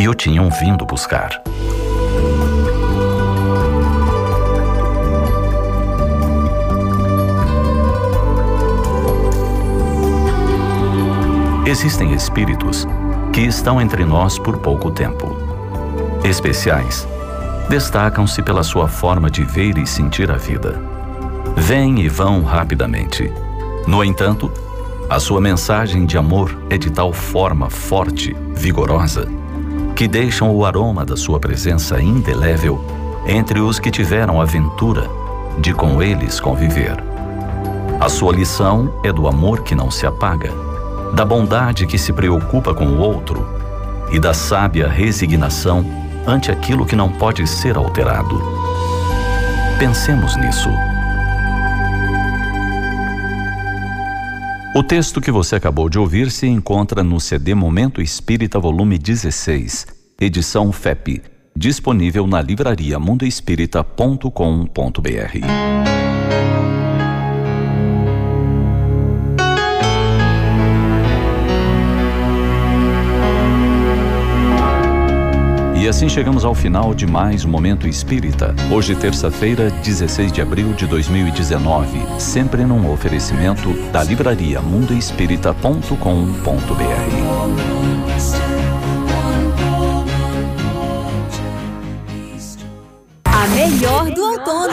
e o tinham vindo buscar. Existem espíritos que estão entre nós por pouco tempo. Especiais, destacam-se pela sua forma de ver e sentir a vida. Vêm e vão rapidamente. No entanto, a sua mensagem de amor é de tal forma forte, vigorosa, que deixam o aroma da sua presença indelével entre os que tiveram a ventura de com eles conviver. A sua lição é do amor que não se apaga, da bondade que se preocupa com o outro e da sábia resignação ante aquilo que não pode ser alterado. Pensemos nisso. O texto que você acabou de ouvir se encontra no CD Momento Espírita, volume 16, edição FEP, disponível na livraria mundoespírita.com.br. assim chegamos ao final de mais um Momento Espírita. Hoje, terça-feira, 16 de abril de 2019. Sempre num oferecimento da livraria mundoespírita.com.br. A melhor do outono.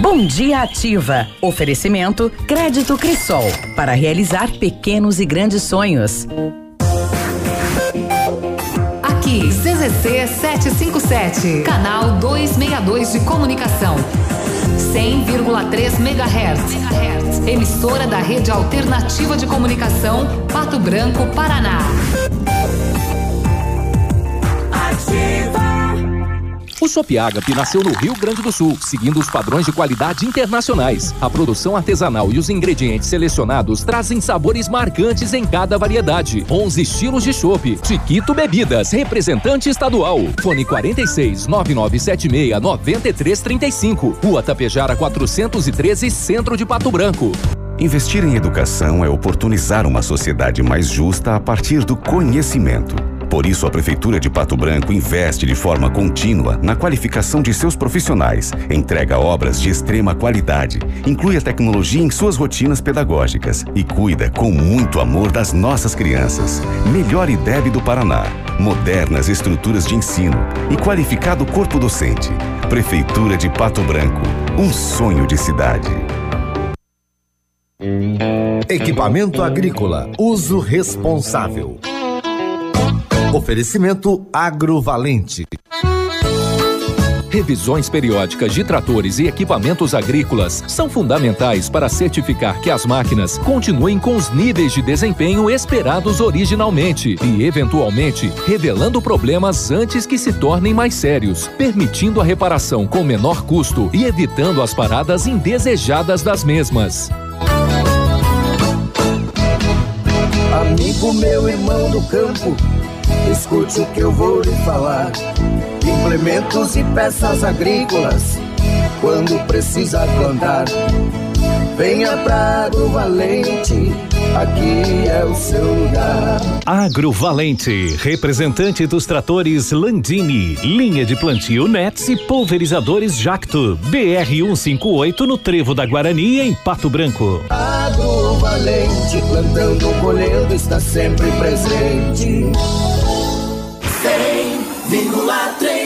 Bom dia ativa. Oferecimento Crédito Crisol para realizar pequenos e grandes sonhos. Aqui, CZC 757, canal 262 de comunicação. 100,3 MHz. Emissora da Rede Alternativa de Comunicação, Pato Branco, Paraná. O Sopiagap nasceu no Rio Grande do Sul, seguindo os padrões de qualidade internacionais. A produção artesanal e os ingredientes selecionados trazem sabores marcantes em cada variedade. 11 estilos de chopp. Chiquito Bebidas, representante estadual. Fone 46 9976 9335. Rua Tapejara 413, Centro de Pato Branco. Investir em educação é oportunizar uma sociedade mais justa a partir do conhecimento. Por isso, a Prefeitura de Pato Branco investe de forma contínua na qualificação de seus profissionais, entrega obras de extrema qualidade, inclui a tecnologia em suas rotinas pedagógicas e cuida com muito amor das nossas crianças. Melhor IDEB do Paraná, modernas estruturas de ensino e qualificado corpo docente. Prefeitura de Pato Branco, um sonho de cidade. Equipamento agrícola, uso responsável. Oferecimento Agrovalente. Revisões periódicas de tratores e equipamentos agrícolas são fundamentais para certificar que as máquinas continuem com os níveis de desempenho esperados originalmente e, eventualmente, revelando problemas antes que se tornem mais sérios, permitindo a reparação com menor custo e evitando as paradas indesejadas das mesmas. Amigo meu, irmão do campo Escute o que eu vou lhe falar. Implementos e peças agrícolas, quando precisa plantar. Venha pra Agrovalente, aqui é o seu lugar. Agrovalente, representante dos tratores Landini, linha de plantio Nets e pulverizadores Jacto, BR 158 no Trevo da Guarani, em Pato Branco. Agrovalente, plantando, colhendo, está sempre presente. 100,3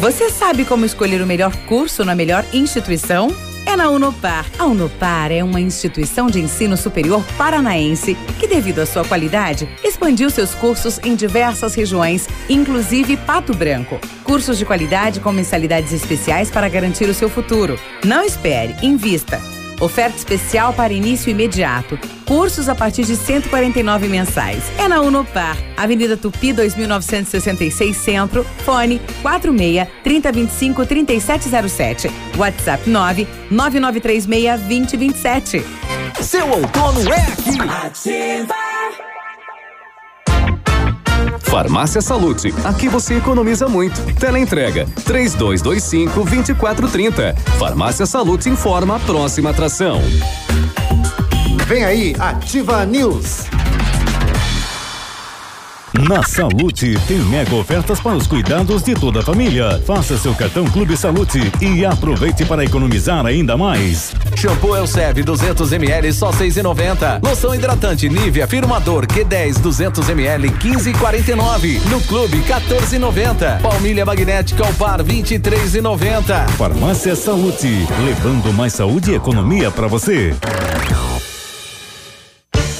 Você sabe como escolher o melhor curso na melhor instituição? É na Unopar. A Unopar é uma instituição de ensino superior paranaense que, devido à sua qualidade, expandiu seus cursos em diversas regiões, inclusive Pato Branco. Cursos de qualidade com mensalidades especiais para garantir o seu futuro. Não espere, invista. Oferta especial para início imediato. Cursos a partir de 149 mensais. É na Unopar, Avenida Tupi 2966 Centro, fone 46 3025 3707. WhatsApp 9 9936 2027. Seu outono é aqui. Ativa. Farmácia Salute, aqui você economiza muito. Teleentrega 3225 2430. Farmácia Salute informa a próxima atração. Vem aí, Ativa News. Na Salute tem mega ofertas para os cuidados de toda a família. Faça seu cartão Clube Salute e aproveite para economizar ainda mais. Shampoo Elseve 200 ml só 6,90. Loção hidratante Nivea Firmador Q10 200 ml 15,49. No Clube 14,90. Palmilha magnética ao par 23,90. Farmácia Salute, levando mais saúde e economia para você.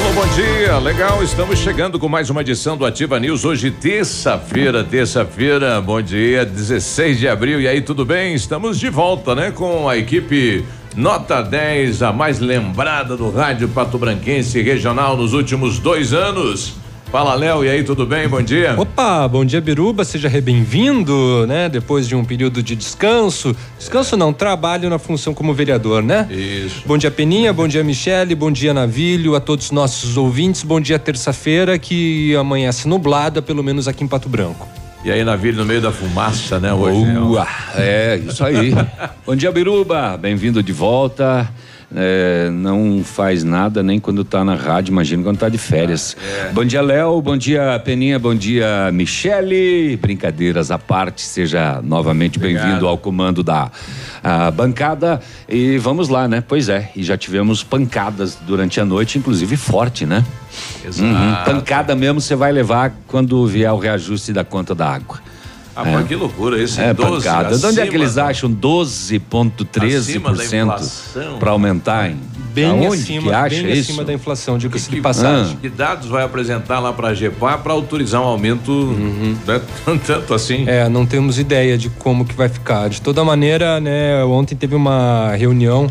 Alô, bom dia. Legal, estamos chegando com mais uma edição do Ativa News. Hoje, terça-feira, terça-feira, bom dia, 16 de abril. E aí, tudo bem? Estamos de volta, né? Com a equipe Nota 10, a mais lembrada do rádio Pato Branquense regional nos últimos dois anos. Fala, Léo, e aí, tudo bem? Bom dia. Opa, bom dia, Biruba, seja bem-vindo, né? Depois de um período de descanso. Descanso não, trabalho na função como vereador, né? Isso. Bom dia, Peninha, bom dia, Michele, bom dia, Navilho, a todos os nossos ouvintes. Bom dia, terça-feira, que amanhece nublada, pelo menos aqui em Pato Branco. E aí, Navilho, no meio da fumaça, né? Hoje, né? Boa, é, isso aí. Bom dia, Biruba, bem-vindo de volta. É, não faz nada nem quando tá na rádio, imagino quando tá de férias. Bom dia, Léo, bom dia, Peninha, bom dia, Michele. Brincadeiras à parte, seja novamente bem-vindo ao comando da bancada. E vamos lá, né? Pois é, e já tivemos pancadas durante a noite, inclusive forte, né? Exato. Uhum, pancada mesmo você vai levar quando vier o reajuste da conta da água. Ah, mas que loucura isso. É 12, pancada. De onde é que eles acham Acima da 12,13% inflação. para aumentar? Hein? Bem Aonde acima, que acha bem isso? acima da inflação, diga-se de Que- passagem. Que dados vai apresentar lá para a GEPAR para autorizar um aumento né, tanto assim? É, não temos ideia de como que vai ficar. De toda maneira, né, ontem teve uma reunião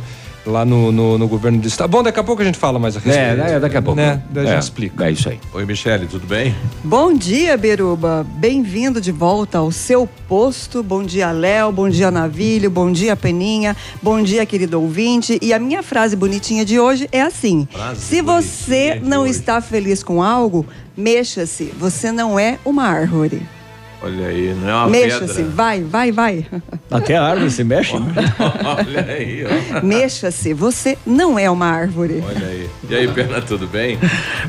lá no, no, no governo do estado. Bom, daqui a pouco a gente fala mais a respeito. É, é, daqui a pouco. Né? Daí a É, gente explica. É isso aí. Oi, Michele, tudo bem? Bom dia, Beruba. Bem-vindo de volta ao seu posto. Bom dia, Léo. Bom dia, Navilho. Bom dia, Peninha. Bom dia, querido ouvinte. E a minha frase bonitinha de hoje é assim: Frase Se você não está feliz com algo, mexa-se. Você não é uma árvore. Olha aí, não é uma Mexa-se. pedra. Vai, vai, vai. Até a árvore se mexe. Olha aí, ó. Mexa-se. Você não é uma árvore. Olha aí. E aí, Perna, tudo bem?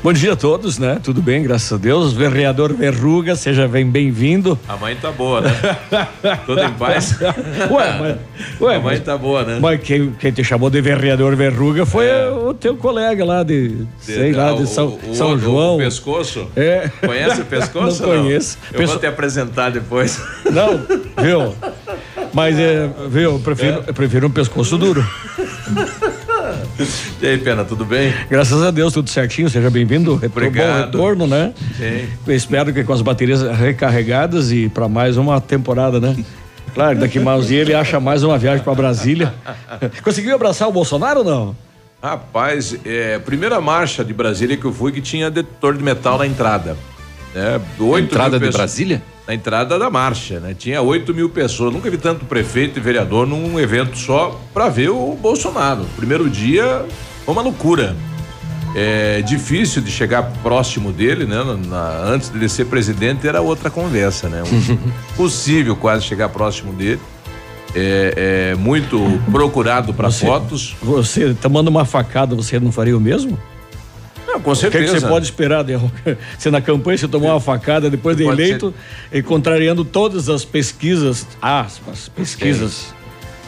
Bom dia a todos, né? Tudo bem, graças a Deus. Vereador Verruga, seja bem bem-vindo. A mãe tá boa, né? Tudo em paz? Ué, mas, ué, A mãe mas, tá boa, né? mas quem, quem te chamou de vereador Verruga foi o teu colega lá de, sei lá, de o- São, o- São o- João. O pescoço? É. Conhece o pescoço? Não ou conheço. Eu Pesso- vou te apresentar depois. Não, viu? Mas, é, viu, eu prefiro, eu prefiro um pescoço duro. E aí, Pena, tudo bem? Graças a Deus, tudo certinho. Seja bem-vindo. Repro- Bom Obrigado. retorno, né? Sim. Eu espero que com as baterias recarregadas e para mais uma temporada, né? Claro, daqui mais dia ele acha mais uma viagem para Brasília. Conseguiu abraçar o Bolsonaro ou não? Rapaz, é, primeira marcha de Brasília que eu fui que tinha detector de metal na entrada. Né? Oito entrada mil de pessoas- Brasília? Na entrada da marcha, né? Tinha 8 mil pessoas. Nunca vi tanto prefeito e vereador num evento só para ver o Bolsonaro. Primeiro dia foi uma loucura. É difícil de chegar próximo dele, né? Na- antes dele ser presidente era outra conversa, né? Um- Possível quase chegar próximo dele. É, é muito procurado para fotos. Você tomando uma facada, você não faria o mesmo? Com O que, é certeza. você pode esperar? De... Você na campanha, você tomou uma facada depois de eleito e contrariando todas as pesquisas, aspas, pesquisas.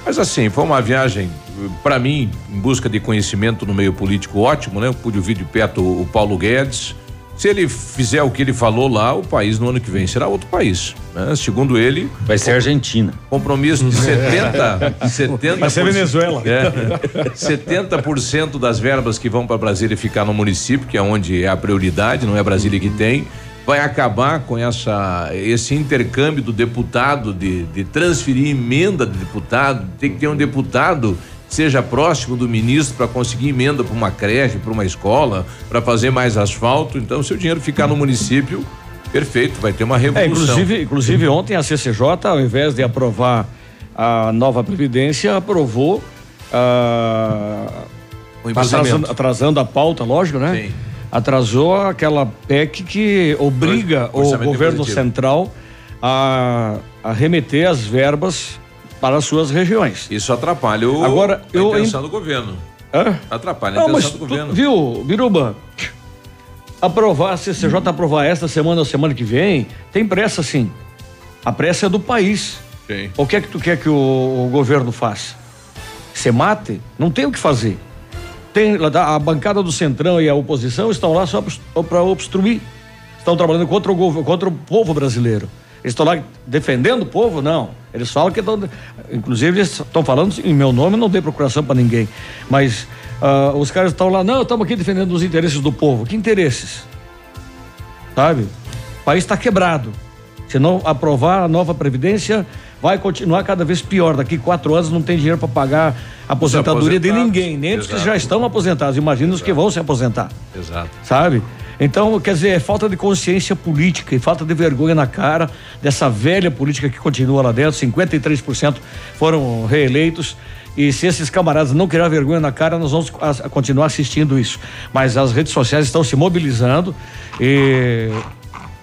Mas assim, foi uma viagem, para mim, em busca de conhecimento no meio político ótimo, né? Eu pude ouvir de perto o Paulo Guedes, Se ele fizer o que ele falou lá, o país no ano que vem será outro país. né? Segundo ele. Vai ser Argentina. Compromisso de 70. 70 Vai ser Venezuela. É, 70% das verbas que vão para Brasília ficar no município, que é onde é a prioridade, não é Brasília que tem. Vai acabar com essa, esse intercâmbio do deputado de, de transferir emenda de deputado. Tem que ter um deputado seja próximo do ministro para conseguir emenda para uma creche, para uma escola, para fazer mais asfalto. Então, se o dinheiro ficar no município, perfeito, vai ter uma É, revolução. inclusive, inclusive ontem a CCJ, ao invés de aprovar a nova Previdência, aprovou ah, O embasamento. atrasando, atrasando a pauta, lógico, né? Atrasou aquela PEC que obriga o Orçamento governo impositivo. central a, a remeter as verbas para as suas regiões. Isso atrapalha o, Agora, a eu intenção ain- do governo. Hã? Atrapalha a Não, intenção do tu- governo. viu, Biruba? Aprovar, a CCJ aprovar esta semana ou semana que vem, tem pressa sim. A pressa é do país. Sim. O que é que tu quer que o, o governo faça? Se mate? Não tem o que fazer. Tem, a bancada do Centrão e a oposição estão lá só para obstruir. Estão trabalhando contra o, contra o povo brasileiro. Eles estão lá defendendo o povo? Não. Eles falam que estão. Inclusive, eles estão falando em meu nome, não dei procuração para ninguém. Mas ah, os caras estão lá, não, estamos aqui defendendo os interesses do povo. Que interesses? Sabe? O país está quebrado. Se não aprovar a nova Previdência, vai continuar cada vez pior. Daqui quatro anos não tem dinheiro para pagar a aposentadoria de ninguém, nem dos que Exato. já estão aposentados. Imagina os que vão se aposentar Exato. sabe? Então, quer dizer, é falta de consciência política e falta de vergonha na cara dessa velha política que continua lá dentro. 53% foram reeleitos. E se esses camaradas não criar vergonha na cara, nós vamos continuar assistindo isso. Mas as redes sociais estão se mobilizando e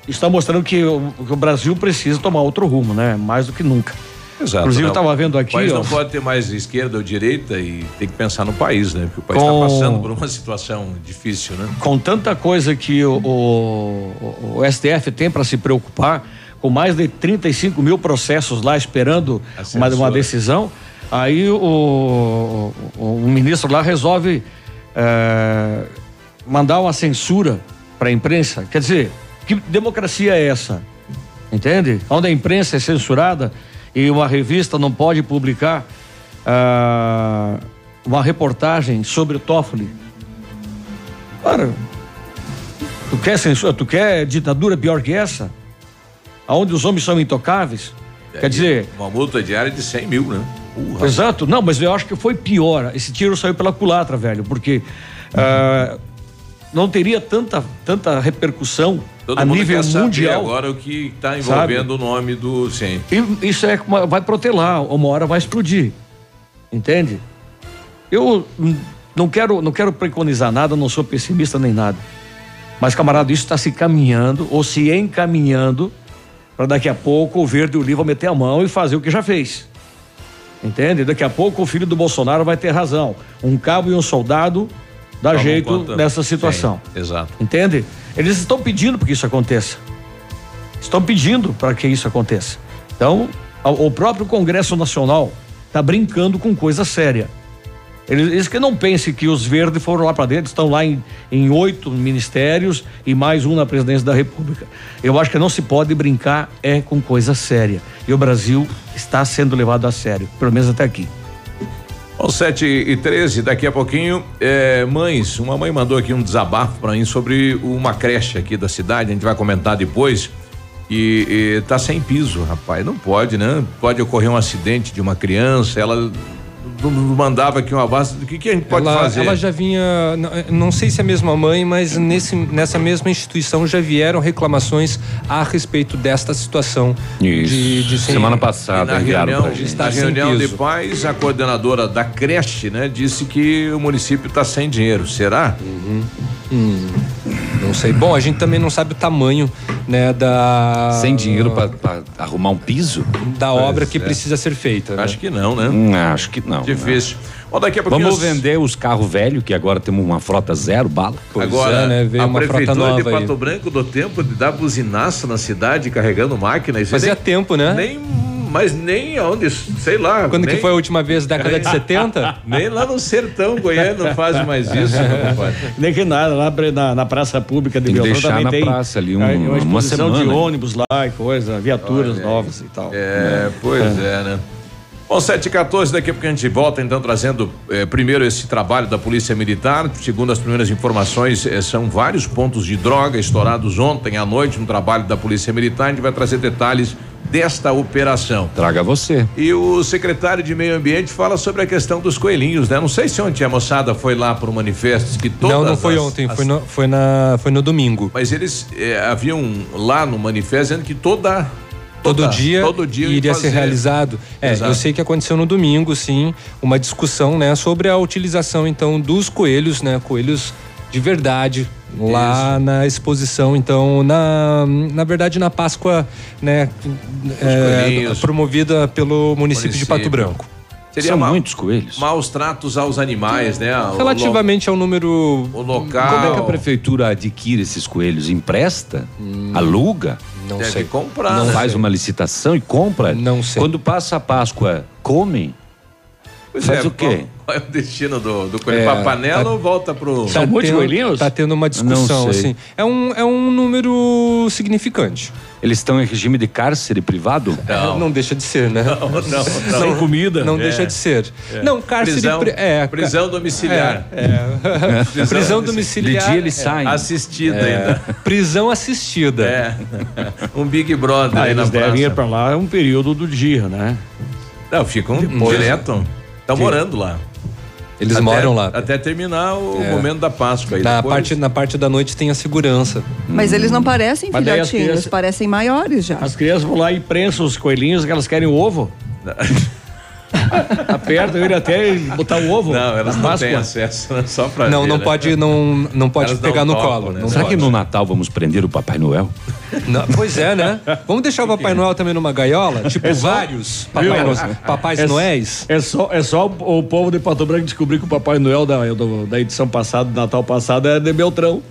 estão mostrando que o Brasil precisa tomar outro rumo, né? Mais do que nunca. Exato. Inclusive, eu estava vendo aqui. O país ó, não pode ter mais esquerda ou direita e tem que pensar no país, né? Porque o país Com- está passando por uma situação difícil, né? com tanta coisa que o, o- o STF tem para se preocupar, com mais de 35 mil processos lá esperando uma, uma decisão, aí o, o- ministro lá resolve eh, mandar uma censura para a imprensa. Quer dizer, que democracia é essa? Entende? Onde a imprensa é censurada e uma revista não pode publicar ah, uma reportagem sobre o Toffoli. Cara, tu quer censura, tu quer ditadura pior que essa? Aonde os homens são intocáveis? Quer dizer, Uma multa diária de 100 mil, né? Exato, não, mas eu acho que foi pior. Esse tiro saiu pela culatra, velho, porque ah, não teria tanta, tanta repercussão Todo a nível mundial. agora o que está envolvendo o nome do. Sim. E isso é vai protelar, uma hora vai explodir. Entende? Eu não quero, não quero preconizar nada, não sou pessimista nem nada. Mas, camarada, isso está se caminhando ou se encaminhando para daqui a pouco o verde e o Oliva meter a mão e fazer o que já fez. Entende? Daqui a pouco o filho do Bolsonaro vai ter razão. Um cabo e um soldado dá Tomam jeito conta. nessa situação. Sim, exato. Entende? Eles estão pedindo para que isso aconteça. Estão pedindo para que isso aconteça. Então, o o próprio Congresso Nacional está brincando com coisa séria. Eles, eles que não pensem que os verdes foram lá para dentro, estão lá em, em oito ministérios e mais um na presidência da República. Eu acho que não se pode brincar é com coisa séria. E o Brasil está sendo levado a sério, pelo menos até aqui. Bom, 7 e 13, daqui a pouquinho, é, mães, uma mãe mandou aqui um desabafo para mim sobre uma creche aqui da cidade, a gente vai comentar depois. E, e tá sem piso, rapaz, não pode, né? Pode ocorrer um acidente de uma criança, ela mandava aqui uma base, o que, que a gente pode ela, fazer? ela já vinha, não, não sei se é a mesma mãe, mas nesse, nessa mesma instituição já vieram reclamações a respeito desta situação. Isso. De, de sem- Semana passada na reunião, pra gente. Está na reunião de pais, a coordenadora da creche, né, disse que o município está sem dinheiro. Será? Hum, não sei. Bom, a gente também não sabe o tamanho, né, da Sem dinheiro para arrumar um piso? da obra que é. precisa ser feita. né? Acho que não, né? Hum, acho que não. Difícil. Bom, daqui a pouquinho. Vamos vender os carros velhos, que agora temos uma frota zero bala. Pois Agora, é, né? Veio a uma frota prefeitura de nova aí. Pato Branco do tempo de dar buzinaço na cidade carregando máquina. Isso Fazia nem, tempo, né? Nem mas nem aonde, sei lá. Quando nem, que foi a última vez? Década de 70? Nem lá no sertão goiano fazem mais isso. compadre. Nem que nada, lá na, na praça pública de Beltrão deixar também na tem praça ali um- aí uma uma exposição de semana. ônibus lá e coisa, viaturas Olha novas e tal. É, pois é, né? Bom, 7 e 14 daqui a pouco a gente volta, então, trazendo eh, primeiro esse trabalho da Polícia Militar. Segundo as primeiras informações, eh, são vários pontos de droga estourados ontem à noite no trabalho da Polícia Militar. A gente vai trazer detalhes desta operação. Traga você. E o secretário de Meio Ambiente fala sobre a questão dos coelhinhos, né? Não sei se ontem a moçada foi lá para o manifesto que todas Não, não foi as- ontem, as- foi no, foi, na, foi no domingo. Mas eles eh, haviam lá no manifesto dizendo que toda Todo toda- dia, todo dia iria fazer. ser realizado. É, Exato. eu sei que aconteceu no domingo, sim, uma discussão, né, sobre a utilização então dos coelhos, né, coelhos de verdade lá na exposição, então na na verdade na Páscoa, né, é, promovida pelo município, de Município. Pato Branco. Seria São ma- muitos coelhos. Maus tratos aos animais, né? Relativamente ao número o local. Como é que a prefeitura adquire esses coelhos? Empresta? Aluga? Não Deve sei. comprar. Não né? faz uma licitação e compra? Não sei. Quando passa a Páscoa, comem? Pois Faz é, o quê? Qual, qual é o destino do, do coelho? É, Pra panela tá- ou volta pro. São muitos tendo, coelhinhos? Tá tendo uma discussão, Não assim. É um, é um número significante. Eles estão em regime de cárcere privado? Não, deixa de ser, né? Não, não, não. Sem comida. Não É. deixa de ser. É. Não, cárcere. Prisão, pri- é, prisão domiciliar. É, é. Prisão prisão De domiciliar. dia eles é. saem. Assistida É. ainda. Prisão assistida. É. Um Big Brother Ah, aí na eles devem praça. ir pra lá um período do dia, né? Não, ficam direto. Estão morando lá. Eles Até- moram lá. Até terminar o É. momento da Páscoa. aí Na depois- parte, na parte da noite tem a segurança. Mas eles não parecem Mas filhotinhos, crianças- parecem maiores já. As crianças vão lá e prensam os coelhinhos que elas querem o ovo. Apertam ele até botar o ovo. Não, elas não têm acesso, né? só pra Não, ver, não né? pode, não, não pode Elas não pegar no colo. né? Não Será que pode. no Natal vamos prender o Papai Noel? Não, pois é, né? Vamos deixar o Papai Noel também numa gaiola? Tipo, vários Papai? Noel- Papais É- Noéis? É só, é só o povo de Pato Branco descobrir que o Papai Noel da, do- da edição passada, do Natal passado, é de Beltrão.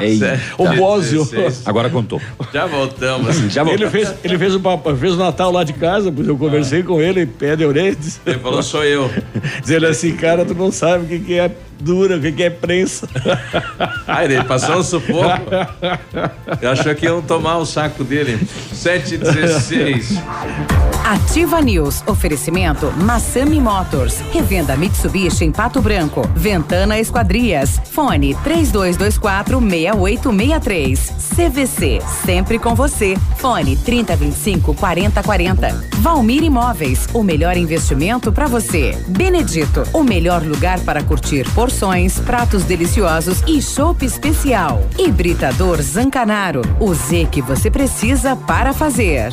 Eita. O Bósio. 16. Agora contou. Já voltamos. Já Ele voltamos. fez, ele fez, o, fez o Natal lá de casa, pois eu conversei com ele, pé de orelha, diz- Ele falou, sou eu. dizendo assim, cara, tu não sabe o que, que é dura, o que, que é prensa. Ah, ele passou um sufoco. Eu achou que iam tomar o saco dele. 716. Ativa News. Oferecimento Massami Motors. Revenda Mitsubishi em Pato Branco. Ventana Esquadrias. Fone 3224 6863. CVC. Sempre com você. Fone 3025 4040. Valmir Imóveis. O melhor investimento para você. Benedito. O melhor lugar para curtir porções, pratos deliciosos e chopp especial. Hibridador Zancanaro. O Z que você precisa para fazer.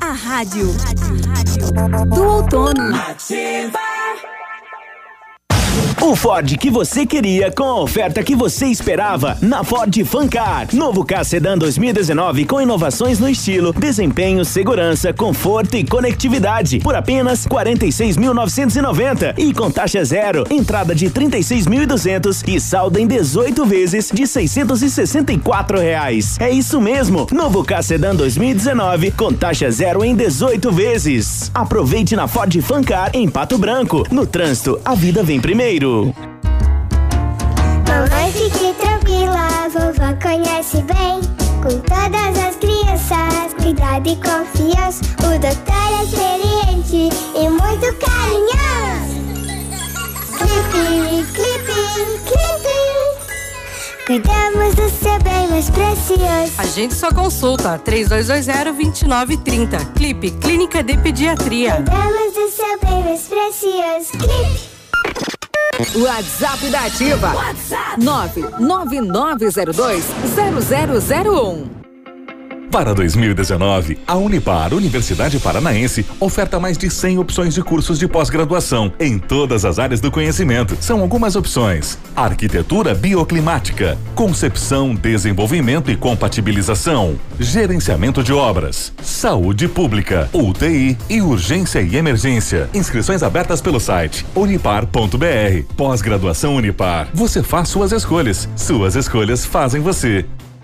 A rádio. Do outono. O Ford que você queria com a oferta que você esperava na Ford Fancar. Novo K Sedan 2019 com inovações no estilo, desempenho, segurança, conforto e conectividade por apenas 46.990 e com taxa zero, entrada de 36.200 e saldo em 18 vezes de 664 reais. É isso mesmo, novo K Sedan 2019 com taxa zero em 18 vezes. Aproveite na Ford Fancar em Pato Branco. No trânsito, a vida vem primeiro. Mamãe, fique tranquila, vovó conhece bem. Com todas as crianças, cuidado e confiança. O doutor é experiente e muito carinhoso. Clipe, clipe, clipe. Cuidamos do seu bem mais precioso. Agende sua consulta 3220-2930. Clipe Clínica de Pediatria. Cuidamos do seu bem mais precioso. Clipe. WhatsApp da Ativa. WhatsApp 999020001. Para 2019, a Unipar, Universidade Paranaense, oferta mais de 100 opções de cursos de pós-graduação em todas as áreas do conhecimento. São algumas opções: arquitetura bioclimática, concepção, desenvolvimento e compatibilização, gerenciamento de obras, saúde pública, UTI e urgência e emergência. Inscrições abertas pelo site unipar.br. Pós-graduação Unipar. Você faz suas escolhas. Suas escolhas fazem você.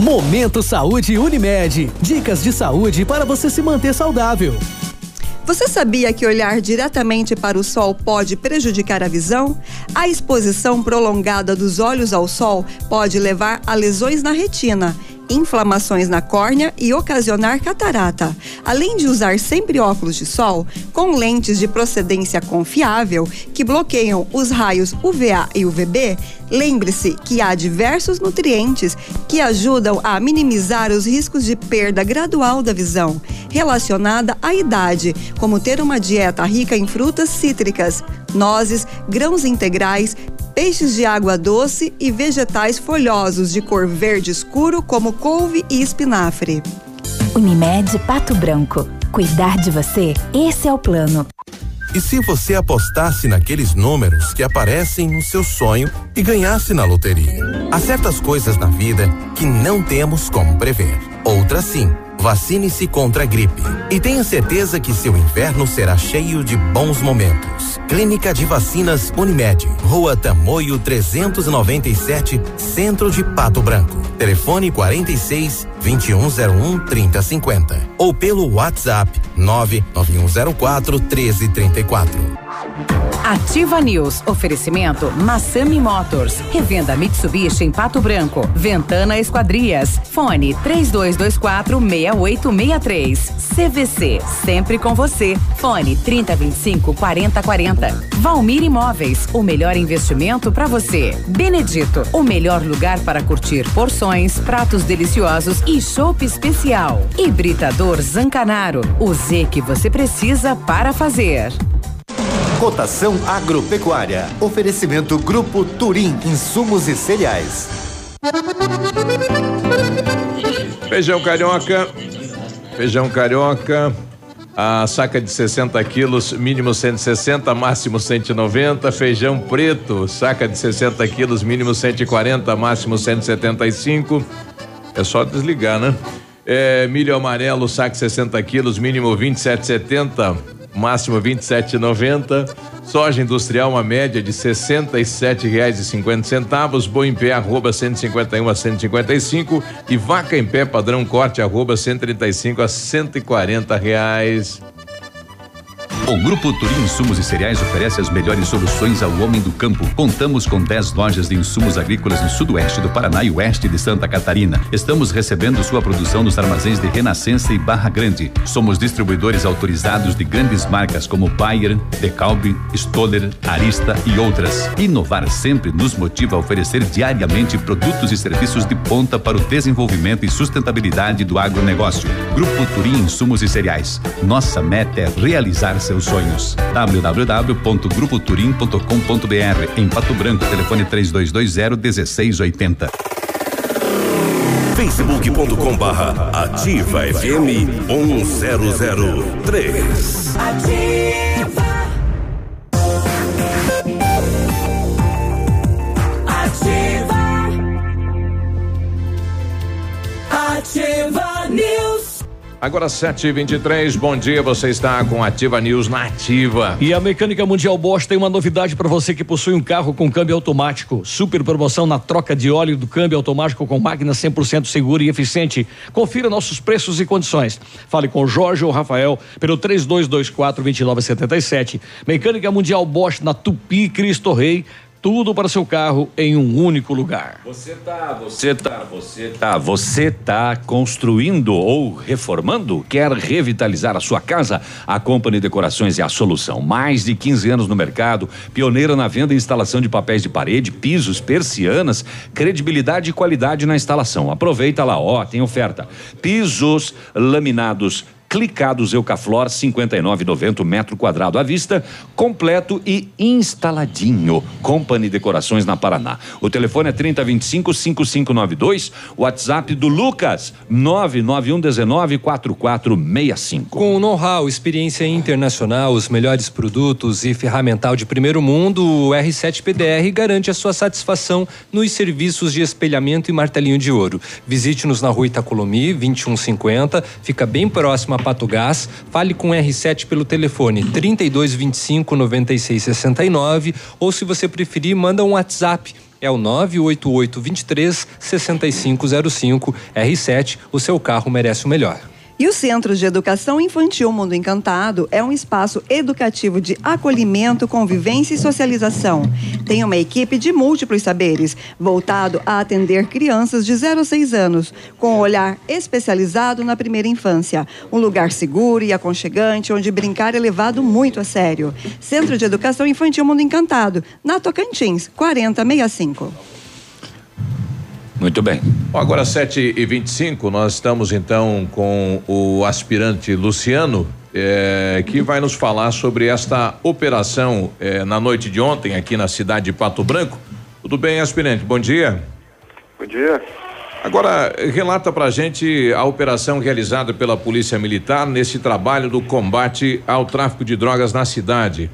Momento Saúde Unimed. Dicas de saúde para você se manter saudável. Você sabia que olhar diretamente para o sol pode prejudicar a visão? A exposição prolongada dos olhos ao sol pode levar a lesões na retina inflamações na córnea e ocasionar catarata. Além de usar sempre óculos de sol, com lentes de procedência confiável que bloqueiam os raios UVA e UVB, lembre-se que há diversos nutrientes que ajudam a minimizar os riscos de perda gradual da visão, relacionada à idade, como ter uma dieta rica em frutas cítricas, nozes, grãos integrais, peixes de água doce e vegetais folhosos de cor verde escuro, como couve e espinafre. Unimed Pato Branco. Cuidar de você, esse é o plano. E se você apostasse naqueles números que aparecem no seu sonho e ganhasse na loteria? Há certas coisas na vida que não temos como prever. Outras sim. Vacine-se contra a gripe e tenha certeza que seu inverno será cheio de bons momentos. Clínica de Vacinas Unimed, Rua Tamoio 397, Centro de Pato Branco. Telefone 46 2101 3050 ou pelo WhatsApp 99104 1334. Ativa News. Oferecimento Massami Motors. Revenda Mitsubishi em Pato Branco. Ventana Esquadrias. Fone 3224 6863. CVC. Sempre com você. Fone 3025 4040. Valmir Imóveis. O melhor investimento para você. Benedito. O melhor lugar para curtir porções, pratos deliciosos e chopp especial. Hibridador Zancanaro. O Z que você precisa para fazer. Cotação agropecuária. Oferecimento Grupo Turim, insumos e cereais. Feijão carioca. Feijão carioca. A saca de 60 quilos, mínimo 160, máximo 190. Feijão preto, saca de 60 quilos, mínimo 140, máximo 175. É só desligar, né? É, milho amarelo, saco 60 quilos, mínimo 27,70 máximo 27,90. Soja industrial uma média de R$ 67,50. Boi em pé arroba 151 a 155 e vaca em pé padrão corte arroba 135 a 140 reais. O Grupo Turim Insumos e Cereais oferece as melhores soluções ao homem do campo. Contamos com 10 lojas de insumos agrícolas no sudoeste do Paraná e oeste de Santa Catarina. Estamos recebendo sua produção nos armazéns de Renascença e Barra Grande. Somos distribuidores autorizados de grandes marcas como Bayer, Decalbe, Stoller, Arista e outras. Inovar sempre nos motiva a oferecer diariamente produtos e serviços de ponta para o desenvolvimento e sustentabilidade do agronegócio. Grupo Turim Insumos e Cereais. Nossa meta é realizar seus sonhos. www.grupoturim.com.br Em Pato Branco, telefone 3220 1680. facebook.com barra ativa FM 1003. Ativa. Ativa. Ativa News. Agora 7h23, bom dia, você está com Ativa News na Ativa. E a Mecânica Mundial Bosch tem uma novidade para você que possui um carro com câmbio automático. Super promoção na troca de óleo do câmbio automático com máquina 100% segura e eficiente. Confira nossos preços e condições. Fale com Jorge ou Rafael pelo 3224 2977. Mecânica Mundial Bosch na Tupi Cristo Rei tudo para seu carro em um único lugar. Você tá, você tá, você tá, você tá construindo ou reformando? Quer revitalizar a sua casa? A Company Decorações é a solução. Mais de 15 anos no mercado, pioneira na venda e instalação de papéis de parede, pisos, persianas, credibilidade e qualidade na instalação. Aproveita lá, ó, tem oferta. Pisos laminados clicados Eucaflor 59,90 metro quadrado à vista, completo e instaladinho. Company Decorações na Paraná. O telefone é 3025 5592, WhatsApp do Lucas 99119 4465. Com know-how, experiência internacional, os melhores produtos e ferramental de primeiro mundo, o R7 PDR garante a sua satisfação nos serviços de espelhamento e martelinho de ouro. Visite-nos na rua Itacolomi, 2150, fica bem próximo a Pato Gás. Fale com o R7 pelo telefone 3225 9669 ou se você preferir, manda um WhatsApp. É o 988 23 6505 R7. O seu carro merece o melhor. E o Centro de Educação Infantil Mundo Encantado é um espaço educativo de acolhimento, convivência e socialização. Tem uma equipe de múltiplos saberes, voltado a atender crianças de 0 a 6 anos, com um olhar especializado na primeira infância. Um lugar seguro e aconchegante, onde brincar é levado muito a sério. Centro de Educação Infantil Mundo Encantado, na Tocantins, 4065. Muito bem. Bom, agora 7 e 25 nós estamos então com o aspirante Luciano, eh, que vai nos falar sobre esta operação eh, na noite de ontem aqui na cidade de Pato Branco. Tudo bem, aspirante? Bom dia. Bom dia. Agora, relata pra gente a operação realizada pela Polícia Militar nesse trabalho do combate ao tráfico de drogas na cidade.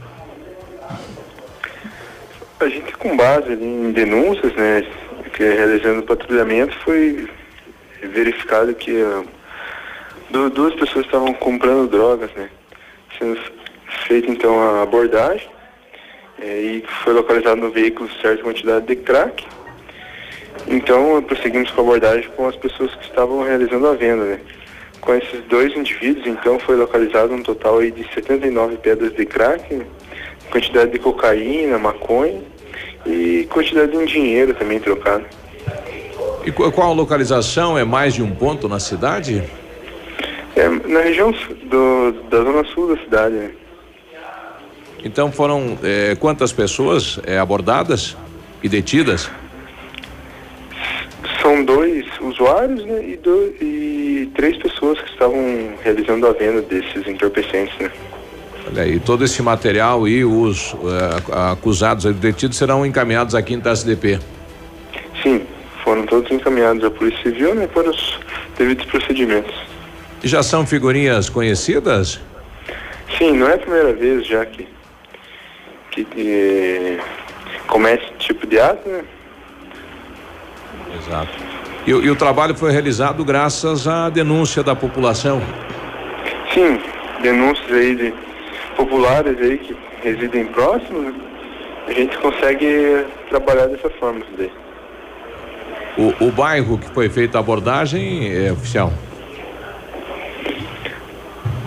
A gente, com base em denúncias, né, que realizando o patrulhamento, foi verificado que du- duas pessoas estavam comprando drogas, né? Sendo feita então a abordagem eh, e foi localizado no veículo certa quantidade de crack. Então prosseguimos com a abordagem com as pessoas que estavam realizando a venda, né? Com esses dois indivíduos, então foi localizado um total aí de 79 pedras de crack, quantidade de cocaína, maconha e quantidade em dinheiro também trocado. E qu- qual localização? É mais de um ponto na cidade? É, na região do, da zona sul da cidade, né? Então foram eh, quantas pessoas eh, abordadas e detidas? São dois usuários né, e, do- e três pessoas que estavam realizando a venda desses entorpecentes, né? Olha aí, todo esse material e os eh, acusados e detidos serão encaminhados à quinta SDP. Sim, foram todos encaminhados à Polícia Civil né, para os devidos procedimentos. E já são figurinhas conhecidas? Sim, não é a primeira vez já que, que eh, comete esse tipo de ato, né? Exato. E, e o trabalho foi realizado graças à denúncia da população. Sim, denúncias aí de populares aí que residem próximos, a gente consegue trabalhar dessa forma daí. O, o bairro que foi feita a abordagem é oficial?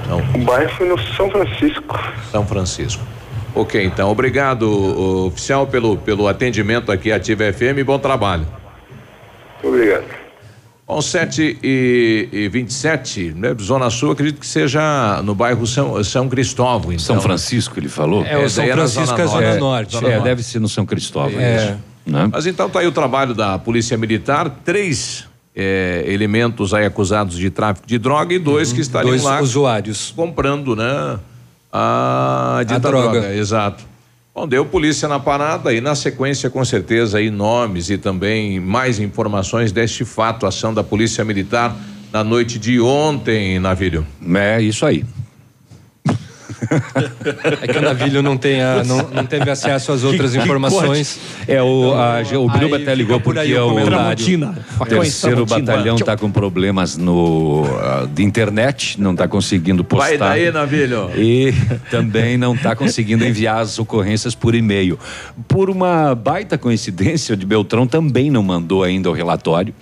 Não. O bairro foi no São Francisco. São Francisco. Ok, então, obrigado, oficial, pelo, pelo atendimento aqui à Ativa FM. Bom trabalho. Obrigado. Bom, 7 e, e 27, né? Zona Sul, acredito que seja no bairro São, São Cristóvão. Então. São Francisco, ele falou? É, o São Francisco é Zona Norte. Zona É, Norte. deve ser no São Cristóvão. É. isso, né? Mas então tá aí o trabalho da Polícia Militar, três eh, elementos aí acusados de tráfico de droga e dois que estariam Dois lá usuários. comprando, né? A, dita droga. droga. Exato. Bom, deu polícia na parada e na sequência, com certeza, aí nomes e também mais informações deste fato, ação da Polícia Militar na noite de ontem, Navírio. É isso aí. É que o Navilho não, tem a- não, não teve acesso às outras Que- que informações. corte. É o, a, o Biruba Aí até ligou por aí porque o o comentário. o terceiro batalhão está com problemas no ah, de internet, não está conseguindo postar. Vai daí, Navilho. E também não está conseguindo enviar as ocorrências por e-mail. Por uma baita coincidência, o de Beltrão também não mandou ainda o relatório.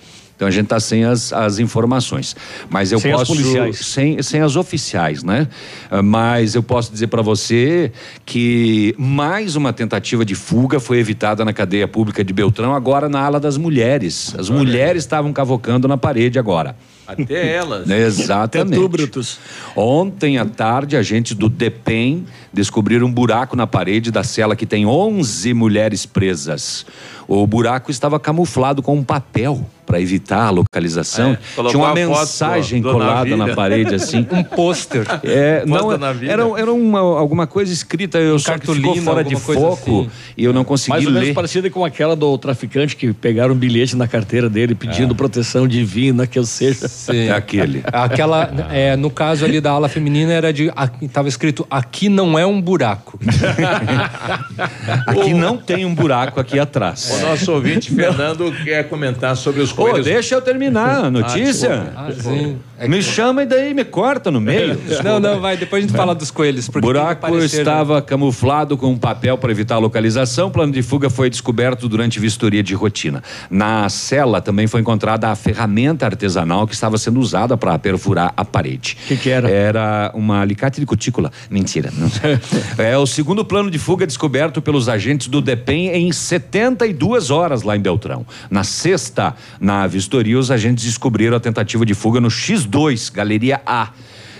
Então a gente está sem as, as informações. Mas eu Sem as posso. policiais. Sem, sem as oficiais, né? Ah, Mas eu posso dizer para você que mais uma tentativa de fuga foi evitada na cadeia pública de Beltrão, agora na ala das mulheres. As mulheres estavam cavocando na parede agora. Até elas. Exatamente. Até tu, Brutus. Ontem à tarde, agentes do DEPEN descobriram um buraco na parede da cela que tem 11 mulheres presas. O buraco estava camuflado com um papel para evitar a localização. É, Tinha uma a foto mensagem do colada na parede assim. Um pôster. É, Foto não, Navilha. era, era uma, alguma coisa escrita, eu só que ficou cartolina, fora de foco assim. e eu não consegui Mais ou menos ler. parecida com aquela do traficante que pegaram um bilhete na carteira dele pedindo proteção divina, que eu seja. Sim. Aquele. Aquela, é, no caso ali da ala feminina, era de. Estava escrito: aqui não é um buraco. Aqui não tem um buraco aqui atrás. O nosso ouvinte Fernando quer comentar sobre os Pô, coelhos. deixa eu terminar a notícia. Ah, sim. me chama e daí me corta no meio. Não, não, vai. Depois a gente fala dos coelhos. O Porque que buraco aparecer, né? estava camuflado com um papel para evitar a localização. O plano de fuga foi descoberto durante vistoria de rotina. Na cela também foi encontrada a ferramenta artesanal que estava sendo usada para perfurar a parede. O que, que era? Era uma alicate de cutícula. Mentira. Não. é o segundo plano de fuga descoberto pelos agentes do DEPEN em 72 horas lá em Beltrão. Na sexta, na vistoria, os agentes descobriram a tentativa de fuga no X2, Galeria A.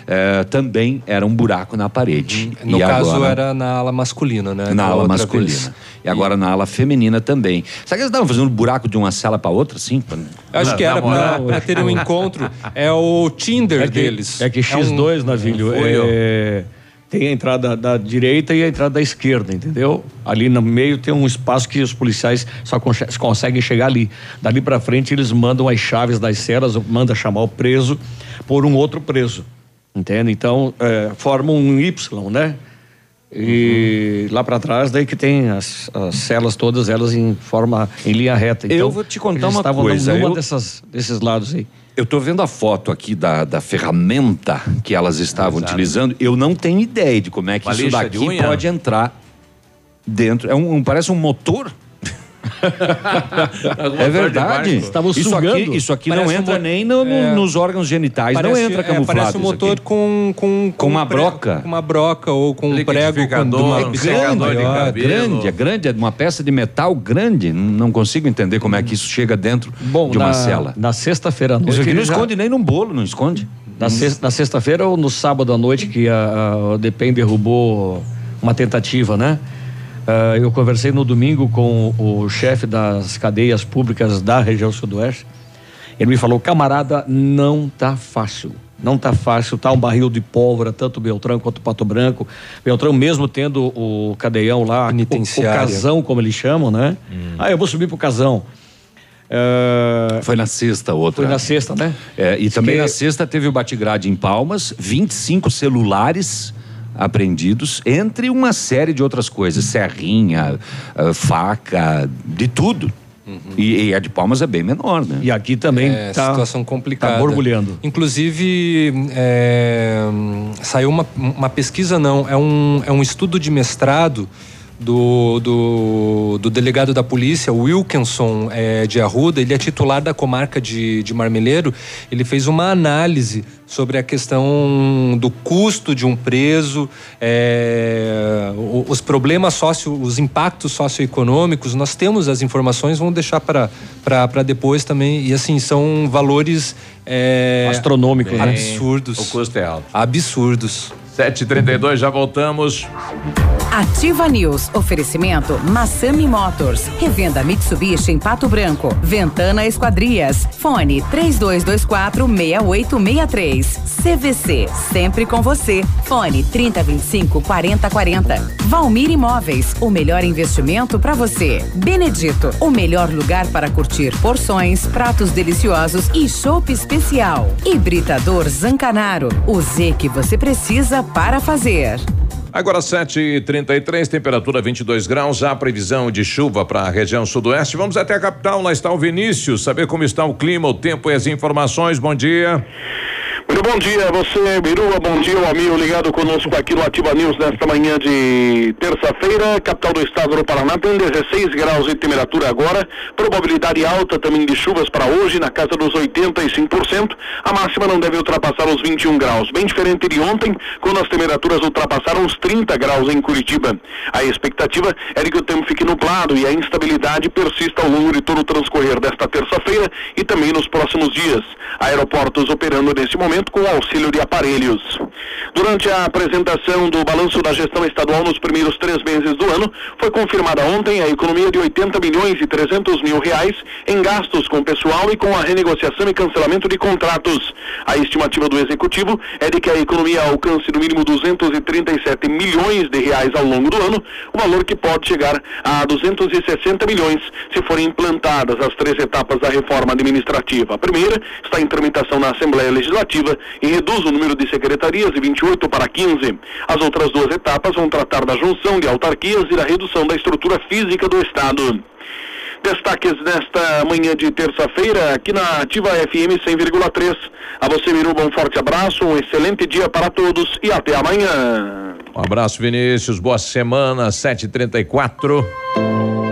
É, também era um buraco na parede. No E caso, agora- era na ala masculina, né? na ala masculina. vez. E agora na ala feminina também. Será que eles estavam fazendo um buraco de uma cela para outra, assim? Pra- Acho que era pra terem um encontro. É o Tinder É que, deles. é que um- X2, Navilho, foi, ó. é, tem a entrada da direita e a entrada da esquerda, entendeu? Ali no meio tem um espaço que os policiais só conseguem chegar ali. Dali pra frente eles mandam as chaves das celas, manda chamar o preso por um outro preso, entende? Então é, formam um Y, né? E lá pra trás daí que tem as, as celas todas elas em forma em linha reta. Então, Eu vou te contar uma estavam coisa, Numa eu- dessas, desses lados aí. Eu tô vendo a foto aqui da, da ferramenta que elas estavam utilizando. Eu não tenho ideia de como é que Uma isso daqui pode entrar dentro. É um, um- parece um motor. é verdade. Estavam isso sugando. aqui, isso aqui Parece não entra um mo- nem no- no- é. nos órgãos genitais, não Parece- entra é, camuflado. parece um motor aqui. com, com, Com uma broca. Com uma broca ou com um prego com uma É grande, é grande, é grande, é uma peça de metal grande. Não, não consigo entender como é que isso chega dentro Bom, de uma na, cela. Na sexta-feira à noite. Isso aqui não já- esconde nem num bolo, não esconde. Na, sex- na sexta-feira ou no sábado à noite que a, a, o DEPEN derrubou uma tentativa, né? Ah, eu conversei no domingo com o chefe das cadeias públicas da região sudoeste. Ele me falou, camarada, não tá fácil. Não tá fácil, tá um barril de pólvora, tanto Beltrão quanto Pato Branco. Beltrão mesmo tendo o cadeião lá, o, o casão, como eles chamam, né? Ah, eu vou subir pro casão. Ah, Foi na sexta outra. Foi na sexta, né? É, e também que- na sexta teve o batigrade em Palmas, 25 celulares apreendidos, entre uma série de outras coisas, serrinha, ah, faca, de tudo. E, e a de Palmas é bem menor, né? E aqui também É, tá, situação complicada. tá borbulhando. Inclusive, é, saiu uma, uma pesquisa, não, é um, é um estudo de mestrado do, do, do delegado da polícia, Wilkinson é, de Arruda, ele é titular da comarca de, de Marmeleiro, ele fez uma análise sobre a questão do custo de um preso, é, os problemas sócio, os impactos socioeconômicos, nós temos as informações, vamos deixar para para depois também, e assim, são valores é, Astronômicos, né? absurdos. O custo é alto. Absurdos. 7h32, já voltamos. Ativa News. Oferecimento Massami Motors. Revenda Mitsubishi em Pato Branco. Ventana Esquadrias. Fone 3224 6863. CVC. Sempre com você. Fone 3025 4040. Valmir Imóveis. O melhor investimento para você. Benedito. O melhor lugar para curtir porções, pratos deliciosos e chopp especial. Hibridador Zancanaro. O Z que você precisa para fazer. Agora 7h33, temperatura 22 graus. Há previsão de chuva para a região sudoeste. Vamos até a capital. Lá está o Vinícius. Saber como está o clima, o tempo e as informações. Bom dia. Muito bom dia, você, Biruba, bom dia, o amigo ligado conosco aqui no Ativa News nesta manhã de terça-feira, capital do estado do Paraná, tem 16 graus de temperatura agora, probabilidade alta também de chuvas para hoje, na casa dos 85%, a máxima não deve ultrapassar os 21 graus, bem diferente de ontem, quando as temperaturas ultrapassaram os 30 graus em Curitiba. A expectativa é de que o tempo fique nublado e a instabilidade persista ao longo de todo o transcorrer desta terça-feira e também nos próximos dias. Aeroportos operando nesse momento com auxílio de aparelhos. Durante a apresentação do balanço da gestão estadual nos primeiros três meses do ano, foi confirmada ontem a economia de 80 milhões e 300 mil reais em gastos com pessoal e com a renegociação e cancelamento de contratos. A estimativa do executivo é de que a economia alcance no mínimo 237 milhões de reais ao longo do ano, o valor que pode chegar a 260 milhões se forem implantadas as três etapas da reforma administrativa. A primeira está em tramitação na Assembleia Legislativa e reduz o número de secretarias de 28 para 15. As outras duas etapas vão tratar da junção de autarquias e da redução da estrutura física do Estado. Destaques nesta manhã de terça-feira aqui na Ativa FM 100,3. A você, Miruba, um forte abraço, um excelente dia para todos e até amanhã. Um abraço, Vinícius. Boa semana, 7h34.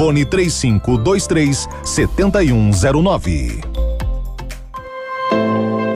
Fone 3523 7109.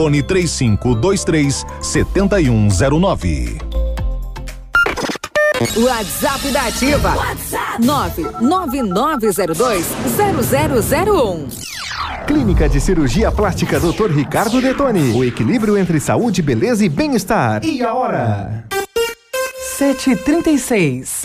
Fone 3523 7109. WhatsApp da Ativa. WhatsApp 999020001. Clínica de Cirurgia Plástica Dr. Ricardo Detoni. O equilíbrio entre saúde, beleza e bem-estar. E a hora? 736.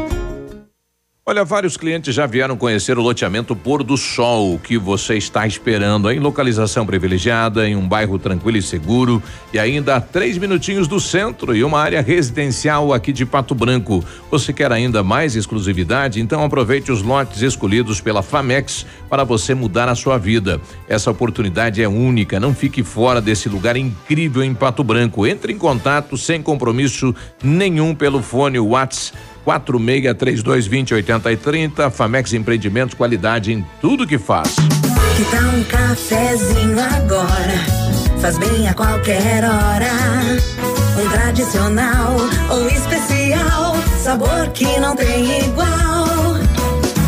Olha, vários clientes já vieram conhecer o loteamento Pôr do Sol, que você está esperando em localização privilegiada, em um bairro tranquilo e seguro e ainda a três minutinhos do centro e uma área residencial aqui de Pato Branco. Você quer ainda mais exclusividade? Então aproveite os lotes escolhidos pela Famex para você mudar a sua vida. Essa oportunidade é única, não fique fora desse lugar incrível em Pato Branco. Entre em contato sem compromisso nenhum pelo fone WhatsApp 463220 8030. Famex Empreendimentos, qualidade em tudo que faz. Que tal um cafezinho agora? Faz bem a qualquer hora. Um tradicional ou especial, sabor que não tem igual.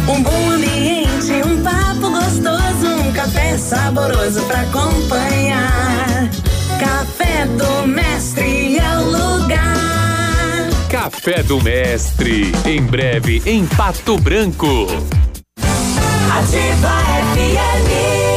Um bom ambiente, um papo gostoso, um café saboroso pra acompanhar. Café do Mestre. Café do Mestre, em breve em Pato Branco. Ativa FM.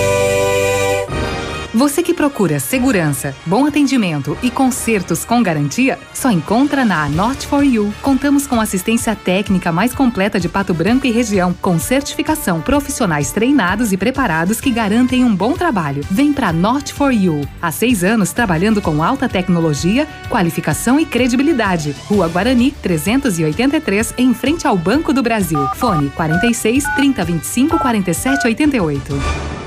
Você que procura segurança, bom atendimento e consertos com garantia, só encontra na Not for You. Contamos com assistência técnica mais completa de Pato Branco e região, com certificação, profissionais treinados e preparados que garantem um bom trabalho. Vem pra Not for You. Há seis anos trabalhando com alta tecnologia, qualificação e credibilidade. Rua Guarani, 383, em frente ao Banco do Brasil. Fone 46 3025 4788.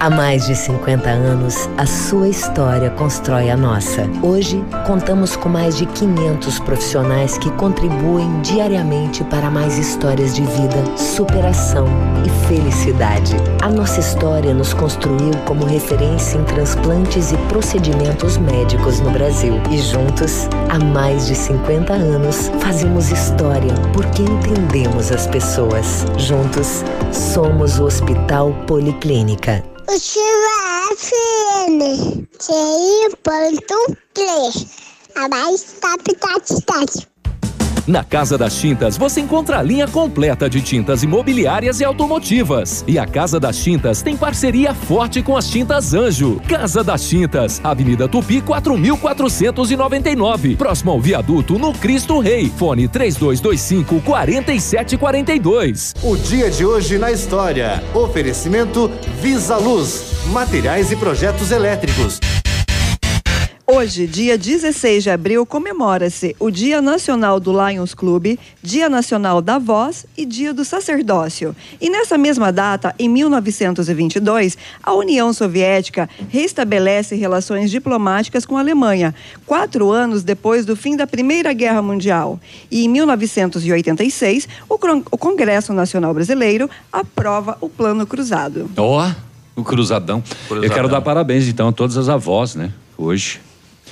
Há mais de 50 anos, a sua história constrói a nossa. Hoje, contamos com mais de 500 profissionais que contribuem diariamente para mais histórias de vida, superação e felicidade. A nossa história nos construiu como referência em transplantes e procedimentos médicos no Brasil. E juntos, há mais de 50 anos, fazemos história porque entendemos as pessoas. Juntos, somos o Hospital Policlínica. Ativa FM, TI.3, a mais top. Na Casa das Tintas você encontra a linha completa de tintas imobiliárias e automotivas. E a Casa das Tintas tem parceria forte com as Tintas Anjo. Casa das Tintas, Avenida Tupi 4499, próximo ao viaduto no Cristo Rei. Fone 3225 4742. O dia de hoje na história. Oferecimento Visa Luz, materiais e projetos elétricos. Hoje, dia 16 de abril, comemora-se o Dia Nacional do Lions Club, Dia Nacional da Voz e Dia do Sacerdócio. E nessa mesma data, em 1922, a União Soviética restabelece relações diplomáticas com a Alemanha, quatro anos depois do fim da Primeira Guerra Mundial. E em 1986, o Cron- o Congresso Nacional Brasileiro aprova o Plano Cruzado. Ó, o cruzadão. Eu quero dar parabéns então a todas as avós, né? Hoje.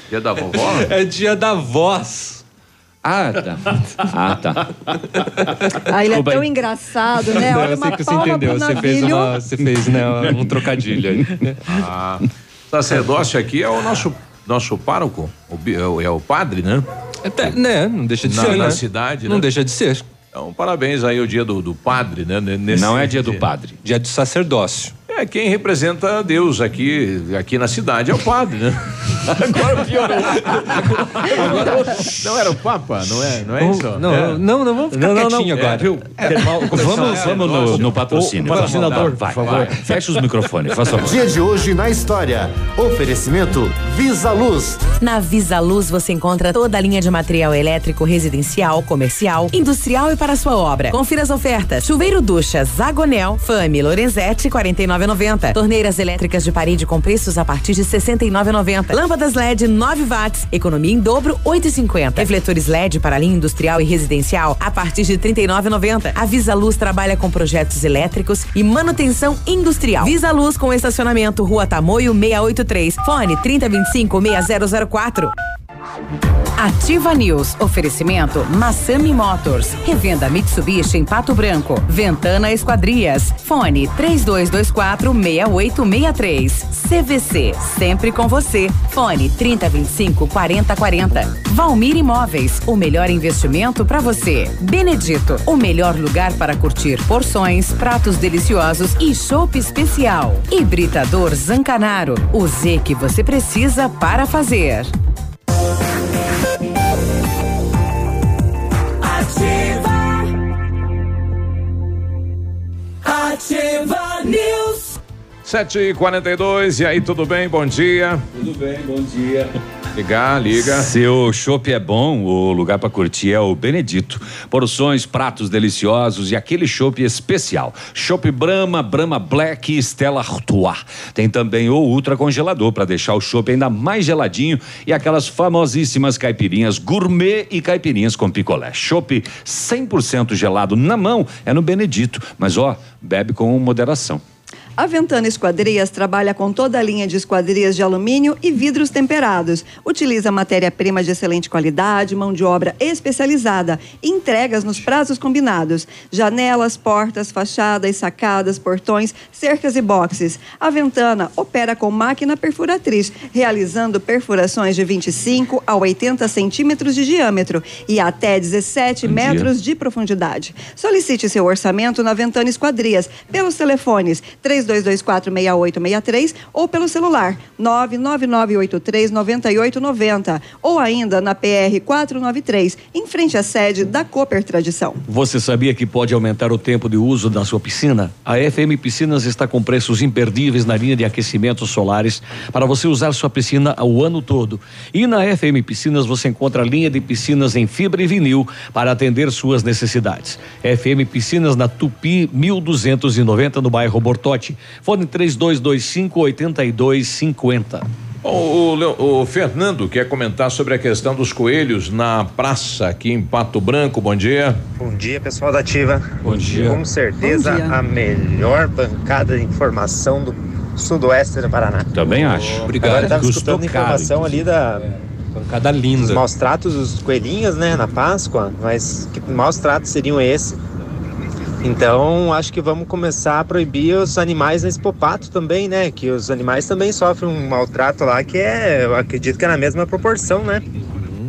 Dia da vovó? É dia da voz. Ah, tá. Ah, tá. Ah, ele é Desculpa tão aí. engraçado, né? Não, Olha eu sei uma que você palma entendeu. pro Você fez, uma, você fez né, um trocadilho aí. Ah, sacerdócio aqui é o nosso, nosso pároco, o bi- é o, é o padre, né? Até, né? Não deixa de na, ser, Na né? cidade, Não né? deixa de ser. Então, parabéns aí o dia do, do padre, né? Nesse Não é dia do padre. Dia do sacerdócio. É, quem representa Deus aqui, aqui na cidade é o padre, né? Agora piorou. Agora, não era o Papa, não é, não é isso? Não, É. não, não, vamos ficar Não, não, não. quietinho agora. É, viu? É. Vamos, vamos no, no patrocínio. O patrocinador, Vai, por vai. favor. Fecha os microfones, faz favor. Dia de hoje na história. Oferecimento Visa Luz. Na Visa Luz você encontra toda a linha de material elétrico residencial, comercial, industrial e para sua obra. Confira as ofertas. Chuveiro ducha Zagonel, Fami Lorenzetti 49,90. Torneiras elétricas de parede com preços a partir de 69,90. Lâmpadas LED 9 watts, economia em dobro 8,50. Refletores LED para linha industrial e residencial a partir de 39,90. A Visa Luz trabalha com projetos elétricos e manutenção industrial. Visa Luz com estacionamento Rua Tamoio 683. Fone 3025 6004. Ativa News. Oferecimento Massami Motors. Revenda Mitsubishi em Pato Branco. Ventana Esquadrias. Fone 3224 6863. CVC. Sempre com você. Fone 3025 4040. Valmir Imóveis. O melhor investimento para você. Benedito. O melhor lugar para curtir porções, pratos deliciosos e chopp especial. Hibridador Zancanaro. O Z que você precisa para fazer. Ativa News. 7 e 42 e aí, tudo bem? Bom dia. Tudo bem, bom dia. Ligar, liga. Seu chopp é bom, o lugar para curtir é o Benedito. Porções, pratos deliciosos e aquele chopp especial. Chopp Brahma, Brahma Black e Stella Artois. Tem também o ultra congelador para deixar o chopp ainda mais geladinho e aquelas famosíssimas caipirinhas gourmet e caipirinhas com picolé. Chopp 100% gelado na mão é no Benedito, mas ó, bebe com moderação. A Ventana Esquadrias trabalha com toda a linha de esquadrias de alumínio e vidros temperados. Utiliza matéria-prima de excelente qualidade, mão de obra especializada entregas nos prazos combinados. Janelas, portas, fachadas, sacadas, portões, cercas e boxes. A Ventana opera com máquina perfuratriz, realizando perfurações de 25 a 80 centímetros de diâmetro e até 17 Bom dia. metros de profundidade. Solicite seu orçamento na Ventana Esquadrias pelos telefones 32246863 ou pelo celular 999839890 ou ainda na PR 493, em frente à sede da Cooper Tradição. Você sabia que pode aumentar o tempo de uso da sua piscina? A FM Piscinas está com preços imperdíveis na linha de aquecimentos solares para você usar sua piscina o ano todo. E na FM Piscinas você encontra a linha de piscinas em fibra e vinil para atender suas necessidades. FM Piscinas na Tupi 1290 no bairro Bortote. WhatsApp. Fone 3225 8250. O, Leo- o Fernando quer comentar sobre a questão dos coelhos na praça aqui em Pato Branco. Bom dia. Bom dia, pessoal da Ativa. Bom dia. Com certeza Bom dia. a melhor bancada de informação do sudoeste do Paraná. Também acho. Obrigado. Agora eu tava Custou escutando caro, informação ali da bancada linda. dos maus tratos dos coelhinhos, né, na Páscoa, mas que maus tratos seriam esses? Então, acho que vamos começar a proibir os animais na Expopato também, né? Que os animais também sofrem um maltrato lá que é, eu acredito que é na mesma proporção, né?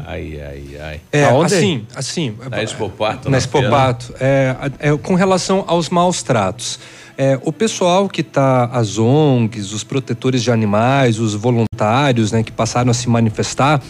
Ai, ai, ai. É, Aonde? assim, assim. Na Expopato. Na Expopato. É, é, com relação aos maus tratos. É, o pessoal que está, as ONGs, os protetores de animais, os voluntários né, que passaram a se manifestar,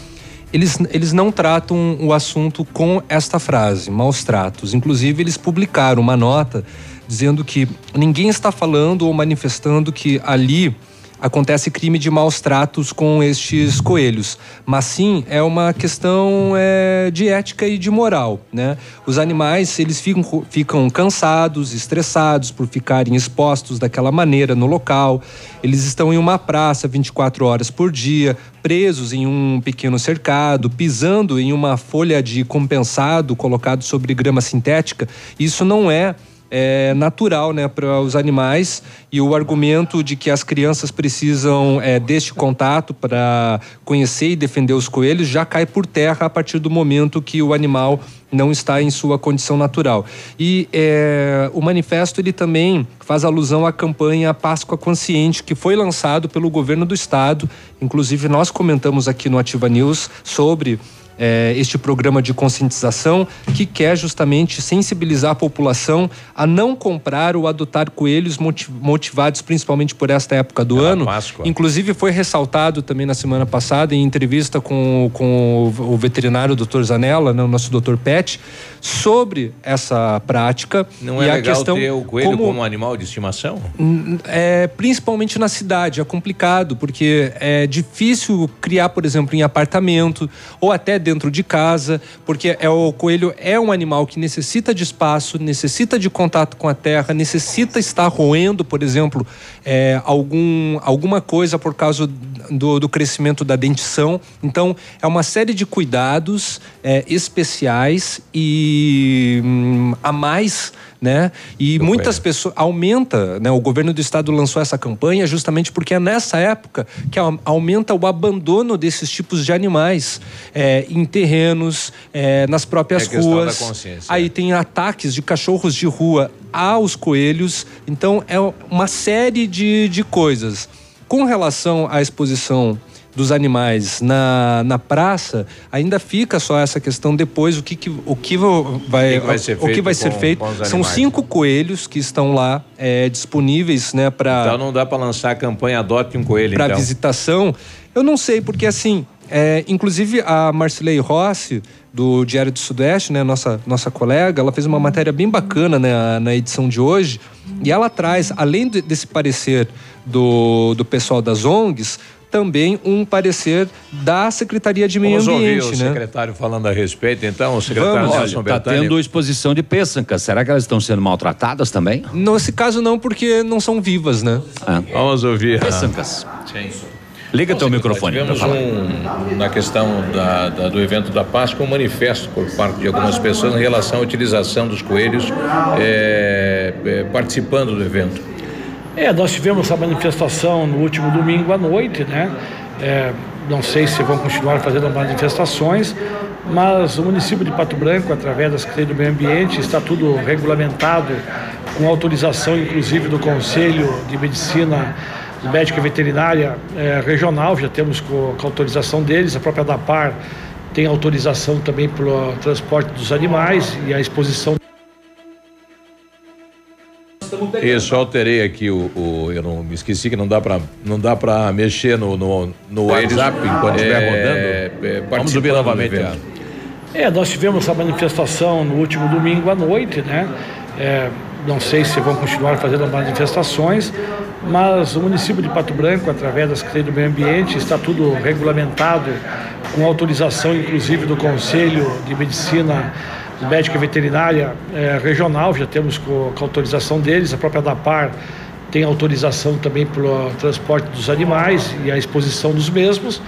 eles, eles não tratam o assunto com esta frase, maus tratos. Inclusive, eles publicaram uma nota dizendo que ninguém está falando ou manifestando que ali acontece crime de maus tratos com estes coelhos, mas sim é uma questão é, de ética e de moral, né? Os animais eles ficam, ficam cansados, estressados por ficarem expostos daquela maneira no local. Eles estão em uma praça 24 horas por dia, presos em um pequeno cercado, pisando em uma folha de compensado colocado sobre grama sintética. Isso não é é, natural né, para os animais e o argumento de que as crianças precisam é, deste contato para conhecer e defender os coelhos já cai por terra a partir do momento que o animal não está em sua condição natural. E é, o manifesto ele também faz alusão à campanha Páscoa Consciente que foi lançado pelo governo do estado. Inclusive nós comentamos aqui no Ativa News sobre é, este programa de conscientização que quer justamente sensibilizar a população a não comprar ou adotar coelhos moti- motivados principalmente por esta época do ano. Páscoa. Inclusive foi ressaltado também na semana passada em entrevista com, com o, veterinário Dr. Zanella, né, o nosso Dr. Pet, sobre essa prática Não e é a legal questão ter o coelho como- como animal de estimação? É, principalmente na cidade, é complicado, porque é difícil criar, por exemplo, em apartamento ou até dentro de casa, porque é, o coelho é um animal que necessita de espaço, necessita de contato com a terra, necessita estar roendo, por exemplo, é, algum, alguma coisa por causa do, do crescimento da dentição. Então, é uma série de cuidados é, especiais e hum, a mais né? E muitas pessoas aumenta, né? O governo do estado lançou essa campanha justamente porque é nessa época que au- aumenta o abandono desses tipos de animais é, em terrenos, é, nas próprias É ruas. Aí tem ataques de cachorros de rua aos coelhos. Então é uma série de, de coisas. Com relação à exposição dos animais na, na praça, ainda fica só essa questão depois o que, que o que vai, O que vai ser o que feito vai ser com- feito. com São cinco coelhos que estão lá é, disponíveis, né, para Então não dá para lançar a campanha Adote um Coelho, para então. visitação. Eu não sei, porque assim, é, inclusive a Marcilei Rossi, do Diário do Sudeste, né, nossa, nossa colega, ela fez uma matéria bem bacana na, na edição de hoje, e ela traz, além de- desse parecer do, do pessoal das ONGs, também um parecer da Secretaria de Meio Vamos ouvir Ambiente, o né? secretário falando a respeito, então, o secretário Vamos, Nelson olha, tá Bertani. tendo exposição de pêssacas. Será que elas estão sendo maltratadas também? Nesse caso não, porque não são vivas, né? Vamos ouvir. Pêssacas. Sim. Liga teu microfone Tivemos falar. um, na questão da- da- do evento da Páscoa, um manifesto por parte de algumas pessoas em relação à utilização dos coelhos é, é, participando do evento. É, nós tivemos essa manifestação no último domingo à noite, né? É, não sei se vão continuar fazendo manifestações, mas o município de Pato Branco, através da Secretaria do Meio Ambiente, está tudo regulamentado, com autorização inclusive do Conselho de Medicina Médica e Veterinária é, Regional, já temos com, com autorização deles, a própria DAPAR tem autorização também para o transporte dos animais e a exposição Isso, eu alterei aqui o, o- eu não me esqueci que não dá para não dá para mexer no, no, no WhatsApp enquanto estiver rodando. É, Vamos do novamente. É, nós tivemos essa manifestação no último domingo à noite, né? É, não sei se vão continuar fazendo manifestações, mas o município de Pato Branco, através da Secretaria do Meio Ambiente, está tudo regulamentado, com autorização inclusive do Conselho de Medicina Médica Veterinária eh, Regional, já temos com, com autorização deles, a própria DAPAR tem autorização também para o transporte dos animais e a exposição dos mesmos.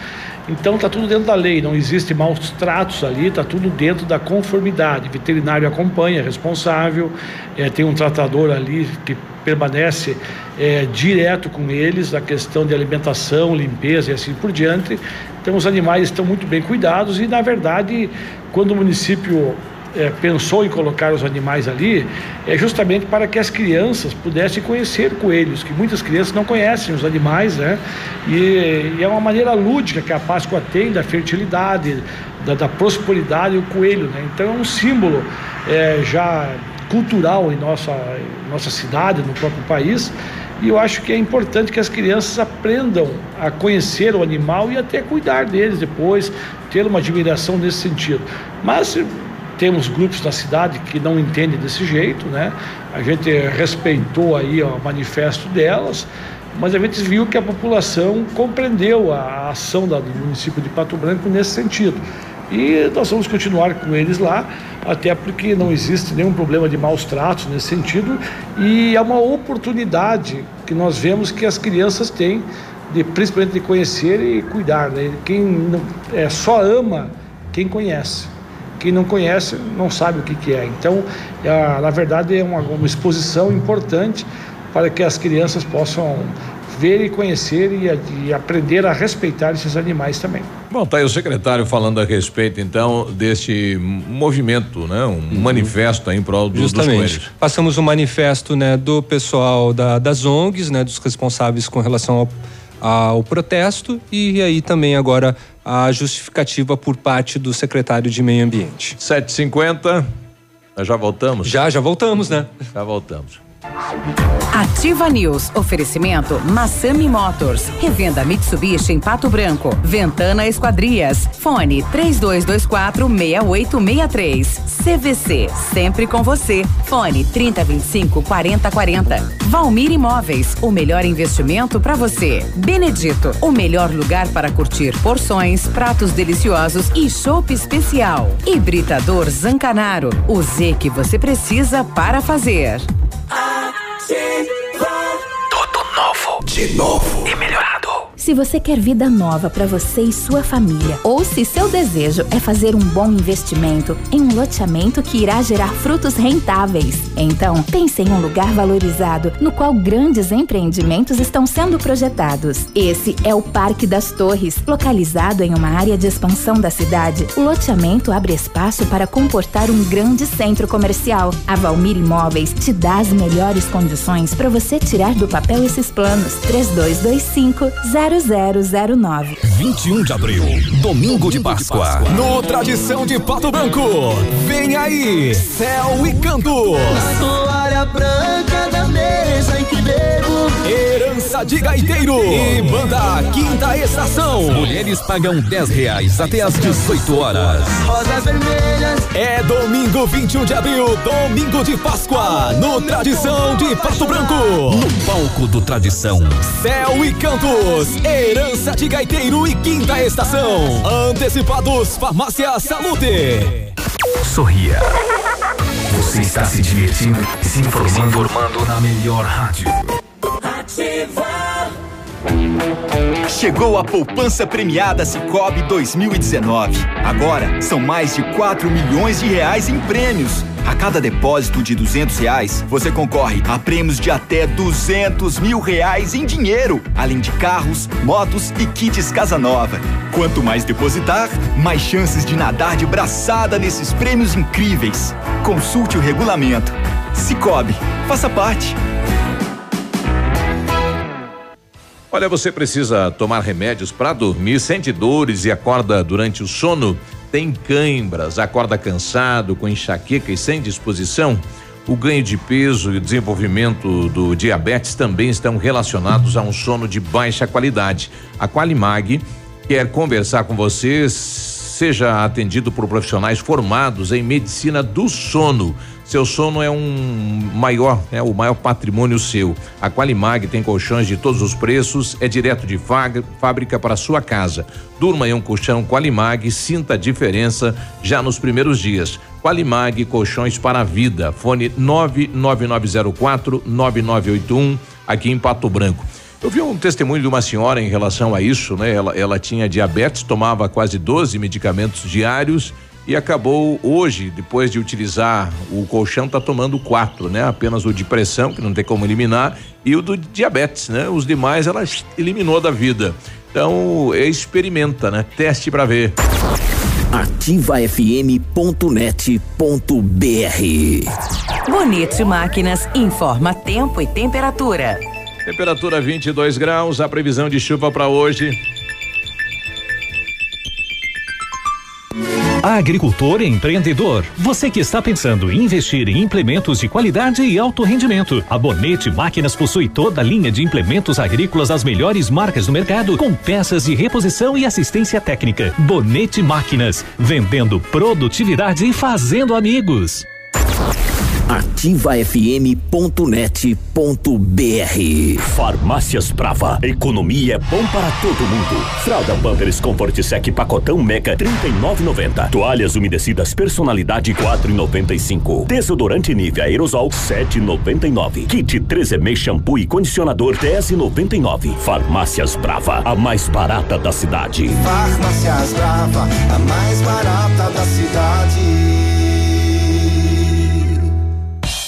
Então está tudo dentro da lei, não existe maus tratos ali, está tudo dentro da conformidade. O veterinário acompanha, é responsável, é, tem um tratador ali que permanece é, direto com eles na questão de alimentação, limpeza e assim por diante. Então os animais estão muito bem cuidados e na verdade quando o município é, pensou em colocar os animais ali é justamente para que as crianças pudessem conhecer coelhos, que muitas crianças não conhecem os animais, né? E, e é uma maneira lúdica que a Páscoa tem da fertilidade, da, da prosperidade o coelho, né? Então é um símbolo é, já cultural em nossa, em nossa cidade, no próprio país. E eu acho que é importante que as crianças aprendam a conhecer o animal e até cuidar deles depois, ter uma admiração nesse sentido. Mas temos grupos da cidade que não entendem desse jeito, né? A gente respeitou aí o manifesto delas, mas a gente viu que a população compreendeu a ação do município de Pato Branco nesse sentido. E nós vamos continuar com eles lá, até porque não existe nenhum problema de maus tratos nesse sentido, e é uma oportunidade que nós vemos que as crianças têm, de, principalmente de conhecer e cuidar. Né? Quem não, é, só ama quem conhece. Quem não conhece não sabe o que, que é. Então, a, na verdade, é uma, uma exposição importante para que as crianças possam ver e conhecer e, e, aprender a respeitar esses animais também. Bom, tá aí o secretário falando a respeito, então, deste movimento, né? Um uhum. manifesto em prol do, Justamente. dos coelhos. Passamos um manifesto, né, do pessoal da, das ONGs, né, dos responsáveis com relação ao, ao protesto e aí também agora a justificativa por parte do secretário de Meio Ambiente. 750. Nós já voltamos? Já, já voltamos, né? Já voltamos. Ativa News. Oferecimento Massami Motors. Revenda Mitsubishi em Pato Branco. Ventana Esquadrias. Fone 3224 6863. CVC. Sempre com você. Fone 3025 4040. Valmir Imóveis. O melhor investimento para você. Benedito. O melhor lugar para curtir porções, pratos deliciosos e chopp especial. Hibridador Zancanaro. O Z que você precisa para fazer. De novo. E melhorado. Se você quer vida nova para você e sua família, ou se seu desejo é fazer um bom investimento em um loteamento que irá gerar frutos rentáveis, então pense em um lugar valorizado no qual grandes empreendimentos estão sendo projetados. Esse é o Parque das Torres, localizado em uma área de expansão da cidade. O loteamento abre espaço para comportar um grande centro comercial. A Valmir Imóveis te dá as melhores condições para você tirar do papel esses planos. 3225 0009. 21 de abril, domingo de Páscoa. No Tradição de Pato Branco. Vem aí, Céu e Canto. Toalha branca da mesa em que Herança de Gaiteiro. E banda Quinta Estação. Mulheres pagam 10 reais até às 18 horas. Rosas vermelhas. É domingo 21 de abril, domingo de Páscoa. No Tradição de Pato Branco. No palco do Tradição. Céu e Cantos. Herança de Gaiteiro e Quinta Estação. Antecipados Farmácia Salute. Sorria. Você está se divertindo e se informando, informando na melhor rádio. Ativa. Chegou a poupança premiada Cicobi 2019. Agora são mais de 4 milhões de reais em prêmios. A cada depósito de 200 reais, você concorre a prêmios de até 200 mil reais em dinheiro, além de carros, motos e kits Casa Nova. Quanto mais depositar, mais chances de nadar de braçada nesses prêmios incríveis. Consulte o regulamento. Cicobi, faça parte. Olha, você precisa tomar remédios para dormir, sente dores e acorda durante o sono? Tem cãibras, acorda cansado, com enxaqueca e sem disposição? O ganho de peso e o desenvolvimento do diabetes também estão relacionados a um sono de baixa qualidade. A Qualimag quer conversar com você, seja atendido por profissionais formados em medicina do sono. Seu sono é um maior, é o maior patrimônio seu. A Qualimag tem colchões de todos os preços, é direto de fábrica para sua casa. Durma em um colchão Qualimag, sinta a diferença já nos primeiros dias. Qualimag, colchões para a vida. Fone 99904 9981. aqui em Pato Branco. Eu vi um testemunho de uma senhora em relação a isso, né? Ela, ela tinha diabetes, tomava quase 12 medicamentos diários e acabou hoje, depois de utilizar o colchão, tá tomando quatro, né? Apenas o de pressão, que não tem como eliminar, e o do diabetes, né? Os demais ela eliminou da vida. Então, experimenta, né? Teste para ver. ativafm.net.br Bonito Máquinas informa tempo e temperatura. Temperatura 22 graus, a previsão de chuva para hoje. Agricultor e empreendedor, você que está pensando em investir em implementos de qualidade e alto rendimento, a Bonete Máquinas possui toda a linha de implementos agrícolas das melhores marcas do mercado, com peças de reposição e assistência técnica. Bonete Máquinas, vendendo produtividade e fazendo amigos. ativafm.net.br Farmácias Brava. Economia é bom para todo mundo. Fralda Pampers Comfort Sec pacotão Mega 39,90. Toalhas umedecidas personalidade 4,95. Desodorante Nivea aerosol 7,99. Kit 3M shampoo e condicionador 10,99. Farmácias Brava, a mais barata da cidade. Farmácias Brava, a mais barata da cidade.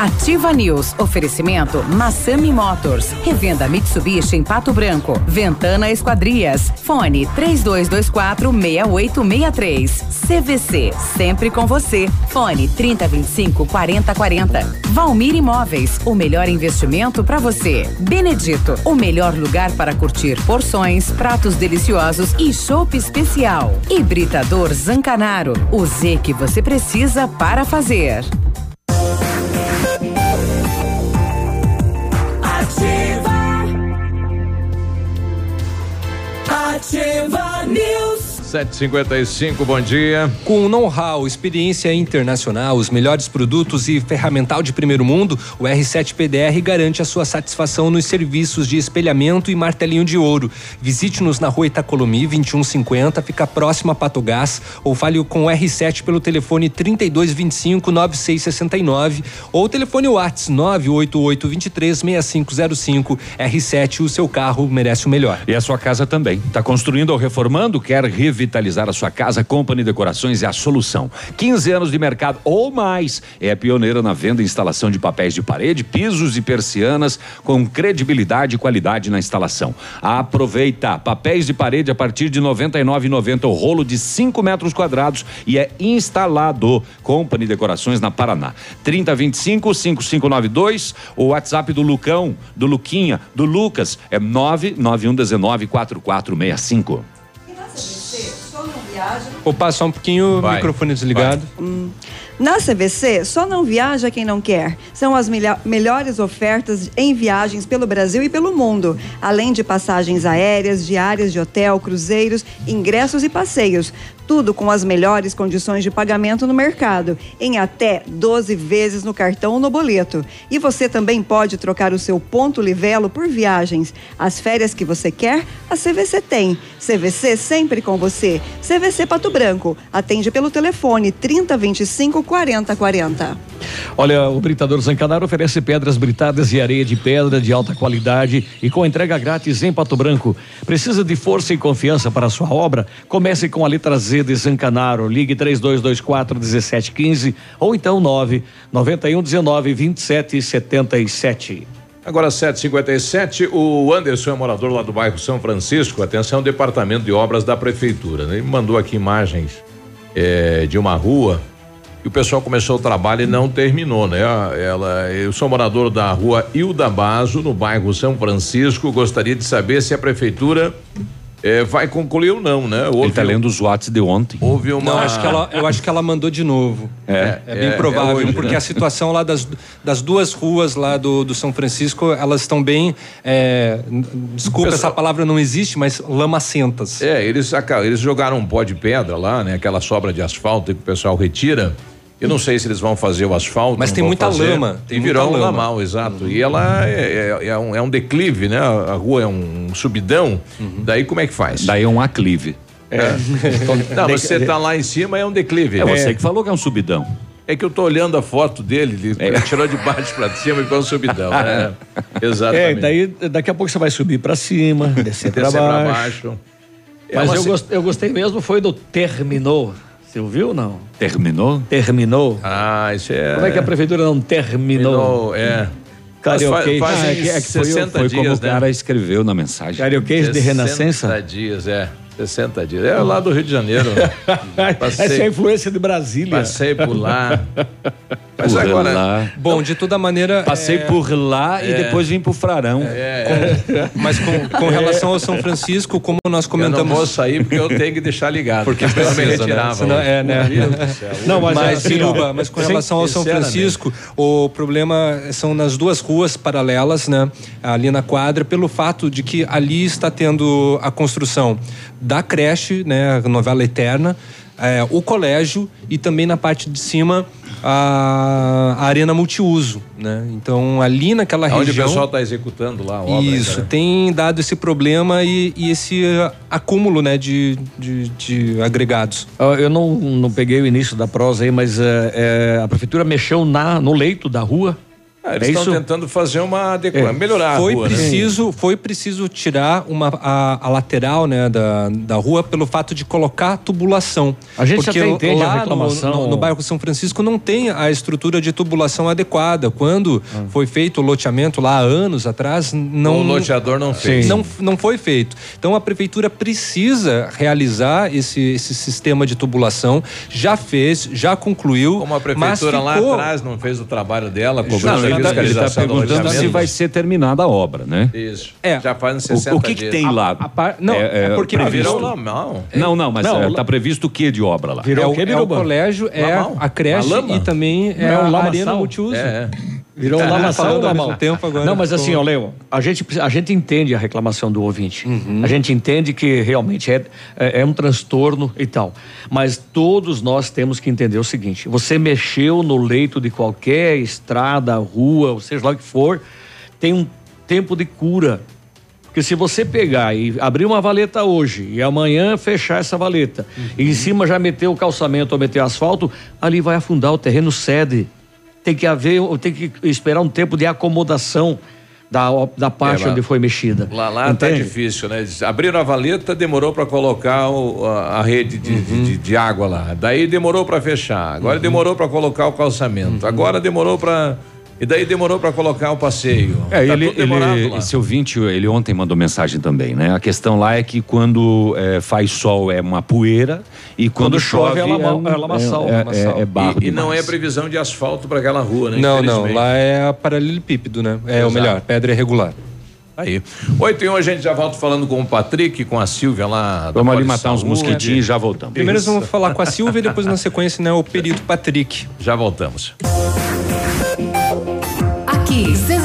Ativa News. Oferecimento Massami Motors. Revenda Mitsubishi em Pato Branco. Ventana Esquadrias. Fone 3224 6863. CVC. Sempre com você. Fone 3025 4040. Valmir Imóveis. O melhor investimento para você. Benedito. O melhor lugar para curtir porções, pratos deliciosos e chopp especial. Hibridador Zancanaro. O Z que você precisa para fazer. Ativa News. 755, bom dia. Com know-how, experiência internacional, os melhores produtos e ferramental de primeiro mundo, o R7 PDR garante a sua satisfação nos serviços de espelhamento e martelinho de ouro. Visite-nos na rua Itacolomi 2150, fica próximo a Patogás, ou fale com o R7 pelo telefone 3225 9669 ou telefone Whats 988 23 6505. R7, o seu carro merece o melhor. E a sua casa também. Está construindo ou reformando? Quer revitalizar a sua casa? Company Decorações é a solução. 15 anos de mercado ou mais. É pioneira na venda e instalação de papéis de parede, pisos e persianas com credibilidade e qualidade na instalação. Aproveita! Papéis de parede a partir de R$ 99,90 o rolo de 5 metros quadrados e é instalado. Company Decorações na Paraná. 3025 5592. O WhatsApp do Lucão, do Luquinha, do Lucas é 99119 4465. Vou passar um pouquinho o Vai, microfone desligado. Hum. Na CVC, só não viaja quem não quer. São as melho- melhores ofertas em viagens pelo Brasil e pelo mundo, além de passagens aéreas, diárias de hotel, cruzeiros, ingressos e passeios. Tudo com as melhores condições de pagamento no mercado, em até 12 vezes no cartão ou no boleto. E você também pode trocar o seu ponto Livelo por viagens. As férias que você quer, a CVC tem. CVC sempre com você. CVC Pato Branco. Atende pelo telefone 3025 4040. Olha, o Britador Zancanaro oferece pedras britadas e areia de pedra de alta qualidade e com entrega grátis em Pato Branco. Precisa de força e confiança para a sua obra? Comece com a letra Z de Zancanaro. Ligue 3224 1715 ou então 9 91 19 27 77. Agora 757, o Anderson é morador lá do bairro São Francisco. Atenção, departamento de obras da prefeitura. né? Ele mandou aqui imagens eh, de uma rua e o pessoal começou o trabalho e não terminou, né? Ela, eu sou morador da rua Hilda Baso, no bairro São Francisco. Gostaria de saber se a prefeitura eh, vai concluir ou não, né? Ele tá lendo os Whats de ontem. Houve uma. Não, acho que ela, eu acho que ela mandou de novo. É, é bem é, provável, é hoje, porque né? a situação lá das, das duas ruas lá do, do São Francisco, elas estão bem. é, desculpa, Pessoal- essa palavra não existe, mas lamacentas. É, eles, eles jogaram um pó de pedra lá, né? Aquela sobra de asfalto que o pessoal retira. Eu não sei se eles vão fazer o asfalto. Mas não tem muita fazer. lama, tem virou muita um lama. lamal, exato. E ela é, é- é um, é um declive, né? A rua é um subidão. Daí como é que faz? Daí é um aclive. É. Não, mas você tá lá em cima é um declive. É você que falou que é um subidão. É que eu tô olhando a foto dele, ele ele tirou de baixo pra cima e ficou um subidão. né? É, Exatamente. daí daqui a pouco você vai subir pra cima, descer pra Descer pra baixo. baixo. É Mas eu, gost- eu gostei mesmo foi do terminou. Você ouviu ou não? Terminou? Terminou. Ah, isso é. Como é que a prefeitura não terminou? Terminou, é. Carioquês. Faz- fazem Ah, é que- é que foi- 60 Foi como dias, o né? cara escreveu na mensagem. Carioquês de 60 renascença? dias, é. 60 dias. É lá do Rio de Janeiro. Essa é a influência de Brasília. Passei por lá. Mas Por agora. lá. Bom, de toda maneira. Passei é, por lá e É. depois vim pro Frarão. Mas com, com relação ao São Francisco, como nós Eu não comentamos. vou sair porque eu tenho que deixar ligado. Porque eu me precisa, né? retirava. Senão- é, né? Não, mas, Mas, assim, mas com relação ao São sinceramente. Francisco, o problema são nas duas ruas paralelas, né? Ali na quadra, pelo fato de que ali está tendo a construção da creche, né? A novela eterna, é, o colégio e também na parte de cima a, a arena multiuso, né? Então ali naquela Onde o região. pessoal está executando lá a obra. Isso, né? tem dado esse problema e, e esse uh, acúmulo né, de, de, de agregados. Ó, Eu não, não peguei o início da prosa aí, mas é, é, a prefeitura mexeu na, no leito da rua. Ah, eles é estão isso? tentando fazer uma adequa... É. melhorar foi a rua, né? preciso, foi preciso tirar uma, a, a lateral né, da, da rua pelo fato de colocar tubulação. A gente Porque até entende a lá no- reclamação. No, no bairro São Francisco não tem a estrutura de tubulação adequada. Quando Ah. foi feito o loteamento lá há anos atrás, não. O loteador não fez. Não, não foi feito. Então a prefeitura precisa realizar esse, esse sistema de tubulação. Já fez, já concluiu. Como a mas prefeitura lá ficou- atras não fez o trabalho dela, cobrou Não, ele a está fiscalização do perguntando se vai ser terminada a obra, né? Isso. É. Já fazem O, 60 o que, que dias. tem lá? a par- não, é porque Ah, previsto? virou lamal. Não, não, mas está previsto o que de obra lá? Virou é, o o, é o colégio, é Lamal. a creche A e também é Não é um a arena multiuso. É, é. Virou Tá ou ao lamal? mesmo tempo agora. Não, mas assim, ó, Leo, a gente, a gente entende a reclamação do ouvinte. A gente entende que realmente é, é, é um transtorno e tal. Mas todos nós temos que entender o seguinte: você mexeu no leito de qualquer estrada, rua, ou seja lá o que for, tem um tempo de cura. Porque se você pegar e abrir uma valeta hoje e amanhã fechar essa valeta e em cima já meter o calçamento ou meter asfalto, ali vai afundar, o terreno cede. Tem que haver, tem que esperar um tempo de acomodação da, da parte É, lá- onde foi mexida. Lá, lá tá difícil, né? Abriram a valeta, demorou para colocar o- a, a rede de, Uhum. de- de água lá. Daí demorou para fechar. Agora demorou para colocar o calçamento. Uhum. Agora demorou para e daí demorou para colocar o passeio. É, Tá ele, ele, lá. esse ouvinte, ele ontem mandou mensagem também, né? A questão lá é que quando é, faz sol é uma poeira e quando, Quando chove, chove é lama- um- é lamaçal, é, lamaçal. é- é barro E, e não é previsão de asfalto para aquela rua, né? Não, não, lá é paralelepípedo, né? É o Exato. melhor, pedra irregular. Aí. Oito e um, a gente já volta falando com o Patrick, com a Silvia lá. da Vamos ali matar uns mosquitinhos e já voltamos. Primeiro nós vamos falar com a Silvia e depois na sequência, né, o perito Patrick. Já voltamos.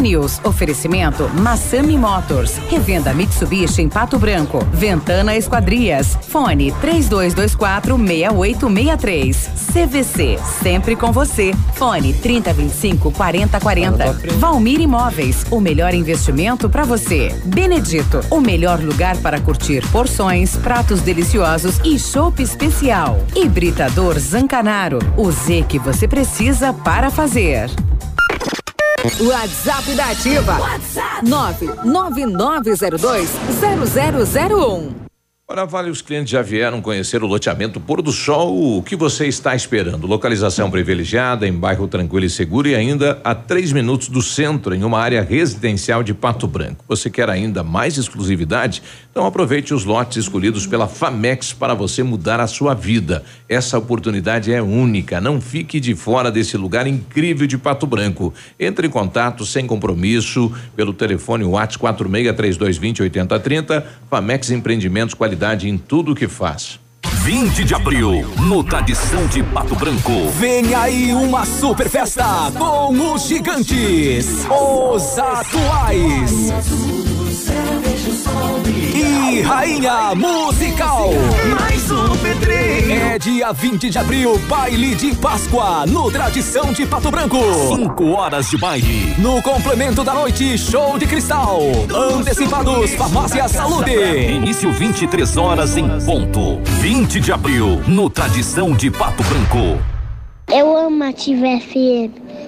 News. Oferecimento Massami Motors. Revenda Mitsubishi em Pato Branco. Ventana Esquadrias. Fone 3224 6863. CVC. Sempre com você. Fone 3025 4040. Valmir Imóveis. O melhor investimento para você. Benedito. O melhor lugar para curtir porções, pratos deliciosos e chopp especial. Hibridador Zancanaro. O Z que você precisa para fazer. WhatsApp da Ativa. WhatsApp 999020001. Ora, vale, os clientes já vieram conhecer o loteamento Pôr do Sol. O que você está esperando? Localização privilegiada, em bairro tranquilo e seguro e ainda a três minutos do centro, em uma área residencial de Pato Branco. Você quer ainda mais exclusividade? Então aproveite os lotes escolhidos pela Famex para você mudar a sua vida. Essa oportunidade é única. Não fique de fora desse lugar incrível de Pato Branco. Entre em contato sem compromisso pelo telefone WhatsApp 463220 8030. Famex Empreendimentos, qualidade em tudo que faz. 20 de abril, no Tradição de Pato Branco. Vem aí uma super festa com os gigantes, os atuais. E Rainha Musical. Mais um pedrinho. É dia 20 de abril, baile de Páscoa, no Tradição de Pato Branco. Cinco horas de baile. No complemento da noite, show de cristal. Antecipados, Farmácia Saúde. Início 23 horas em ponto. 20 de abril, no Tradição de Pato Branco. Eu amo a Ativa FM.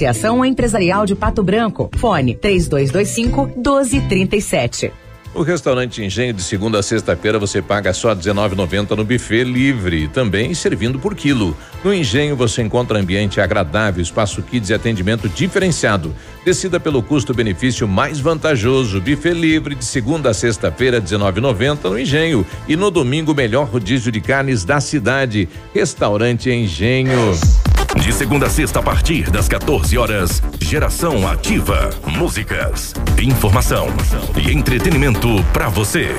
Associação Empresarial de Pato Branco. Fone 3225 1237. O restaurante Engenho de segunda a sexta-feira você paga só R$19,90 no buffet livre, também servindo por quilo. No Engenho você encontra ambiente agradável, espaço kids e atendimento diferenciado. Decida pelo custo-benefício mais vantajoso. Buffet livre de segunda a sexta-feira R$19,90 no Engenho e no domingo melhor rodízio de carnes da cidade. Restaurante Engenho. De segunda a sexta, a partir das 14 horas, Geração Ativa. Músicas, informação e entretenimento para você.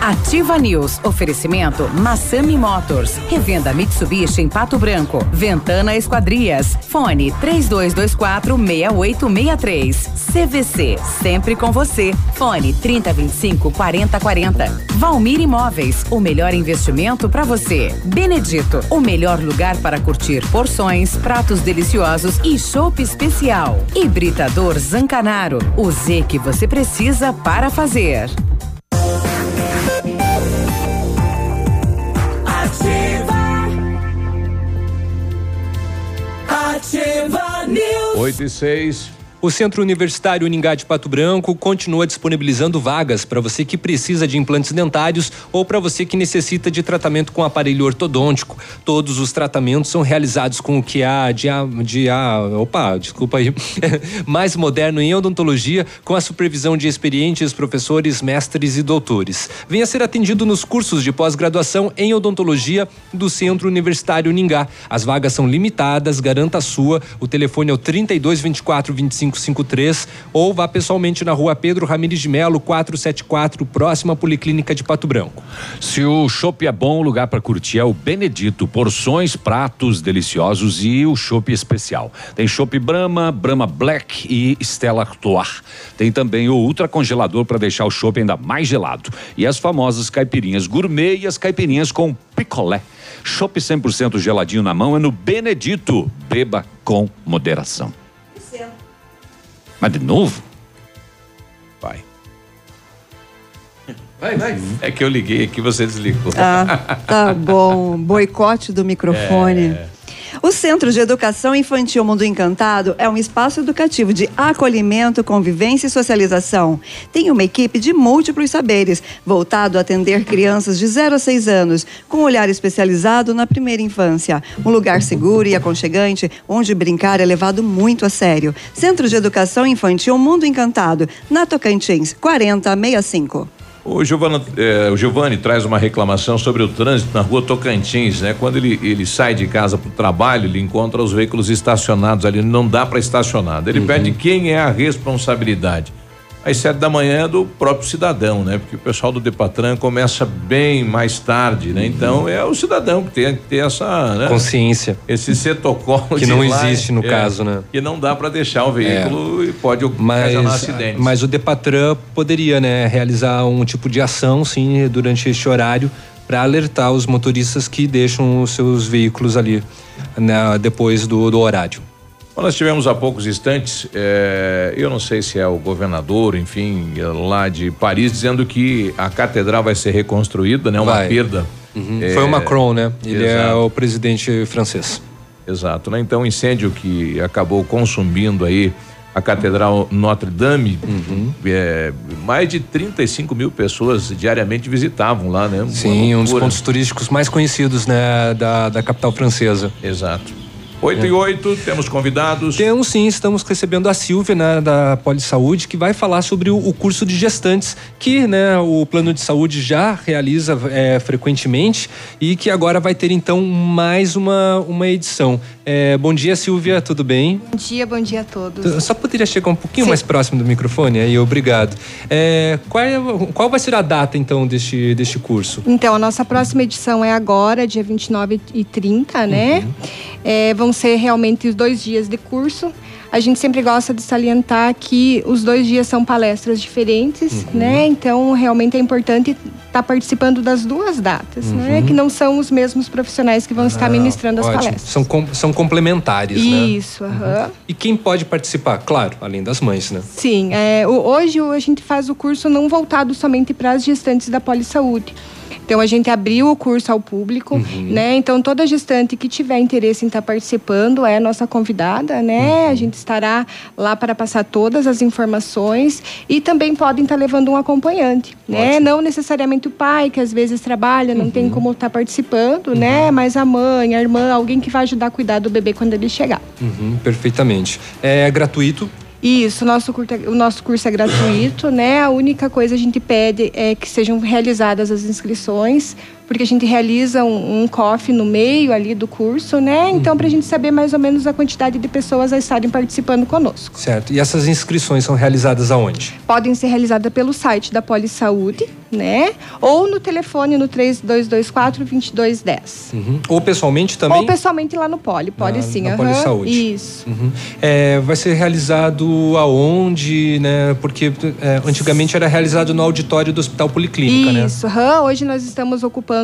Ativa News. Oferecimento Massami Motors. Revenda Mitsubishi em Pato Branco. Ventana Esquadrias. Fone 3224 6863. CVC. Sempre com você. Fone 3025 4040. Valmir Imóveis. O melhor investimento para você. Benedito. O melhor lugar para curtir porções, pratos deliciosos e chopp especial. Hibridador Zancanaro. O Z que você precisa para fazer. Ativa News. 8 e 6. O Centro Universitário Uningá de Pato Branco continua disponibilizando vagas para você que precisa de implantes dentários ou para você que necessita de tratamento com aparelho ortodôntico. Todos os tratamentos são realizados com o que há de, de opa, desculpa aí, mais moderno em odontologia, com a supervisão de experientes professores, mestres e doutores. Venha ser atendido nos cursos de pós-graduação em odontologia do Centro Universitário Uningá. As vagas são limitadas, garanta a sua. O telefone é o 32 24 25 3553 ou vá pessoalmente na rua Pedro Ramires de Melo, 474, próxima à Policlínica de Pato Branco. Se o chopp é bom, o lugar para curtir é o Benedito. Porções, pratos deliciosos e o chopp especial. Tem chopp Brahma, Brahma Black e Stella Artois. Tem também o ultra congelador para deixar o chopp ainda mais gelado. E as famosas caipirinhas gourmet e as caipirinhas com picolé. Chopp 100% geladinho na mão é no Benedito. Beba com moderação. Mas de novo? Vai. Vai, vai. É que eu liguei aqui, você desligou. Ah, tá bom. Boicote do microfone. É. O Centro de Educação Infantil Mundo Encantado é um espaço educativo de acolhimento, convivência e socialização. Tem uma equipe de múltiplos saberes, voltado a atender crianças de 0 a 6 anos, com um olhar especializado na primeira infância. Um lugar seguro e aconchegante, onde brincar é levado muito a sério. Centro de Educação Infantil Mundo Encantado, na Tocantins, 4065. O Giovanni, eh, o Giovanni traz uma reclamação sobre o trânsito na rua Tocantins, né? Quando ele, ele sai de casa para o trabalho, ele encontra os veículos estacionados ali, não dá para estacionar. Ele Uhum. pede quem é a responsabilidade. Às sete da manhã é do próprio cidadão, né? Porque o pessoal do Depatran começa bem mais tarde, né? Então é o cidadão que tem que ter essa né? Consciência. esse setocolo Que não lá, existe no é, caso, né? Que não dá para deixar o veículo e pode Mas, ocasionar acidentes. mas o Depatran poderia, né, realizar um tipo de ação, sim, durante este horário, para alertar os motoristas que deixam os seus veículos ali né, depois do, do horário. Nós tivemos há poucos instantes, é, eu não sei se é o governador, enfim, lá de Paris, dizendo que a catedral vai ser reconstruída, né? Uma Vai. perda. Uhum. É, Foi o Macron, né? Ele é exato. o presidente francês. Exato, né? Então, incêndio que acabou consumindo aí a Catedral Notre Dame, Uhum. é, mais de 35 mil pessoas diariamente visitavam lá, né? Sim, um dos pontos turísticos mais conhecidos, né, da, da capital francesa. Exato. 8 e 8, temos convidados. Temos sim, estamos recebendo a Silvia, né, da Polisaúde, que vai falar sobre o, o curso de gestantes, que né, o plano de saúde já realiza é, frequentemente e que agora vai ter então mais uma, uma edição. É, bom dia, Silvia, tudo bem? Bom dia, bom dia a todos. Só poderia chegar um pouquinho Sim. mais próximo do microfone aí, obrigado. É, qual, é- qual vai ser a data então deste, deste curso? Então, a nossa próxima edição é agora, dia 29 e 30, né? É, vão ser realmente os dois dias de curso. A gente sempre gosta de salientar que os dois dias são palestras diferentes, né? Então, realmente é importante estar participando das duas datas, né? Uhum. Que não são os mesmos profissionais que vão estar Ah, ministrando as ótimo. palestras. São, com- são complementares, né? Isso, aham. E quem pode participar? Claro, além das mães, né? Sim, é, hoje a gente faz o curso não voltado somente para as gestantes da Polisaúde. Então a gente abriu o curso ao público, Uhum. né? Então toda gestante que tiver interesse em estar participando é nossa convidada, né? Uhum. A gente estará lá para passar todas as informações e também podem estar levando um acompanhante, né? Não necessariamente o pai que às vezes trabalha, não Uhum. tem como estar participando, né? Mas a mãe, a irmã, alguém que vai ajudar a cuidar do bebê quando ele chegar. Uhum, perfeitamente. É gratuito? Isso, nosso, curta, o nosso curso é gratuito, né? A única coisa a gente pede é que sejam realizadas as inscrições, porque a gente realiza um, um COF no meio ali do curso, né? Então, para a gente saber mais ou menos a quantidade de pessoas a estarem participando conosco. Certo. E essas inscrições são realizadas aonde? Podem ser realizadas pelo site da Polisaúde, né? Ou no telefone no 3224 2210. Uhum. Ou pessoalmente também? Ou pessoalmente lá no Poli, pode Na- sim. na aham. Polisaúde. Isso. Uhum. É, vai ser realizado aonde, né? Porque é, antigamente era realizado no auditório do Hospital Policlínica, né? Isso, aham. hoje nós estamos ocupando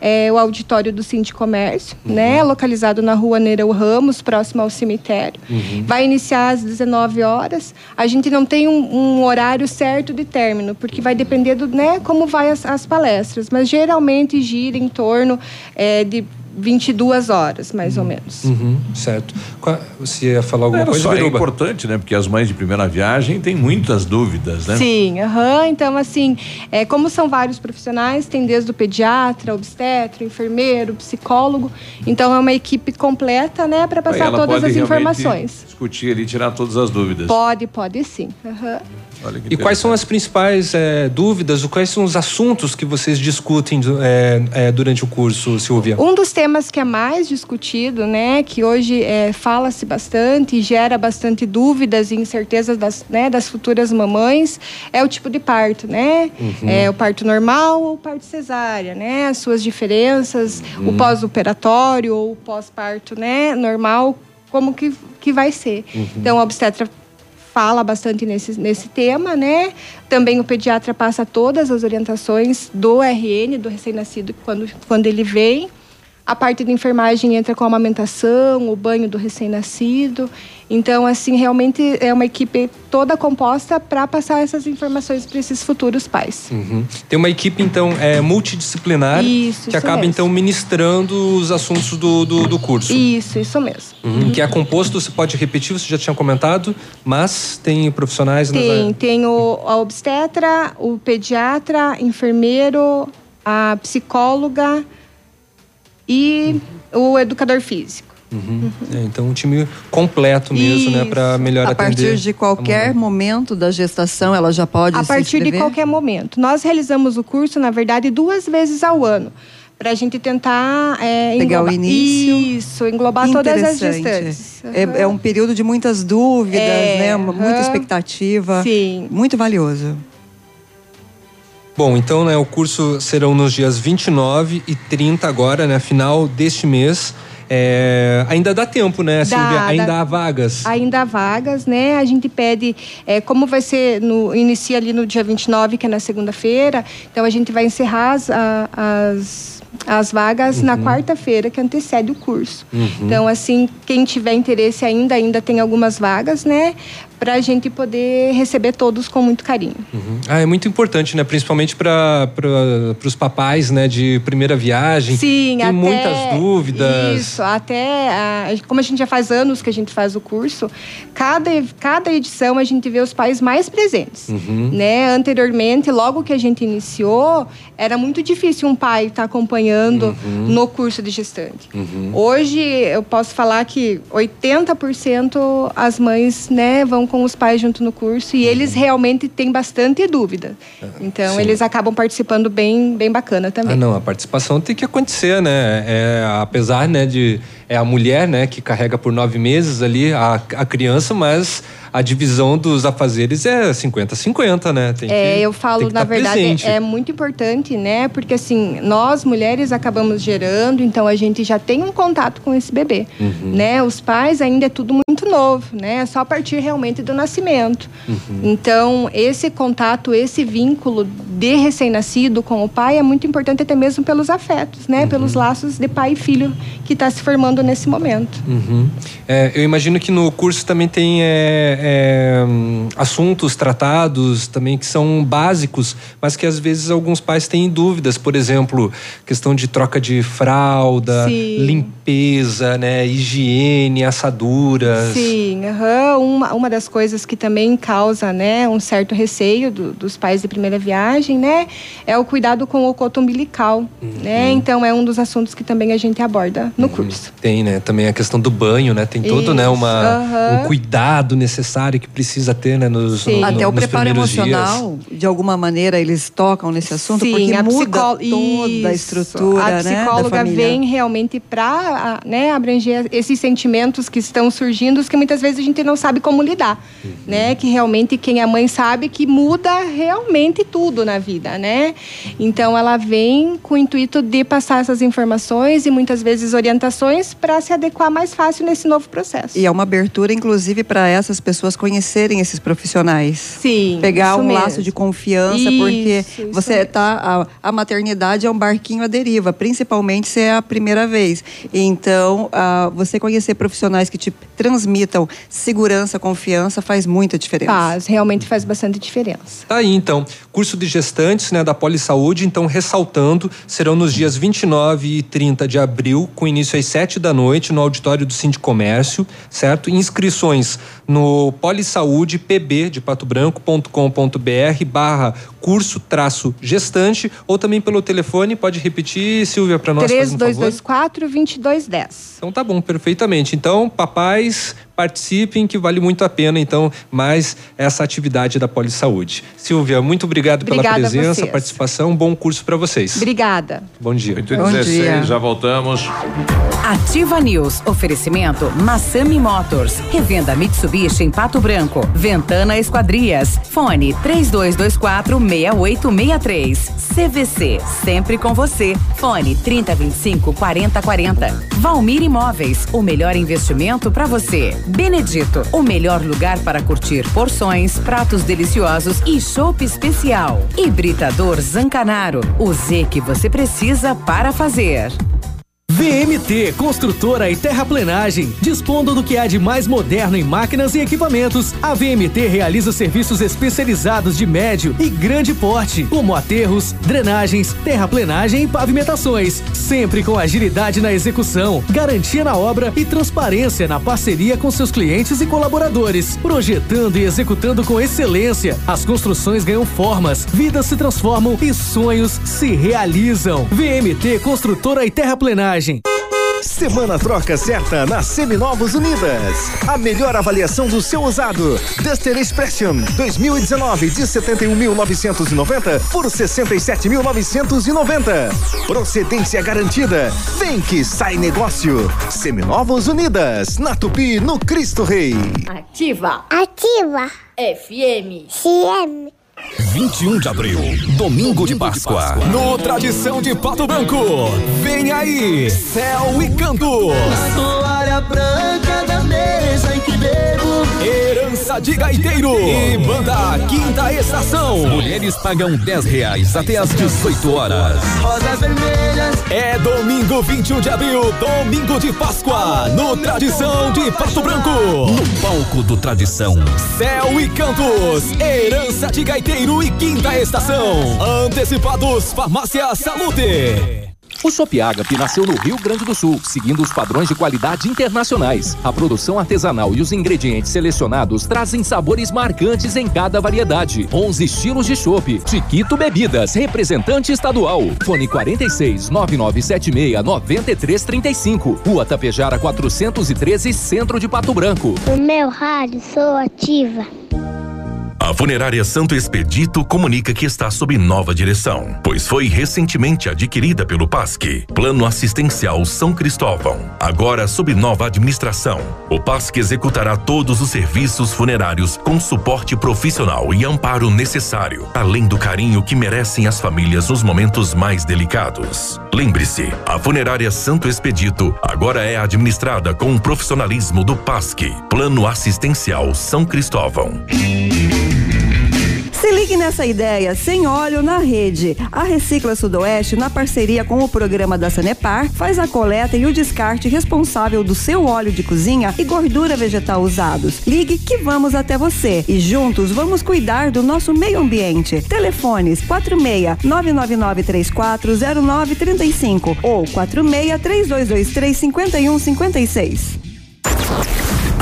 é, o auditório do Cinti Comércio, Uhum. né? Localizado na rua Nereu Ramos, próximo ao cemitério. Uhum. Vai iniciar às 19 horas. A gente não tem um, um horário certo de término, porque vai depender do, né, como vai as, as palestras. Mas geralmente gira em torno é, de 22 horas, mais ou menos. Uhum, certo. Você ia falar alguma Era coisa, só, é importante, né? Porque as mães de primeira viagem têm muitas dúvidas, né? Sim, aham. Então, assim, é, como são vários profissionais, tem desde o pediatra, obstetra, enfermeiro, psicólogo. Então, é uma equipe completa, né, para passar todas as informações. Discutir ali, tirar todas as dúvidas. Pode, pode sim. Aham. E quais são as principais é, dúvidas, ou quais são os assuntos que vocês discutem é, é, durante o curso, Silvia? Um dos temas que é mais discutido, né, que hoje é, fala-se bastante e gera bastante dúvidas e incertezas das, né, das futuras mamães, é o tipo de parto, né? Uhum. É o parto normal ou o parto cesárea, né? As suas diferenças, o Uhum. pós-operatório ou o pós-parto, né, normal, como que, que vai ser. Uhum. Então, a obstetra fala bastante nesse, nesse tema, né? Também o pediatra passa todas as orientações do RN, do recém-nascido, quando, quando ele vem. A parte de enfermagem entra com a amamentação, o banho do recém-nascido. Então, assim, realmente é uma equipe toda composta para passar essas informações para esses futuros pais. Uhum. Tem uma equipe, então, é, multidisciplinar Isso, que isso acaba, mesmo. então, ministrando os assuntos do, do, do curso. Isso, isso mesmo. Uhum. Que é composto, você pode repetir, você já tinha comentado, mas tem profissionais nas Tem, tem o, a obstetra, o pediatra, enfermeiro, a psicóloga e o educador físico. Uhum. É, então, um time completo mesmo, né? Para melhor a atender. partir de qualquer momento da gestação, ela já pode A se partir de qualquer momento. Nós realizamos o curso, na verdade, duas vezes ao ano. Para a gente tentar é, Pegar o englobar- início. Isso, englobar todas as gestantes. É, é um período de muitas dúvidas, É, né? Uma- Muita expectativa. Sim. Muito valioso. Bom, então, né, o curso serão nos dias 29 e 30 agora, né? Final deste mês. É, ainda dá tempo, né, Dá, Silvia? Ainda dá. há vagas. Ainda há vagas, né? A gente pede, é, como vai ser, no, inicia ali no dia 29, que é na segunda-feira, então a gente vai encerrar as, as as vagas uhum. na quarta-feira que antecede o curso. Uhum. Então, assim, quem tiver interesse ainda, ainda tem algumas vagas, né? Para a gente poder receber todos com muito carinho. Uhum. Ah, é muito importante, né? Principalmente para os papais, né? De primeira viagem. Sim, Tem até, muitas dúvidas. Isso, até a, como a gente já faz anos que a gente faz o curso, cada, cada edição a gente vê os pais mais presentes, uhum. né? Anteriormente, logo que a gente iniciou, era muito difícil um pai estar tá acompanhando uhum. no curso de gestante. Uhum. Hoje eu posso falar que 80% as mães, né, vão com os pais junto no curso e eles realmente têm bastante dúvida. Ah, então, Sim. eles acabam participando bem, bem bacana também. Ah, não, a participação tem que acontecer, né? É, apesar né, de é a mulher, né, que carrega por nove meses ali a, a criança, mas a divisão dos afazeres é 50-50, né? Tem é, que, eu falo, na tá verdade, presente. é muito importante, né? Porque assim, nós mulheres acabamos gerando, então a gente já tem um contato com esse bebê, uhum. né? Os pais ainda é tudo muito novo, né? É só a partir realmente do nascimento. Uhum. Então, esse contato, esse vínculo de recém-nascido com o pai é muito importante até mesmo pelos afetos, né? Uhum. Pelos laços de pai e filho que está se formando nesse momento. Uhum. É, eu imagino que no curso também tem é, é, assuntos tratados também que são básicos, mas que às vezes alguns pais têm dúvidas. Por exemplo, questão de troca de fralda, Sim. limpeza, né, higiene, assaduras. Sim, uhum. uma, uma das coisas que também causa né, um certo receio do, dos pais de primeira viagem, né, é o cuidado com o coto umbilical, uhum. né? Então é um dos assuntos que também a gente aborda no uhum. curso. Tem, né? Também a questão do banho, né? Tem todo, né, uma, um cuidado necessário que precisa ter, né, nos, no, Até o preparo emocional, dias. de alguma maneira eles tocam nesse assunto Sim, porque a muda toda Isso. a estrutura, A né, psicóloga né, vem realmente para, né, abranger esses sentimentos que estão surgindo, que muitas vezes a gente não sabe como lidar, uhum. né? Que realmente quem é mãe sabe que muda realmente tudo na vida, né? Então ela vem com o intuito de passar essas informações e muitas vezes orientações para se adequar mais fácil nesse novo processo. E é uma abertura, inclusive, para essas pessoas conhecerem esses profissionais. Sim. Pegar um mesmo. laço de confiança, isso, porque isso você está. A, a, maternidade é um barquinho à deriva, principalmente se é a primeira vez. Então, uh, você conhecer profissionais que te transmitam segurança, confiança, faz muita diferença. Faz, realmente faz bastante diferença. Tá aí, então. Curso de gestantes né, da Saúde, então, ressaltando, serão nos dias 29 e 30 de abril, com início às 7 da noite, no auditório do Sindicomércio, certo? Inscrições no Polissaúde PB de Pato Branco.com.br barra curso traço gestante ou também pelo telefone, pode repetir, Silvia, para nós, 3224 2210. Então tá bom, perfeitamente. Então, papais, participem que vale muito a pena então mais essa atividade da Saúde. Silvia, muito obrigado Obrigada pela presença, participação, bom curso para vocês. Obrigada. Bom dia. 8 bom 16, dia. já voltamos. Ativa News, oferecimento Massami Motors, revenda Mitsubishi em Pato Branco, Ventana Esquadrias, fone 3224 6863. CVC, sempre com você. Fone 3025 4040. Valmir Imóveis, o melhor investimento para você. Benedito, o melhor lugar para curtir porções, pratos deliciosos e chopp especial. Hibridador Zancanaro, o Z que você precisa para fazer. VMT Construtora e Terraplenagem. Dispondo do que há de mais moderno em máquinas e equipamentos, a VMT realiza serviços especializados de médio e grande porte, como aterros, drenagens, terraplenagem e pavimentações, sempre com agilidade na execução, garantia na obra e transparência na parceria com seus clientes e colaboradores, projetando e executando com excelência. As construções ganham formas, vidas se transformam e sonhos se realizam. VMT Construtora e Terraplenagem Semana troca certa na Seminovos Unidas. A melhor avaliação do seu usado. Duster Expression 2019 de 71.990 por 67.990. Procedência garantida. Vem que sai negócio. Seminovos Unidas. Na Tupi, no Cristo Rei. Ativa. Ativa. FM. CM. 21 de abril, domingo de Páscoa. No Tradição de Pato Branco. Vem aí, Céu e Cantos. toalha branca da mesa em que bebo. Herança Herança de Gaiteiro e Banda Quinta Estação. Mulheres pagam 10 reais até às 18 horas. Rosas vermelhas. É domingo 21 de abril, domingo de Páscoa, no Tradição de Pato Branco. No palco do Tradição, Céu e Cantos, Herança de Gaiteiro e Quinta Estação. Antecipados Farmácia Salute. O Shop Agape nasceu no Rio Grande do Sul, seguindo os padrões de qualidade internacionais. A produção artesanal e os ingredientes selecionados trazem sabores marcantes em cada variedade. 11 estilos de chopp. Chiquito Bebidas, representante estadual. Fone 46 9976 9335. Rua Tapejara 413, Centro de Pato Branco. O meu rádio sou ativa. A Funerária Santo Expedito comunica que está sob nova direção, pois foi recentemente adquirida pelo PASC, Plano Assistencial São Cristóvão. Agora sob nova administração, o PASC executará todos os serviços funerários com suporte profissional e amparo necessário, além do carinho que merecem as famílias nos momentos mais delicados. Lembre-se, a Funerária Santo Expedito agora é administrada com o profissionalismo do PASC, Plano Assistencial São Cristóvão. Se ligue nessa ideia, sem óleo na rede. A Recicla Sudoeste, na parceria com o programa da Sanepar, faz a coleta e o descarte responsável do seu óleo de cozinha e gordura vegetal usados. Ligue que vamos até você e juntos vamos cuidar do nosso meio ambiente. Telefones 46 999 340935 ou 46 3223 5156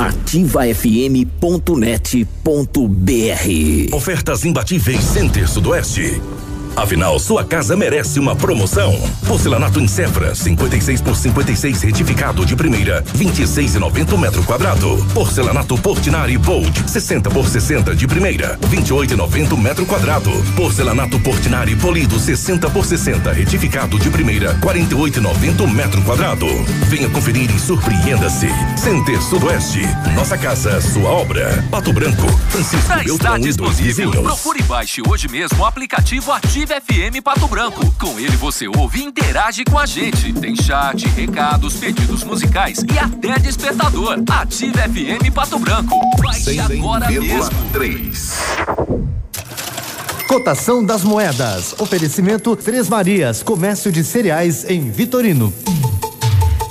ativafm.net.br Ofertas imbatíveis Center Sudoeste. Afinal, sua casa merece uma promoção. Porcelanato em Cefra, 56 por 56 retificado de primeira, 26,90 metro quadrado. Porcelanato Portinari Bold, 60 por 60 de primeira, 28,90 metro quadrado. Porcelanato Portinari Polido, 60 por 60 retificado de primeira, 48,90 metro quadrado. Venha conferir e surpreenda-se. Center Sudoeste, nossa casa, sua obra. Pato Branco, Francisco está disponível. Procure e baixe hoje mesmo o aplicativo Ativo Ativa FM Pato Branco. Com ele você ouve e interage com a gente. Tem chat, recados, pedidos musicais e até despertador. Ativa FM Pato Branco. Baixe agora mesmo. 3. Cotação das moedas. Oferecimento Três Marias, comércio de cereais em Vitorino.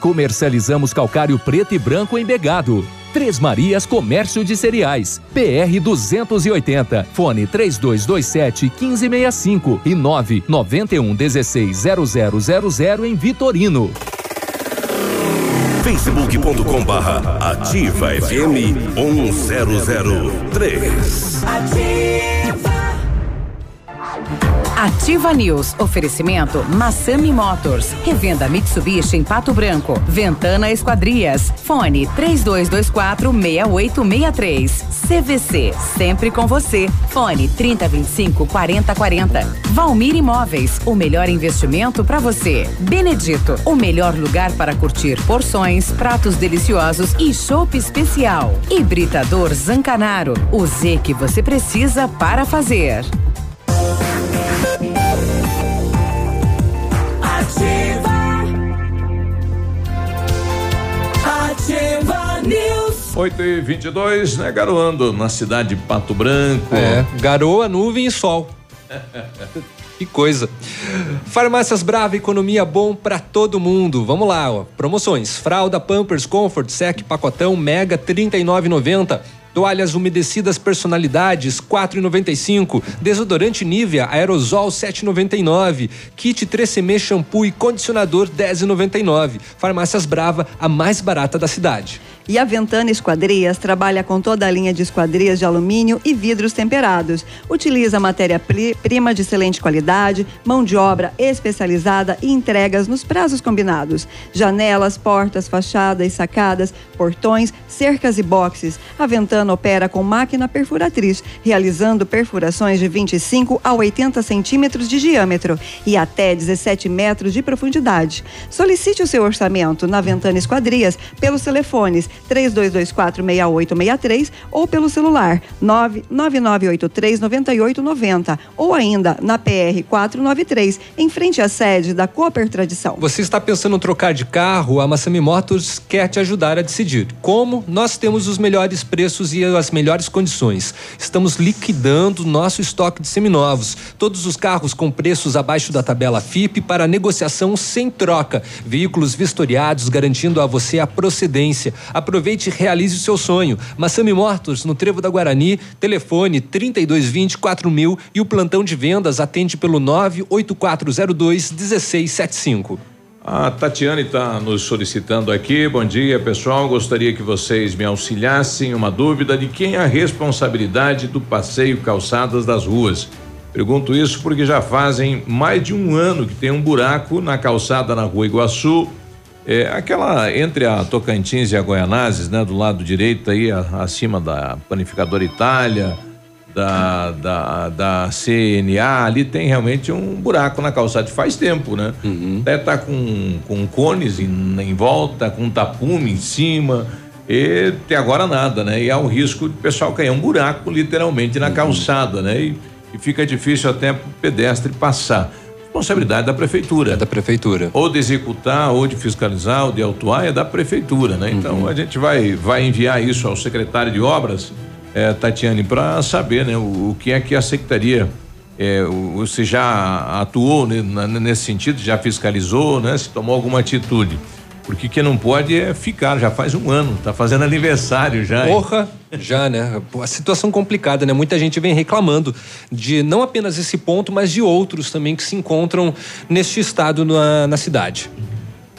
Comercializamos calcário preto e branco embegado. Três Marias Comércio de Cereais. PR 280. Fone 3227 1565 e 991 16 0000 em Vitorino. facebook.com barra ativa FM 1003. Ativa. Ativa News. Oferecimento Massami Motors. Revenda Mitsubishi em Pato Branco. Ventana Esquadrias. Fone 3224 6863. CVC. Sempre com você. Fone 3025 4040. Valmir Imóveis. O melhor investimento para você. Benedito. O melhor lugar para curtir porções, pratos deliciosos e chopp especial. Hibridador Zancanaro. O Z que você precisa para fazer. Ativa. Ativa News. 8 e 22 né? Garoando na cidade de Pato Branco. É, garoa, nuvem e sol. Que coisa. Farmácias Brava, economia bom para todo mundo. Vamos lá, ó. Promoções: fralda Pampers Comfort Sec pacotão Mega 39,90. Toalhas umedecidas personalidades 4,95. Desodorante Nivea aerosol 7,99. Kit 3CM shampoo e condicionador 10,99. Farmácias Brava, a mais barata da cidade. E a Ventana Esquadrias trabalha com toda a linha de esquadrias de alumínio e vidros temperados. Utiliza matéria-prima de excelente qualidade, mão de obra especializada e entregas nos prazos combinados. Janelas, portas, fachadas, sacadas, portões, cercas e boxes. A Ventana opera com máquina perfuratriz, realizando perfurações de 25 a 80 centímetros de diâmetro e até 17 metros de profundidade. Solicite o seu orçamento na Ventana Esquadrias pelos telefones 32246863 ou pelo celular 999839890 ou ainda na PR 493, em frente à sede da Cooper Tradição. Você está pensando em trocar de carro? A Massami Motors quer te ajudar a decidir. Como? Nós temos os melhores preços e as melhores condições. Estamos liquidando nosso estoque de seminovos. Todos os carros com preços abaixo da tabela FIP para negociação sem troca. Veículos vistoriados garantindo a você a procedência. Aproveite e realize o seu sonho. Massami Motors no Trevo da Guarani, telefone 3220 4000 e o plantão de vendas atende pelo 98402 1675. A Tatiane está nos solicitando aqui. Bom dia, pessoal. Gostaria que vocês me auxiliassem. Uma dúvida de quem é a responsabilidade do passeio calçadas das ruas. Pergunto isso porque já fazem mais de um ano que tem um buraco na calçada na rua Iguaçu. É, aquela entre a Tocantins e a Goianazes, né? Do lado direito aí, a, acima da Panificadora Itália, da, da, da CNA, ali tem realmente um buraco na calçada faz tempo, né? Até tá com, com cones em, em volta, com tapume em cima. E até agora nada, né? E há um risco de o pessoal cair um buraco literalmente na calçada, né? E, e fica difícil até para o pedestre passar. Responsabilidade da prefeitura. É da prefeitura. Ou de executar, ou de fiscalizar, ou de autuar, é da prefeitura, né? Então a gente vai, vai enviar isso ao secretário de obras, eh, Tatiane, para saber, né? O, o que é que a secretaria eh, o- você já atuou né, nesse sentido, já fiscalizou, né? Se tomou alguma atitude. Porque que não pode é ficar, já faz um ano, tá fazendo aniversário já. hein? Porra, já, né? A situação complicada, né? Muita gente vem reclamando de não apenas esse ponto, mas de outros também que se encontram neste estado na, na cidade.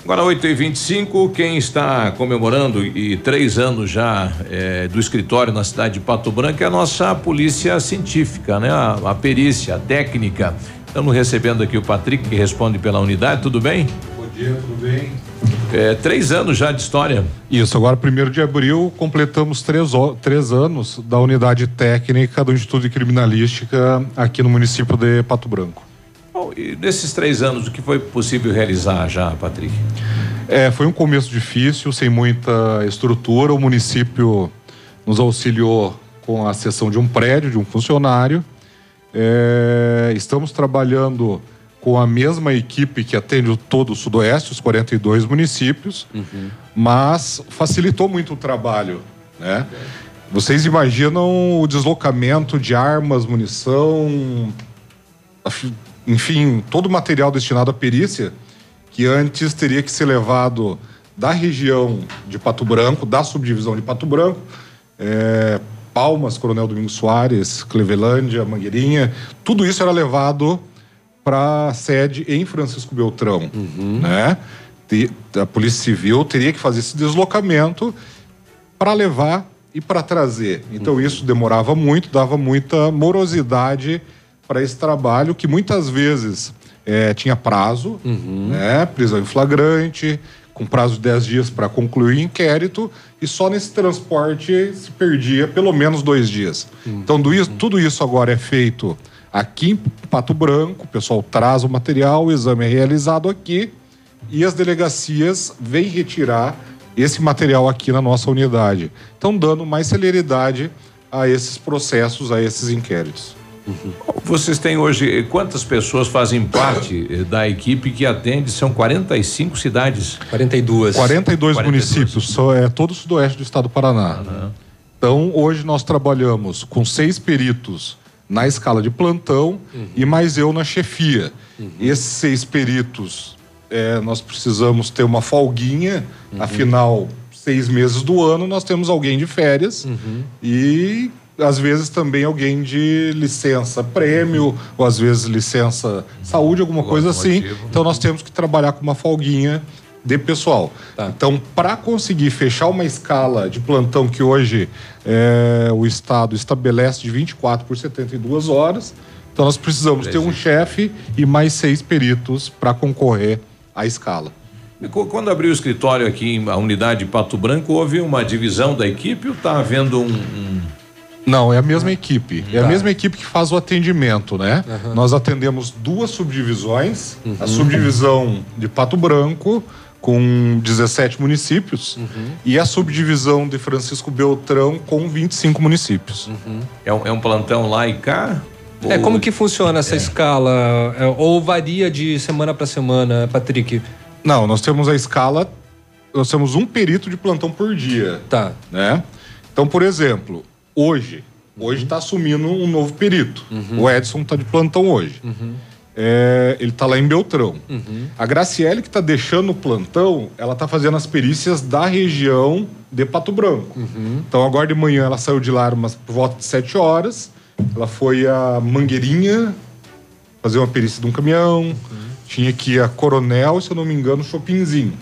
Agora 8 e 25 quem está comemorando e três anos já eh, do escritório na cidade de Pato Branco é a nossa polícia científica, né? A, a perícia, a técnica. Estamos recebendo aqui o Patrick, que responde pela unidade, tudo bem? Bom dia, tudo bem? É, três anos já de história. Isso, agora, primeiro de abril, completamos três, três anos da unidade técnica do Instituto de Criminalística aqui no município de Pato Branco. Bom, e nesses três anos, o que foi possível realizar já, Patrick? É, foi um começo difícil, sem muita estrutura. O município nos auxiliou com a cessão de um prédio, de um funcionário. É, estamos trabalhando com a mesma equipe que atende todo o Sudoeste, os 42 municípios, mas facilitou muito o trabalho, né? Vocês imaginam o deslocamento de armas, munição, enfim, todo o material destinado à perícia, que antes teria que ser levado da região de Pato Branco, da subdivisão de Pato Branco, é, Palmas, Coronel Domingos Soares, Clevelândia, Mangueirinha, tudo isso era levado para sede em Francisco Beltrão, né? Te- A Polícia Civil teria que fazer esse deslocamento para levar e para trazer. Então isso demorava muito, dava muita morosidade para esse trabalho que muitas vezes eh, tinha prazo, né? Prisão em flagrante, com prazo de 10 dias para concluir o inquérito e só nesse transporte se perdia pelo menos dois dias. Então do isso- tudo isso agora é feito aqui em Pato Branco, o pessoal traz o material, o exame é realizado aqui e as delegacias vêm retirar esse material aqui na nossa unidade. Então, dando mais celeridade a esses processos, a esses inquéritos. Vocês têm hoje, eh, quantas pessoas fazem parte eh, da equipe que atende? São 45 cidades. 42. 42 municípios, só é todo o sudoeste do estado do Paraná. Então, hoje nós trabalhamos com seis peritos na escala de plantão e mais eu na chefia. Esses seis peritos, é, nós precisamos ter uma folguinha, afinal, seis meses do ano nós temos alguém de férias. E às vezes também alguém de licença prêmio ou às vezes licença saúde, alguma coisa assim. Então nós temos que trabalhar com uma folguinha de pessoal. Então, para conseguir fechar uma escala de plantão que hoje é, o Estado estabelece de 24 por 72 horas, então nós precisamos ter um chefe e mais seis peritos para concorrer à escala. Quando abriu o escritório aqui, em- a unidade de Pato Branco, houve uma divisão da equipe ou está havendo um, um- Não, é a mesma equipe. É a Tá. mesma equipe que faz o atendimento, né? Aham. Nós atendemos duas subdivisões. Uhum. A subdivisão de Pato Branco, com 17 municípios, Uhum. e a subdivisão de Francisco Beltrão, com 25 municípios. é um, é um plantão lá e cá? É, Ou- como que funciona essa escala? É, ou varia de semana para semana, Patrick? Não, nós temos a escala, nós temos um perito de plantão por dia. Tá. Né? Então, por exemplo, hoje, hoje está assumindo um novo perito. Uhum. O Edson está de plantão hoje. É, ele está lá em Beltrão. Uhum. A Graciele, que está deixando o plantão, ela está fazendo as perícias da região de Pato Branco. Uhum. Então, agora de manhã, ela saiu de lá umas, por volta de 7 horas. Ela foi a Mangueirinha fazer uma perícia de um caminhão. Tinha que ir a Coronel, se eu não me engano, Chopinzinho.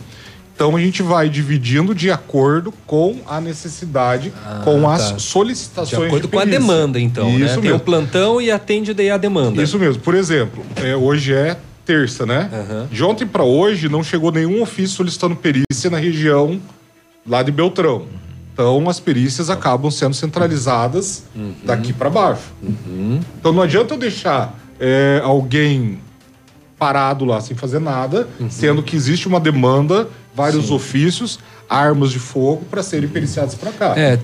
Então, a gente vai dividindo de acordo com a necessidade, com as tá. solicitações De acordo com a demanda, então, né? Isso Tem mesmo. o plantão e atende daí a demanda. Isso mesmo. Por exemplo, é, hoje é terça, né? De ontem para hoje não chegou nenhum ofício solicitando perícia na região lá de Beltrão. Então as perícias acabam sendo centralizadas daqui para baixo. Então não adianta eu deixar é, alguém parado lá sem fazer nada, sendo que existe uma demanda, vários ofícios, armas de fogo para serem periciados para cá. É,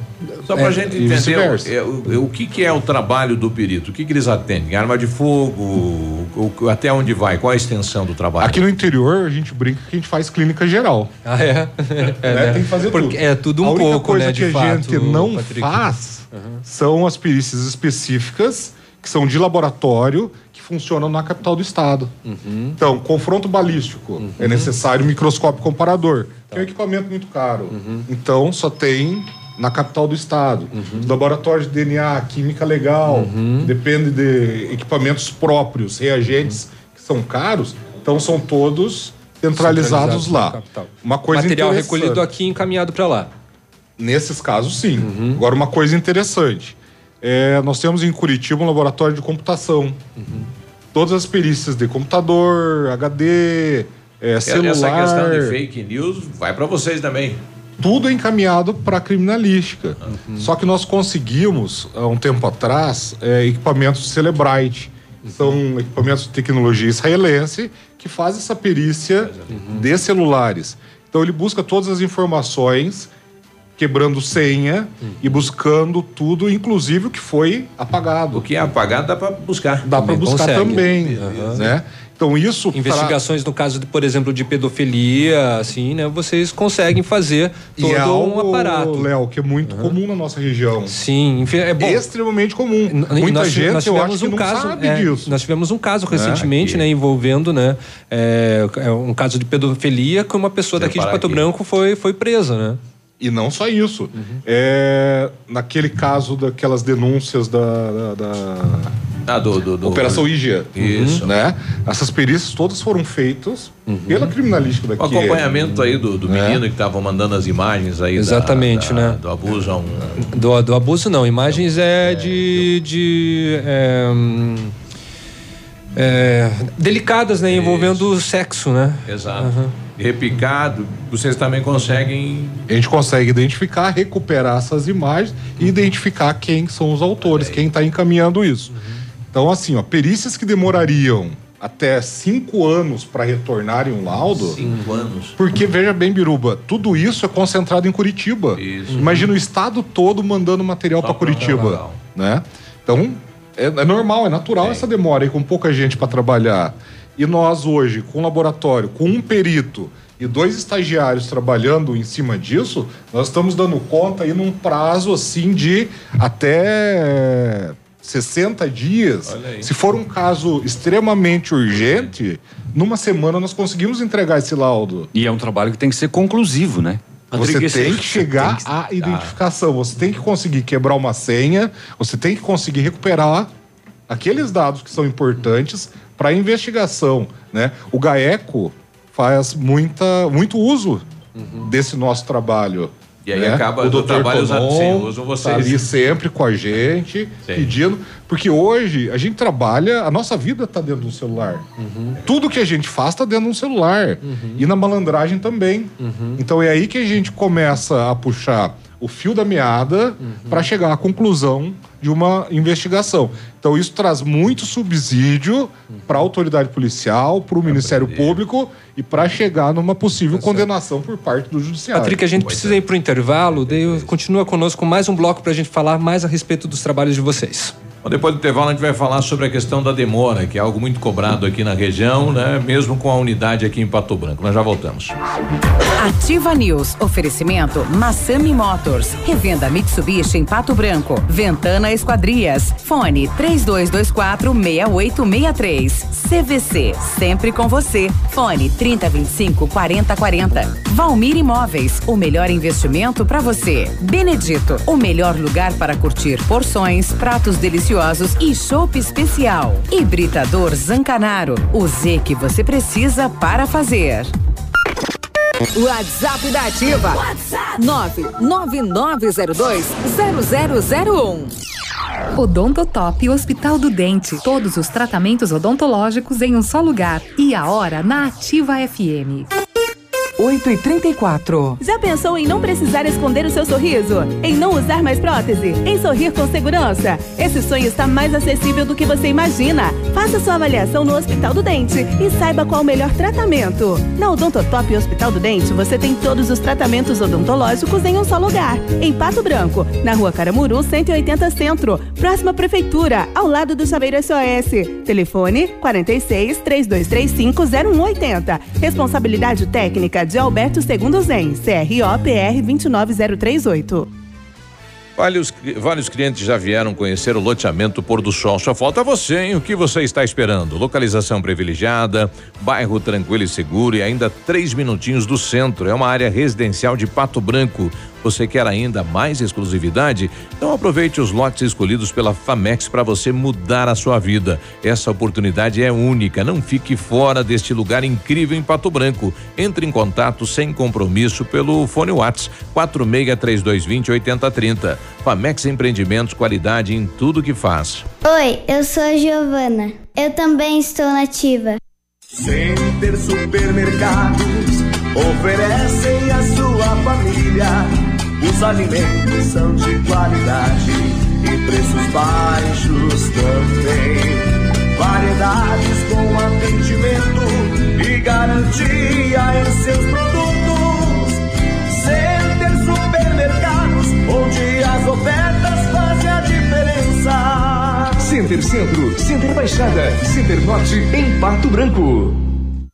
Só para a É, gente entender vice-versa. é, o, o que, que é o trabalho do perito? O que, que eles atendem? Arma de fogo? O- o- até onde vai? Qual a extensão do trabalho? Aqui no interior a gente brinca que a gente faz clínica geral. Ah, é? É, né? né? Tem que fazer Porque tudo. é tudo um a única pouco, coisa né, que a fato, gente não Patrick. faz são as perícias específicas que são de laboratório funcionam na capital do estado. Uhum. Então, confronto balístico é necessário microscópio comparador, que é um equipamento muito caro. Uhum. Então, só tem na capital do estado. Os laboratórios de DNA, química legal, Uhum. depende de equipamentos próprios, reagentes que são caros, então são todos centralizados, Centralizados lá. Uma coisa Material recolhido aqui e encaminhado para lá. Nesses casos, sim. Uhum. Agora, uma coisa interessante. É, nós temos em Curitiba um laboratório de computação. Uhum. Todas as perícias de computador, HD, é, celular... Essa questão de fake news vai para vocês também. Tudo é encaminhado para a criminalística. Uhum. Só que nós conseguimos, há um tempo atrás, é, equipamentos Celebrite. Uhum. São equipamentos de tecnologia israelense que faz essa perícia de celulares. Então ele busca todas as informações, quebrando senha e buscando tudo, inclusive o que foi apagado. O que é apagado dá para buscar. Dá para buscar consegue. também, Aham. né? Então isso pra- Investigações no caso, de, por exemplo, de pedofilia, assim, né? Vocês conseguem fazer todo é algo, um aparato. Léo, que é muito comum na nossa região. Sim, enfim, é bom. Extremamente comum. N- Muita nós, gente, nós eu tivemos acho que um não caso, sabe é, disso. Nós tivemos um caso Né? recentemente, Que- né, envolvendo, né, é, é um caso de pedofilia que uma pessoa daqui de Pato aqui. Branco foi, foi presa, né? E não só isso. Uhum. É, naquele caso daquelas denúncias da, da- da Ah, do, do, do- Operação IG. Isso. Né? Essas perícias todas foram feitas pela criminalística O daqui. acompanhamento aí do, do Né? menino que estavam mandando as imagens aí. da- Exatamente, da- né? Do abuso a um. Do, do abuso não, imagens é de, de é, é, delicadas, né, envolvendo o sexo, né? Exato. Repicado, vocês também conseguem. A gente consegue identificar, recuperar essas imagens e identificar quem são os autores, quem está encaminhando isso. Então, assim, ó, perícias que demorariam até cinco anos para retornarem um laudo. Cinco anos. Porque, veja bem, Biruba, tudo isso é concentrado em Curitiba. Imagina o estado todo mandando material para Curitiba. Né? Então, é, é normal, é natural essa demora aí com pouca gente para trabalhar. E nós hoje, com um laboratório, com um perito e dois estagiários trabalhando em cima disso, nós estamos dando conta aí num prazo assim de até 60 dias. Se for um caso extremamente urgente, numa semana nós conseguimos entregar esse laudo. E é um trabalho que tem que ser conclusivo, né? Você tem que chegar tem que- à identificação, você tem que conseguir quebrar uma senha, você tem que conseguir recuperar aqueles dados que são importantes para investigação, né? O GAECO faz muita, muito uso desse nosso trabalho. E aí né? acaba o do trabalho usando- Tonon sim, usam vocês. Tá ali sempre com a gente, pedindo. Porque hoje a gente trabalha, a nossa vida está dentro do celular. Tudo que a gente faz está dentro de um celular. E na malandragem também. Então é aí que a gente começa a puxar o fio da meada para chegar à conclusão de uma investigação. Então isso traz muito subsídio para a autoridade policial, para o Ministério Público e para chegar numa possível condenação por parte do judiciário. Patrick, a gente precisa ir para o intervalo, daí continua conosco com mais um bloco para a gente falar mais a respeito dos trabalhos de vocês. Bom, Depois do intervalo, a gente vai falar sobre a questão da demora, que é algo muito cobrado aqui na região, né? Mesmo com a unidade aqui em Pato Branco. Nós já voltamos. Ativa News. Oferecimento Massami Motors. Revenda Mitsubishi em Pato Branco. Ventana Esquadrias. Fone 3224 6863. CVC. Sempre com você. Fone 3025 4040. Valmir Imóveis. O melhor investimento para você. Benedito. O melhor lugar para curtir porções, pratos deliciosos e chopp especial. Hibridador Zancanaro. O Z que você precisa para fazer. WhatsApp da Ativa. WhatsApp 999020001. Odontotop Hospital do Dente. Todos os tratamentos odontológicos em um só lugar. E a hora na Ativa FM. 8 e 34 Já pensou em não precisar esconder o seu sorriso? Em não usar mais prótese? Em sorrir com segurança? Esse sonho está mais acessível do que você imagina. Faça sua avaliação no Hospital do Dente e saiba qual o melhor tratamento. Na Odontotop Hospital do Dente, você tem todos os tratamentos odontológicos em um só lugar. Em Pato Branco, na rua Caramuru, 180 Centro. Próxima Prefeitura, ao lado do Chaveiro SOS. Telefone 46 3235 0180. Responsabilidade técnica de Alberto Segundo Zen, CRO PR 29038. Vários, vários clientes já vieram conhecer o loteamento Pôr do Sol. Só falta você, hein? O que você está esperando? Localização privilegiada, bairro tranquilo e seguro e ainda três minutinhos do centro. É uma área residencial de Pato Branco. Você quer ainda mais exclusividade? Então aproveite os lotes escolhidos pela Famex para você mudar a sua vida. Essa oportunidade é única. Não fique fora deste lugar incrível em Pato Branco. Entre em contato sem compromisso pelo fone Whats 463220 8030. Famex Empreendimentos, qualidade em tudo que faz. Oi, eu sou a Giovana. Eu também estou nativa. Center Supermercados oferecem à sua família. Os alimentos são de qualidade e preços baixos também. Variedades com atendimento e garantia em seus produtos. Center Supermercados, onde as ofertas fazem a diferença. Center Centro, Center Baixada, Center Norte em Pato Branco.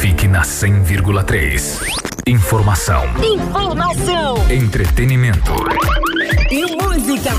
Fique na 100,3. Informação, Informação entretenimento. e música.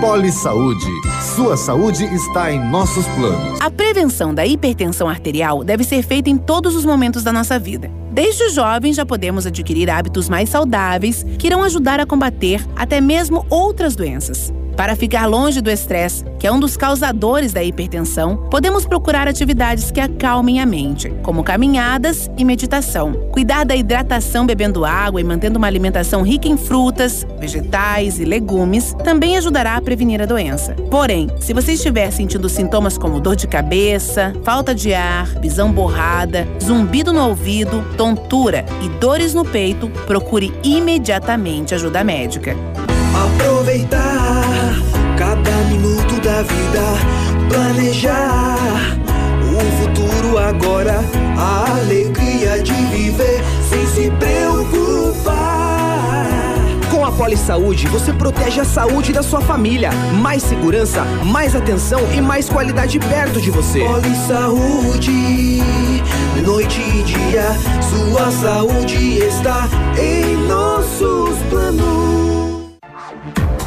Poli Saúde. Sua saúde está em nossos planos. A prevenção da hipertensão arterial deve ser feita em todos os momentos da nossa vida. Desde os jovens já podemos adquirir hábitos mais saudáveis que irão ajudar a combater até mesmo outras doenças. Para ficar longe do estresse, que é um dos causadores da hipertensão, podemos procurar atividades que acalmem a mente, como caminhadas e meditação. Cuidar da hidratação bebendo água e mantendo uma alimentação rica em frutas, vegetais e legumes também ajudará a prevenir a doença. Porém, se você estiver sentindo sintomas como dor de cabeça, falta de ar, visão borrada, zumbido no ouvido, tontura e dores no peito, procure imediatamente ajuda médica. Aproveitar cada minuto da vida, planejar o futuro agora, a alegria de viver sem se preocupar. Com a Poli Saúde, você protege a saúde da sua família. Mais segurança, mais atenção e mais qualidade perto de você. Poli Saúde, noite e dia, sua saúde está em nossos planos.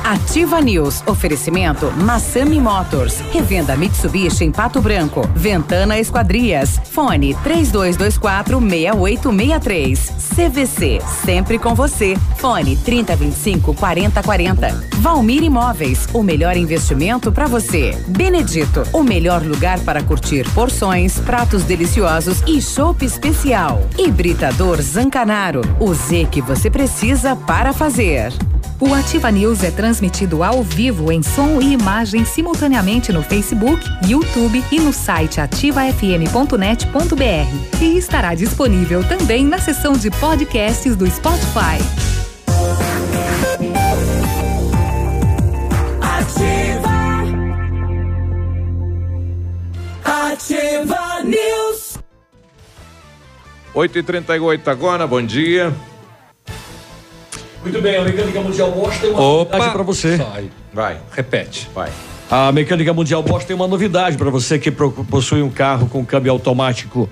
Ativa News. Oferecimento Massami Motors. Revenda Mitsubishi em Pato Branco. Ventana Esquadrias. Fone 3224 6863. CVC. Sempre com você. Fone 3025 4040. Valmir Imóveis. O melhor investimento para você. Benedito. O melhor lugar para curtir porções, pratos deliciosos e chopp especial. Hibridador Zancanaro. O Z que você precisa para fazer. O Ativa News é transmitido ao vivo em som e imagem simultaneamente no Facebook, YouTube e no site ativafm.net.br. E estará disponível também na seção de podcasts do Spotify. Ativa. Ativa News. 8h38 agora, bom dia. Muito bem, a Mecânica Mundial Bosch tem uma Opa. novidade para você. Vai. Repete. Vai. A Mecânica Mundial Bosch tem uma novidade para você que possui um carro com câmbio automático.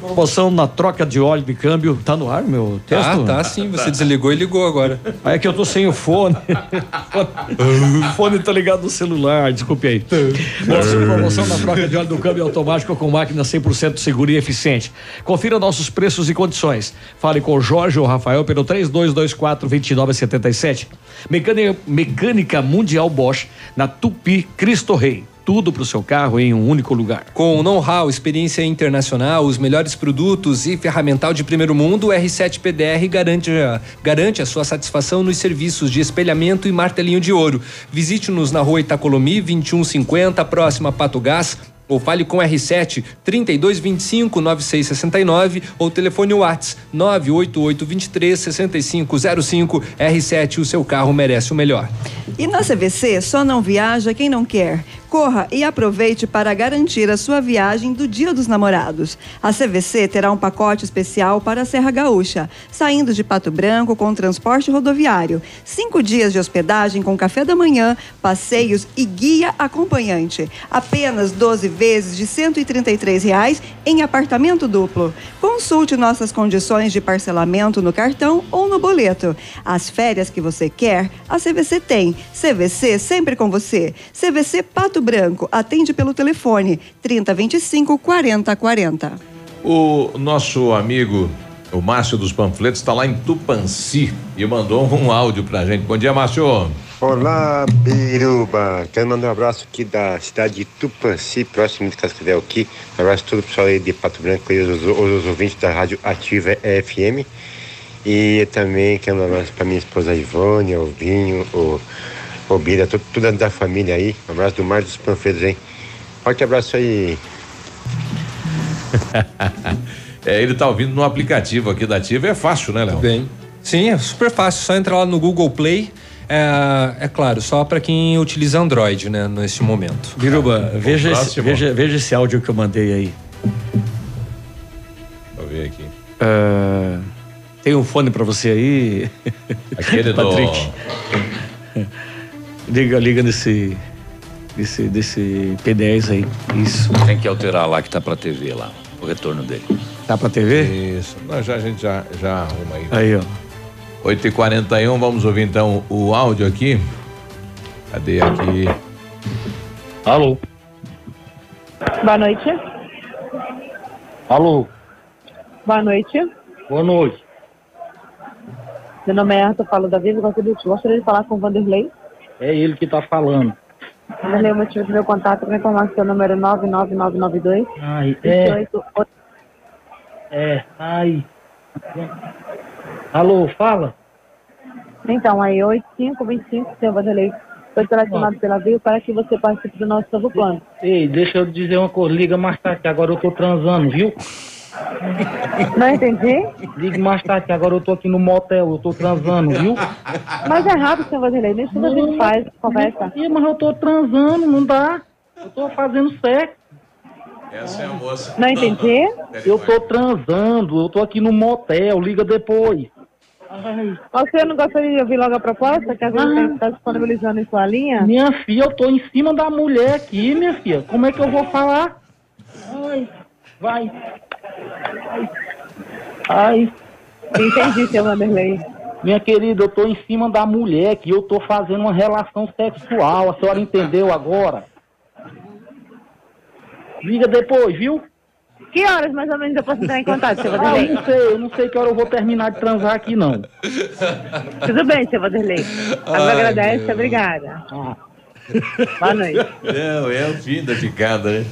Promoção na troca de óleo de câmbio. Tá no ar, meu texto? Ah, tá sim. Você desligou e ligou agora. Ah, É que eu tô sem o fone. o fone tá ligado no celular, desculpe aí. Nossa promoção na troca de óleo do câmbio automático com máquina 100% segura e eficiente. Confira nossos preços e condições. Fale com o Jorge ou Rafael pelo 3224-2977. Mecânica, Mecânica Mundial Bosch na Tupi Cristo Rei. Tudo para o seu carro em um único lugar. Com know-how, experiência internacional, os melhores produtos e ferramental de primeiro mundo, o R7 PDR garante a, garante a sua satisfação nos serviços de espelhamento e martelinho de ouro. Visite-nos na rua Itacolomi, 2150, próxima a Pato Gás. Ou fale com R7 3225 9669 ou telefone Whats 988 23 6505 R7, o seu carro merece o melhor. E na CVC só não viaja quem não quer. Corra e aproveite para garantir a sua viagem do Dia dos Namorados. A CVC terá um pacote especial para a Serra Gaúcha, saindo de Pato Branco com transporte rodoviário, cinco dias de hospedagem com café da manhã, passeios e guia acompanhante. Apenas 12 vezes de 133 reais em apartamento duplo. Consulte nossas condições de parcelamento no cartão ou no boleto. As férias que você quer, a CVC tem. CVC sempre com você. CVC Pato Branco, atende pelo telefone 3025 4040. O nosso amigo, o Márcio dos Panfletos, está lá em Tupanci e mandou um áudio pra gente. Bom dia, Márcio. Olá, Biruba. Quero mandar um abraço aqui da cidade de Tupanci, próximo de Cascavel aqui. Um abraço a todo o pessoal aí de Pato Branco e os, os, os ouvintes da Rádio Ativa FM. E também quero mandar um abraço para minha esposa Ivone, o Vinho, o, o Bira, tudo, tudo da família aí. Um abraço do Mar dos Panfletos, hein? Forte abraço aí. É, ele tá ouvindo no aplicativo aqui da Ativa, é fácil, né, Léo? Bem. Sim, é super fácil, só entrar lá no Google Play. É, é claro, só para quem utiliza Android, né, nesse momento. Biruba, veja esse, veja, veja esse áudio que eu mandei aí. Deixa eu ver aqui. Ah, tem um fone pra você aí? Aquele do- Patrick. Liga, liga nesse, nesse, nesse P10 aí. Isso. Tem que alterar lá que tá pra TV lá, o retorno dele. Tá pra TV? Isso. Não, já, a gente já, já arruma aí. Aí, ó. 8h41, vamos ouvir então o áudio aqui. Cadê aqui? Alô? Boa noite. Alô? Boa noite. Boa noite. Meu nome é Arthur, falo da Viva Contributi. Gostaria de falar com o Vanderlei. É ele que tá falando. Vanderlei, o motivo do meu contato para informação número 99992. Ai, 28 É, ai. Alô, fala? Então, aí 8525, seu Vanderlei. Foi selecionado pela Viva para que você participe do nosso novo plano. Ei, deixa eu dizer uma coisa, liga mais tarde, que agora eu tô transando, viu? Não entendi? Liga mais tarde, que agora eu tô aqui no motel, eu tô transando, viu? Mas é rápido, seu Vanderlei. Nem tudo a gente faz, conversa. Ih, mas eu tô transando, não dá. Eu tô fazendo sexo. Essa é a moça. Não entendi? Eu tô transando, eu tô aqui no motel, liga depois. Você não gostaria de ouvir logo a proposta que a gente está disponibilizando em sua linha? Minha filha, eu tô em cima da mulher aqui, minha filha. Como é que eu vou falar? Ai, vai. Ai. Entendi, seu Vanderlei. Minha querida, eu tô em cima da mulher que eu tô fazendo uma relação sexual. A senhora entendeu agora? Liga depois, viu? Que horas mais ou menos eu posso entrar em contato, seu Ah, Vanderlei? não sei, eu não sei que hora eu vou terminar de transar aqui, não. Tudo bem, seu Vanderlei. Ai, agradece, obrigada. Boa noite. Não, é o fim da picada, né?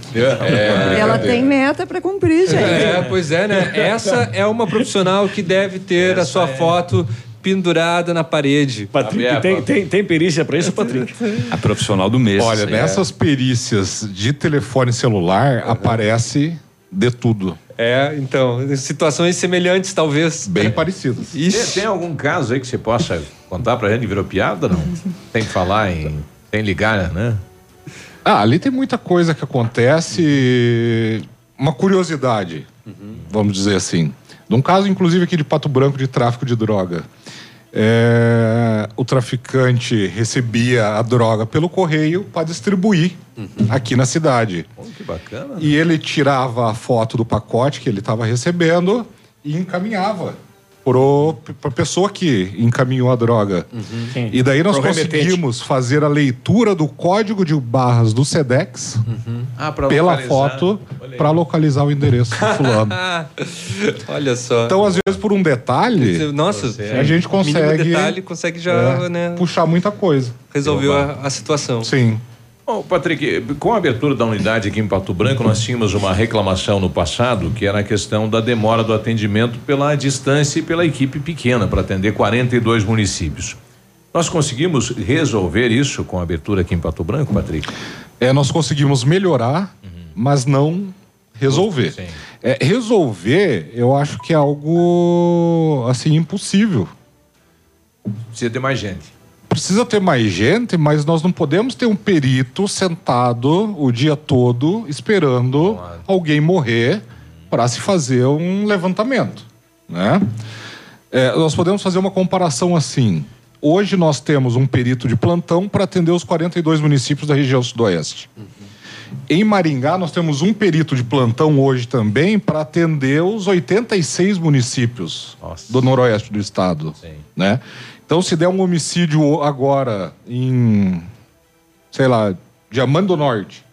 Ela tem meta pra cumprir, gente. É, pois é, né? Essa é uma profissional que deve ter a sua foto pendurada na parede. Patrick, tem, tem, tem perícia pra isso, Patrick? A profissional do mês. Olha, É. nessas perícias de telefone celular aparece de tudo. É, então, situações semelhantes, talvez. Bem parecidas. Tem, tem algum caso aí que você possa contar pra gente virou piada, não? Tem que falar em. Tem ligar, né? Ah, ali tem muita coisa que acontece. Uma curiosidade, vamos dizer assim. De um caso, inclusive, aqui de Pato Branco de tráfico de droga. É, o traficante recebia a droga pelo correio para distribuir aqui na cidade. Que bacana. E ele tirava a foto do pacote que ele estava recebendo e encaminhava para a pessoa que encaminhou a droga. Sim. E daí nós Pro remetente. conseguimos fazer a leitura do código de barras do SEDEX Ah, pra pela localizar. foto para localizar o endereço do fulano. Olha só. Então, às vezes, por um detalhe, Nossa, a gente consegue, Mínimo detalhe consegue já, é, né, puxar muita coisa. resolveu a, a situação. Sim. Bom, Patrick, com a abertura da unidade aqui em Pato Branco, nós tínhamos uma reclamação no passado, que era a questão da demora do atendimento pela distância e pela equipe pequena para atender 42 municípios. Nós conseguimos resolver isso com a abertura aqui em Pato Branco, Patrick? É, nós conseguimos melhorar, mas não resolver. É, resolver, eu acho que é algo assim impossível. Precisa ter mais gente. Precisa ter mais gente, mas nós não podemos ter um perito sentado o dia todo esperando alguém morrer para se fazer um levantamento, né? É, nós podemos fazer uma comparação assim. Hoje nós temos um perito de plantão para atender os 42 municípios da região sudoeste. Em Maringá, nós temos um perito de plantão hoje também para atender os 86 municípios do noroeste do estado. Né? Então, se der um homicídio agora em, sei lá, Diamante do Norte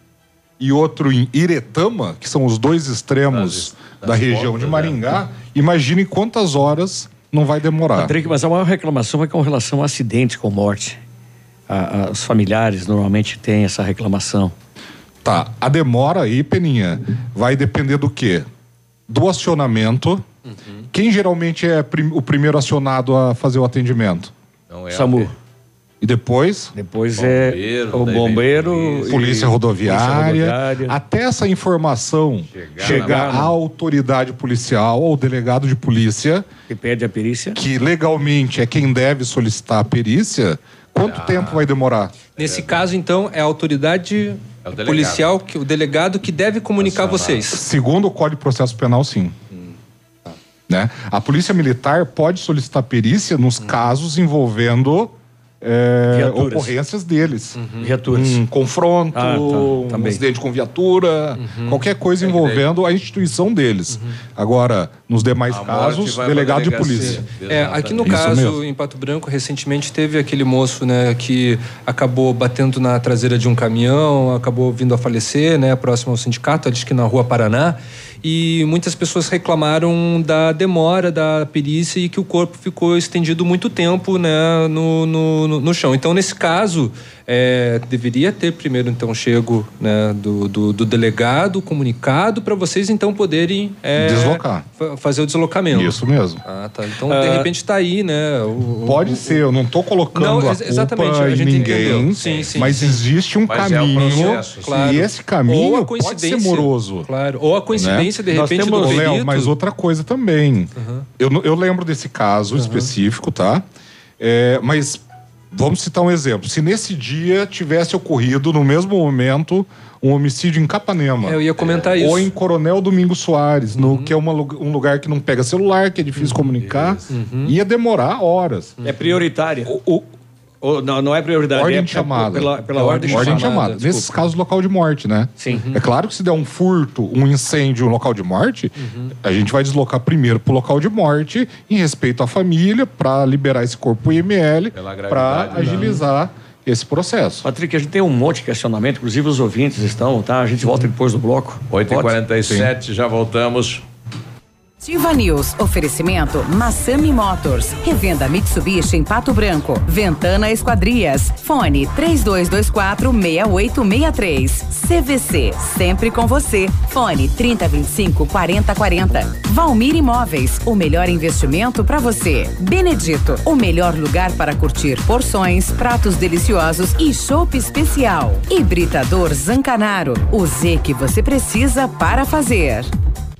e outro em Iretama, que são os dois extremos da região de Maringá, imagine quantas horas não vai demorar. Patrick, mas a maior reclamação é com relação a acidente com morte. A- a- os familiares normalmente têm essa reclamação. Tá, a demora aí, Peninha, vai depender do quê? Do acionamento. Quem geralmente é prim- o primeiro acionado a fazer o atendimento? Não é SAMU. E depois? Depois é o daí vem bombeiro. polícia, e- polícia rodoviária. Polícia rodoviária. Até essa informação chegar, na- à autoridade policial ou delegado de polícia, Que pede a perícia. que legalmente é quem deve solicitar a perícia, quanto tempo vai demorar? Nesse caso, então, é a autoridade É policial, que, o delegado que deve comunicar vocês. Segundo o Código de Processo Penal, sim. Né? A Polícia Militar pode solicitar perícia nos casos envolvendo é, Viaturas. ocorrências deles. Viaturas. Um confronto, Ah, tá, um acidente com viatura, qualquer coisa envolvendo a instituição deles. Agora, nos demais casos, vai delegado de polícia. É, aqui no Isso caso, mesmo. em Pato Branco, recentemente teve aquele moço, né, que acabou batendo na traseira de um caminhão, acabou vindo a falecer, né, próximo ao sindicato, acho que na Rua Paraná. E muitas pessoas reclamaram da demora da perícia e que o corpo ficou estendido muito tempo, né, no, no, no- chão. Então, nesse caso, é, deveria ter primeiro, então, chego né, do, do, do delegado comunicado para vocês, então, poderem é, Deslocar. fa- fazer o deslocamento. Isso mesmo. Ah, tá. Então, de Ah, repente, está aí, né? o- Pode o- ser, eu não estou colocando Não, a ex- culpa exatamente, a gente ninguém, entendeu. Sim, sim, mas sim. existe um Mas é um caminho processo, claro. e esse Ou caminho a pode ser moroso. claro. Ou a coincidência, de Nós repente, temos, do Léo, perito. mas outra coisa também. Eu, não- eu lembro desse caso específico, tá? É, mas vamos citar um exemplo. Se nesse dia tivesse ocorrido, no mesmo momento, um homicídio em Capanema. É, eu ia comentar isso. Ou em Coronel Domingos Soares, no, que é uma um lugar que não pega celular, que é difícil comunicar, ia demorar horas. É prioritária. Ou, não, não é prioridade. Ordem é de chamada. Pela, pela ordem, de ordem de chamada. chamada. Nesses casos, local de morte, né? Sim. É claro que se der um furto, um incêndio, um local de morte, Uhum. a gente vai deslocar primeiro pro local de morte, em respeito à família, para liberar esse corpo IML, para né? agilizar esse processo. Patrick, a gente tem um monte de questionamento, inclusive os ouvintes estão, tá? A gente volta depois do bloco. 8h47, já voltamos. Ativa News. Oferecimento Massami Motors. Revenda Mitsubishi em Pato Branco. Ventana Esquadrias. Fone 3224 6863. CVC. Sempre com você. Fone 3025 4040. Valmir Imóveis. O melhor investimento para você. Benedito. O melhor lugar para curtir porções, pratos deliciosos e chopp especial. Hibridador Zancanaro. O Z que você precisa para fazer.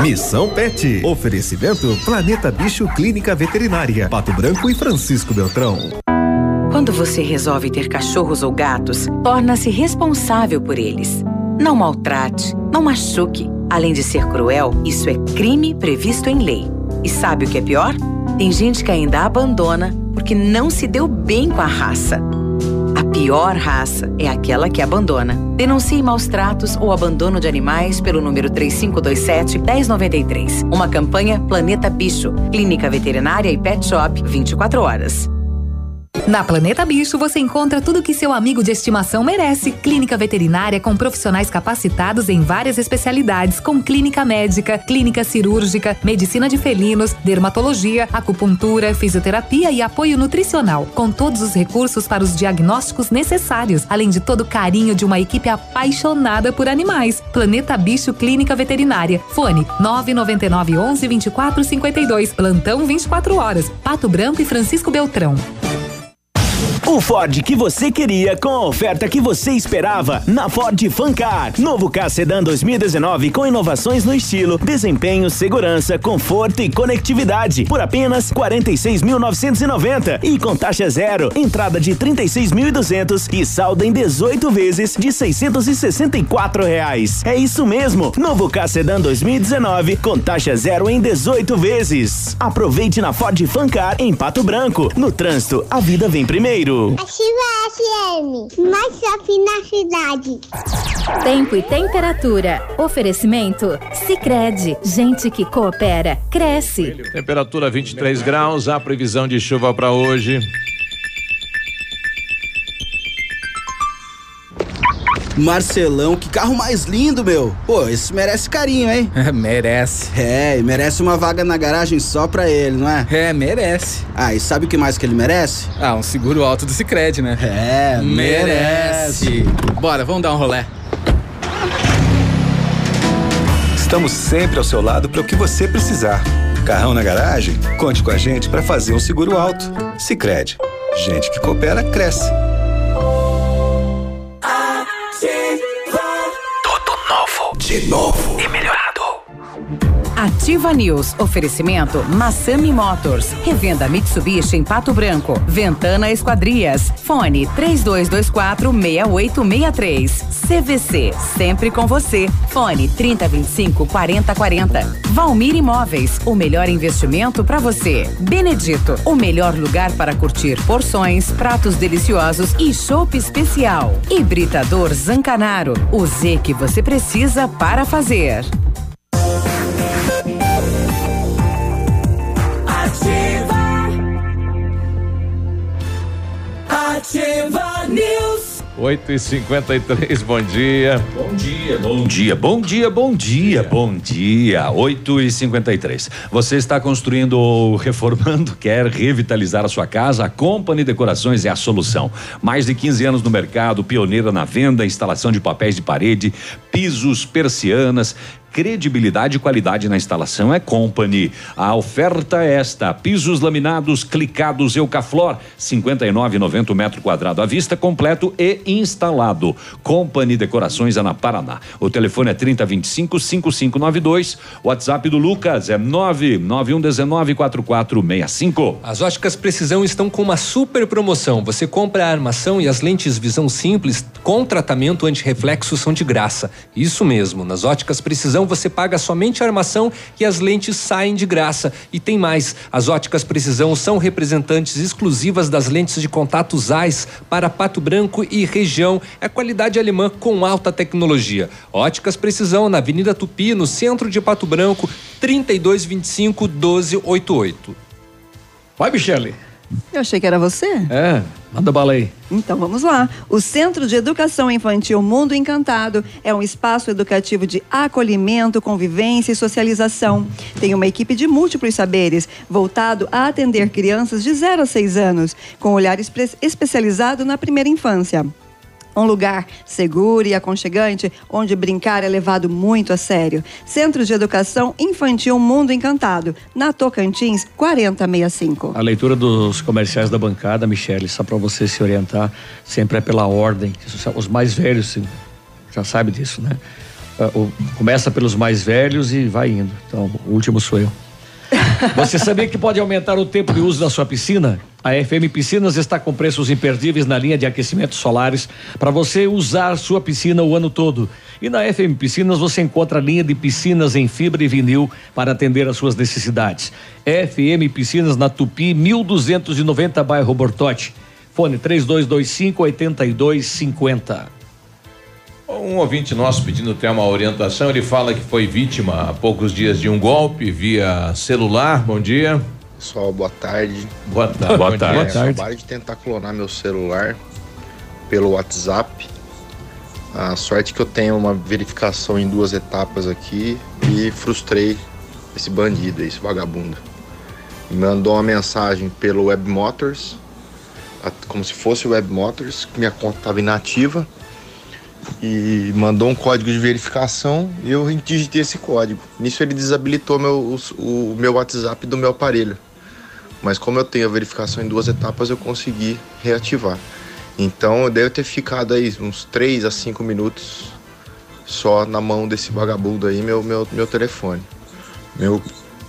Missão Pet. Oferecimento Planeta Bicho Clínica Veterinária. Pato Branco e Francisco Beltrão. Quando você resolve ter cachorros ou gatos, torna-se responsável por eles. Não maltrate, não machuque. Além de ser cruel, isso é crime previsto em lei. E sabe o que é pior? Tem gente que ainda abandona porque não se deu bem com a raça. Pior raça é aquela que abandona. Denuncie maus tratos ou abandono de animais pelo número 3527-1093. Uma campanha Planeta Bicho, Clínica Veterinária e Pet Shop 24 horas. Na Planeta Bicho você encontra tudo que seu amigo de estimação merece. Clínica veterinária com profissionais capacitados em várias especialidades, com clínica médica, clínica cirúrgica, medicina de felinos, dermatologia, acupuntura, fisioterapia e apoio nutricional, com todos os recursos para os diagnósticos necessários, além de todo o carinho de uma equipe apaixonada por animais. Planeta Bicho Clínica Veterinária. Fone 999 11 24 52. Plantão 24 horas. Pato Branco e Francisco Beltrão. O Ford que você queria com a oferta que você esperava na Ford Fancar. Novo K Sedan 2019 com inovações no estilo, desempenho, segurança, conforto e conectividade por apenas 46.990 e com taxa zero, entrada de 36.200 e saldo em 18 vezes de 664 reais. É isso mesmo, novo K Sedan 2019 com taxa zero em 18 vezes. Aproveite na Ford Fancar em Pato Branco. No trânsito, a vida vem primeiro. Ativa FM, mais shopping na cidade. Tempo e temperatura. Oferecimento? Sicredi Gente que coopera, cresce. Temperatura 23 graus, a previsão de chuva para hoje. Marcelão, que carro mais lindo, meu. Pô, esse merece carinho, hein? merece. É, e merece uma vaga na garagem só pra ele, não é? É, merece. Ah, e sabe o que mais que ele merece? Ah, um seguro alto do Cicred, né? É, merece. Bora, vamos dar um rolé. Estamos sempre ao seu lado para o que você precisar. Carrão na garagem? Conte com a gente para fazer um seguro alto. Sicredi. Gente que coopera cresce. de novo e melhor. Ativa News. Oferecimento Massami Motors. Revenda Mitsubishi em Pato Branco. Ventana Esquadrias. Fone 3224 6863. CVC. Sempre com você. Fone 3025 4040. Valmir Imóveis. O melhor investimento para você. Benedito. O melhor lugar para curtir porções, pratos deliciosos e chopp especial. Hibridador Zancanaro. O Z que você precisa para fazer. Ativa News. 8 e 53 bom dia. Bom dia, bom dia, bom dia, bom dia, bom dia. 8 e 53 Você está construindo ou reformando, quer revitalizar a sua casa? A Company Decorações é a solução. Mais de 15 anos no mercado, pioneira na venda, instalação de papéis de parede, pisos, persianas. Credibilidade e qualidade na instalação é Company. A oferta é esta: pisos laminados, clicados Eucaflor, 59,90 metro quadrado à vista, completo e instalado. Company Decorações é na Paraná. O telefone é 3025 5592. WhatsApp do Lucas é 99119 4465. As óticas Precisão estão com uma super promoção. Você compra a armação e as lentes visão simples com tratamento anti-reflexo são de graça. Isso mesmo, nas óticas Precisão você paga somente a armação e as lentes saem de graça. E tem mais, as óticas Precisão são representantes exclusivas das lentes de contato ZEISS para Pato Branco e região. É qualidade alemã com alta tecnologia. Óticas Precisão na Avenida Tupi, no centro de Pato Branco, 3225 1288. Vai, Michele. Eu achei que era você. É, manda bala aí. Então vamos lá. O Centro de Educação Infantil Mundo Encantado é um espaço educativo de acolhimento, convivência e socialização. Tem uma equipe de múltiplos saberes, voltado a atender crianças de 0 a 6 anos, com olhar espe- especializado na primeira infância. Um lugar seguro e aconchegante onde brincar é levado muito a sério. Centro de Educação Infantil Mundo Encantado, na Tocantins 4065. A leitura dos comerciais da bancada, Michele, só para você se orientar, sempre é pela ordem. Os mais velhos já sabe disso, né? Ah, Começa pelos mais velhos e vai indo. Então, o último sou eu. Você sabia que pode aumentar o tempo de uso da sua piscina? A FM Piscinas está com preços imperdíveis na linha de aquecimentos solares para você usar sua piscina o ano todo. E na FM Piscinas você encontra a linha de piscinas em fibra e vinil para atender às suas necessidades. FM Piscinas na Tupi, 1290 bairro Bortote. Fone 3225 8250. Um ouvinte nosso pedindo até uma orientação, ele fala que foi vítima há poucos dias de um golpe via celular. Bom dia. Pessoal, boa tarde. Boa tarde. Boa tarde. Boa tarde. Acabaram de tentar clonar meu celular pelo WhatsApp. A sorte que eu tenho uma verificação em duas etapas aqui e frustrei esse bandido, esse vagabundo. Me mandou uma mensagem pelo Web Motors, a- como se fosse o Web Motors, que minha conta estava inativa. E mandou um código de verificação e eu digitei esse código. Nisso ele desabilitou meu, os- o meu WhatsApp do meu aparelho. Mas como eu tenho a verificação em duas etapas, eu consegui reativar. Então eu devo ter ficado aí uns 3 a 5 minutos só na mão desse vagabundo aí, meu, meu, meu telefone, meu,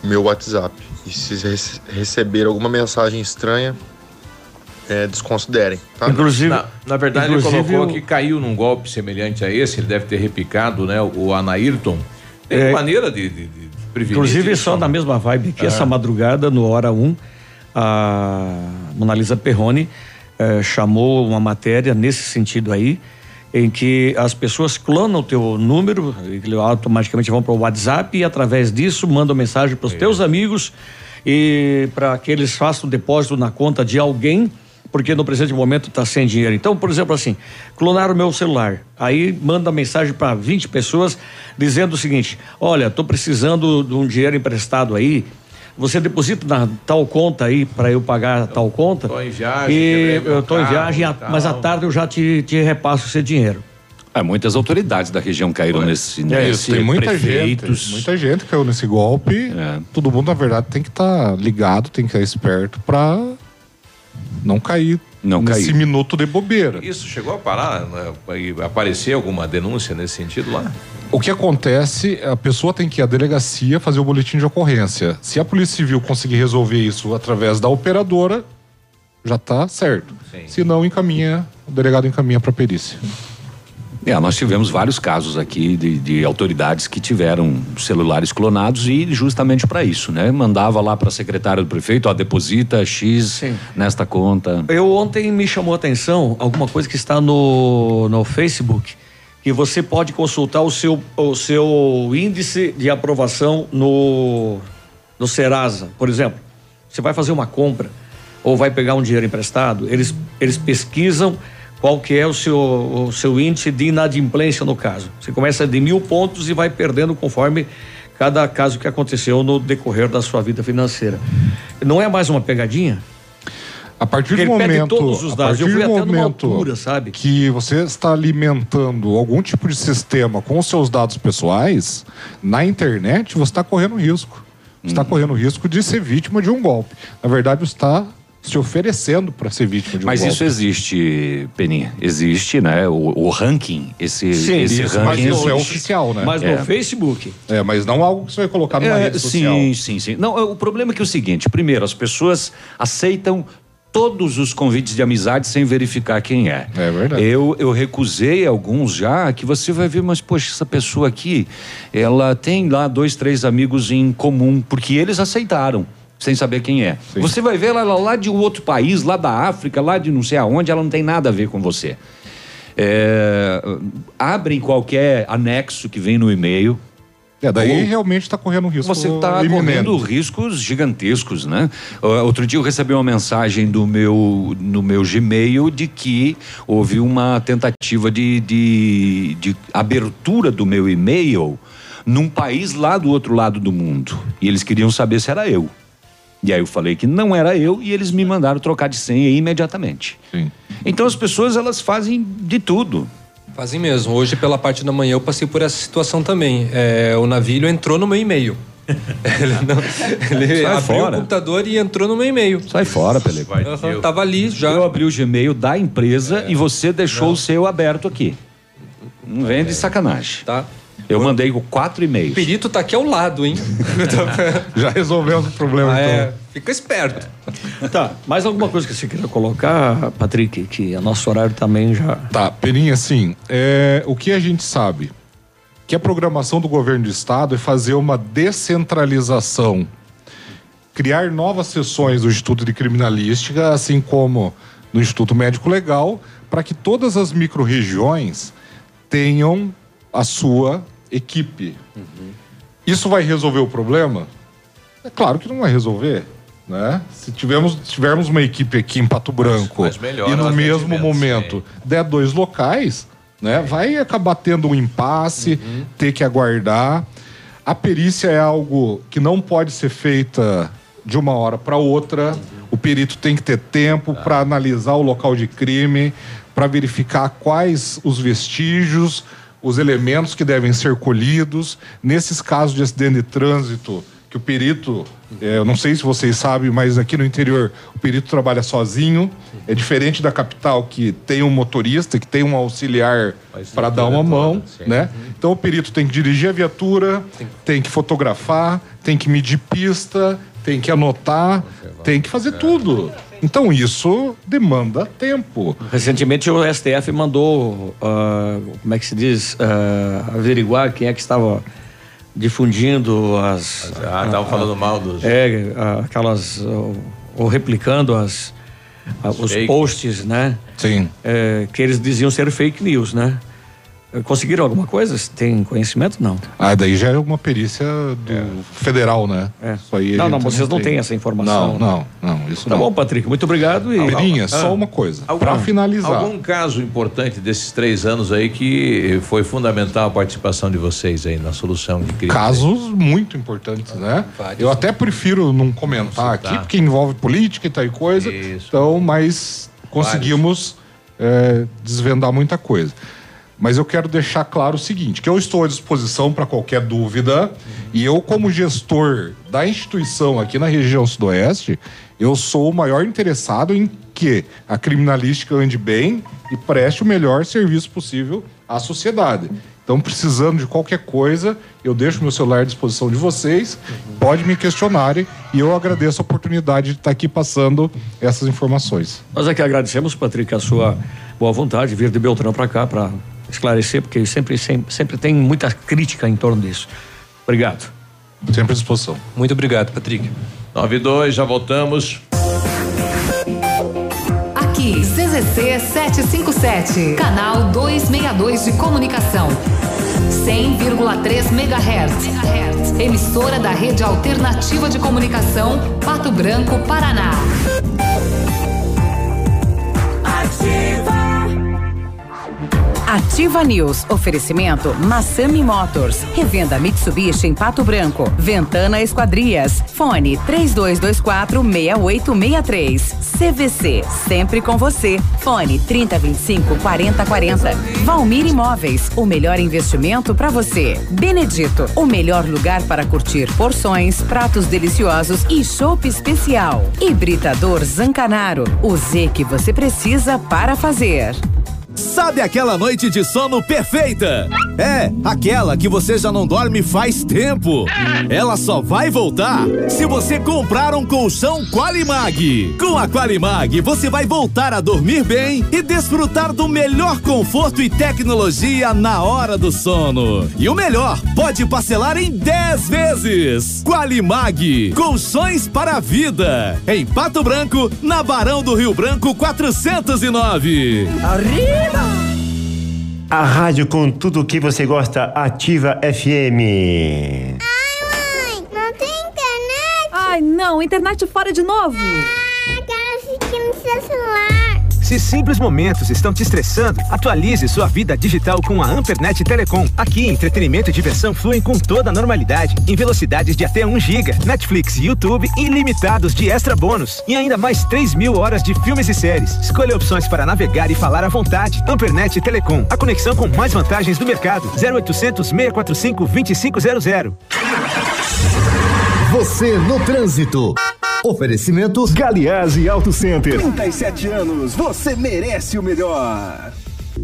meu WhatsApp. E se rece- receber alguma mensagem estranha, é, desconsiderem. Tá? na, na verdade, inclusive ele colocou o- que caiu num golpe semelhante a esse, ele deve ter replicado, né? O Anaírton. Tem É. maneira de, de, de prevenir. Inclusive, isso, só né? na mesma vibe que Ah. essa madrugada, no Hora 1, a Mona Lisa Perrone eh, chamou uma matéria nesse sentido aí, em que as pessoas clonam o teu número, e automaticamente vão para o WhatsApp e através disso mandam mensagem para os teus amigos e para que eles façam depósito na conta de alguém porque no presente momento está sem dinheiro. Então, por exemplo, assim, clonaram o meu celular. Aí manda mensagem para 20 pessoas dizendo o seguinte: olha, estou precisando de um dinheiro emprestado aí. Você deposita na tal conta aí para eu pagar tal conta. Tô em viagem, E eu estou em viagem, a- mas à tarde eu já te, te repasso esse dinheiro. É, muitas autoridades da região caíram nesse, É nesse isso, tem muita prefeitos. gente, muita gente caiu nesse golpe. Todo mundo, na verdade, tem que estar ligado, tem que estar esperto pra não cair não nesse cair. minuto de bobeira. Isso chegou a parar, né? E aparecer alguma denúncia nesse sentido lá? O que acontece, a pessoa tem que ir à delegacia fazer o boletim de ocorrência. Se a Polícia Civil conseguir resolver isso através da operadora, já está certo. Se não, encaminha, o delegado encaminha para perícia. É, nós tivemos vários casos aqui de, de autoridades que tiveram celulares clonados e justamente para isso, né? Mandava lá para a secretária do prefeito, ó, deposita X nesta conta. Eu ontem me chamou a atenção alguma coisa que está no, no Facebook, que você pode consultar o seu, o seu índice de aprovação no, no Serasa, por exemplo. Você vai fazer uma compra ou vai pegar um dinheiro emprestado, eles, eles pesquisam qual que é o seu, o seu índice de inadimplência no caso. Você começa de mil pontos e vai perdendo conforme cada caso que aconteceu no decorrer da sua vida financeira. Não é mais uma pegadinha? A partir Porque do ele pede momento, todos os a partir Eu fui do momento altura, sabe? que você está alimentando algum tipo de sistema com os seus dados pessoais na internet, você está correndo risco. Você Uhum. está correndo risco de ser vítima de um golpe. Na verdade, você está se oferecendo para ser vítima de um Mas golpe. isso existe, Peninha. Existe, né? O, o ranking, esse, Sim, esse isso, ranking. mas isso é oficial, né? Mas É. no Facebook. É, mas não algo que você vai colocar numa É, rede social. Sim, sim, sim. Não, o problema é que é o seguinte: primeiro, as pessoas aceitam todos os convites de amizade sem verificar quem é. É verdade. Eu, eu recusei alguns já, que você vai ver, mas poxa, essa pessoa aqui, ela tem lá dois, três amigos em comum, porque eles aceitaram. Sem saber quem é. Você vai ver ela lá de outro país, lá da África, lá de não sei aonde, ela não tem nada a ver com você. É, abrem qualquer anexo que vem no e-mail. É, daí Ou- realmente está correndo risco você está correndo riscos gigantescos, né? Outro dia eu recebi uma mensagem do meu, no meu Gmail de que houve uma tentativa de, de, de abertura do meu e-mail num país lá do outro lado do mundo. E eles queriam saber se era eu. E aí eu falei que não era eu e eles me mandaram trocar de senha imediatamente. Então as pessoas elas fazem de tudo. Fazem mesmo. Hoje, pela parte da manhã, eu passei por essa situação também. É, o navio entrou no meu e-mail. ele não- ele Sai abriu fora. o computador e entrou no meu e-mail. Sai fora, Pele. Aham, Tava ali já. Eu abri o Gmail da empresa e você deixou o seu aberto aqui. Não vem de sacanagem. Tá. Eu mandei com quatro e-mails. O perito tá aqui ao lado, hein? Já resolvemos o problema, Ah, é. então. Fica esperto. Tá, mais alguma coisa que você queira colocar, Patrick, que o nosso horário também já. Tá, Peninha, assim, é, o que a gente sabe? Que a programação do governo do estado é fazer uma descentralização, criar novas sessões do Instituto de Criminalística, assim como no Instituto Médico Legal, para que todas as micro-regiões tenham a sua equipe. Isso vai resolver o problema? É claro que não vai resolver. Né? Se tivermos, tivermos uma equipe aqui em Pato Branco mas melhora e no mesmo momento der dois locais, né? vai acabar tendo um impasse, ter que aguardar. A perícia é algo que não pode ser feita de uma hora para outra. O perito tem que ter tempo para analisar o local de crime, para verificar quais os vestígios, os elementos que devem ser colhidos. Nesses casos de acidente de trânsito, que o perito, é, eu não sei se vocês sabem, mas aqui no interior o perito trabalha sozinho. É diferente da capital que tem um motorista, que tem um auxiliar para dar uma mão, né? Então o perito tem que dirigir a viatura, tem que fotografar, tem que medir pista, tem que anotar, tem que fazer tudo. Então isso demanda tempo. Recentemente o STF mandou, ah, como é que se diz, Ah, averiguar quem é que estava difundindo as. Ah, estavam falando mal dos. É, ah, aquelas. ou- ou replicando as, os fakes. posts, né? Sim. É, que eles diziam ser fake news, né? Conseguiram alguma coisa? Tem conhecimento? Não. Ah, daí já é uma perícia do federal, né? Isso aí Não, não, vocês não têm essa informação. Não, não, não, isso Tá não. bom, Patrick, muito obrigado. E... Peninha, Ah. só uma coisa. Algum- Pra finalizar. Algum caso importante desses três anos aí que foi fundamental a participação de vocês aí na solução de crime? Casos muito importantes, né? Eu até prefiro não comentar aqui, porque envolve política e tal e coisa. Então, mas conseguimos é, desvendar muita coisa. Mas eu quero deixar claro o seguinte: que eu estou à disposição para qualquer dúvida. E eu, como gestor da instituição aqui na região sudoeste, eu sou o maior interessado em que a criminalística ande bem e preste o melhor serviço possível à sociedade. Então, precisando de qualquer coisa, eu deixo meu celular à disposição de vocês, pode me questionarem e eu agradeço a oportunidade de estar aqui passando essas informações. Nós aqui agradecemos, Patrick, a sua boa vontade, vir de Beltrão para cá para esclarecer, porque sempre, sempre, sempre tem muita crítica em torno disso. Obrigado. Sempre à disposição. Muito obrigado, Patrick. 9 e 2, já voltamos. Aqui, CZC 757, canal 262 de comunicação. 100,3 MHz. Emissora da Rede Alternativa de Comunicação, Pato Branco, Paraná. Ativa. Ativa News. Oferecimento Massami Motors. Revenda Mitsubishi em Pato Branco. Ventana Esquadrias. Fone 3224 6863. CVC. Sempre com você. Fone 3025 4040. Valmir Imóveis. O melhor investimento para você. Benedito. O melhor lugar para curtir porções, pratos deliciosos e chopp especial. Hibridador Zancanaro. O Z que você precisa para fazer. Sabe aquela noite de sono perfeita? É, aquela que você já não dorme faz tempo. Ela só vai voltar se você comprar um colchão Qualimag. Com a Qualimag, você vai voltar a dormir bem e desfrutar do melhor conforto e tecnologia na hora do sono. E o melhor, pode parcelar em 10 vezes. Qualimag, colchões para a vida. Em Pato Branco, na Barão do Rio Branco 409. Arriba! A rádio com tudo o que você gosta, Ativa FM. Não tem internet? Ai, não, internet fora de novo. Ah, quero assistir no seu celular. Se simples momentos estão te estressando, atualize sua vida digital com a Ampernet Telecom. Aqui, entretenimento e diversão fluem com toda a normalidade, em velocidades de até 1 GB, Netflix YouTube ilimitados de extra bônus e ainda mais 3 mil horas de filmes e séries. Escolha opções para navegar e falar à vontade. Ampernet Telecom, a conexão com mais vantagens do mercado. 0800 645 2500. Você no trânsito. Oferecimento Galiase Auto Center. 37 anos, você merece o melhor.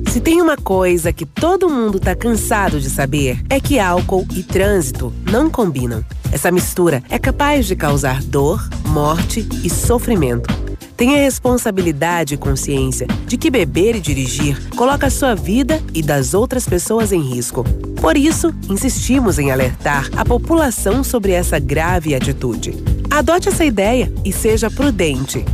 Se tem uma coisa que todo mundo tá cansado de saber, é que álcool e trânsito não combinam. Essa mistura é capaz de causar dor, morte e sofrimento. Tenha responsabilidade e consciência de que beber e dirigir coloca sua vida e das outras pessoas em risco. Por isso, insistimos em alertar a população sobre essa grave atitude. Adote essa ideia e seja prudente.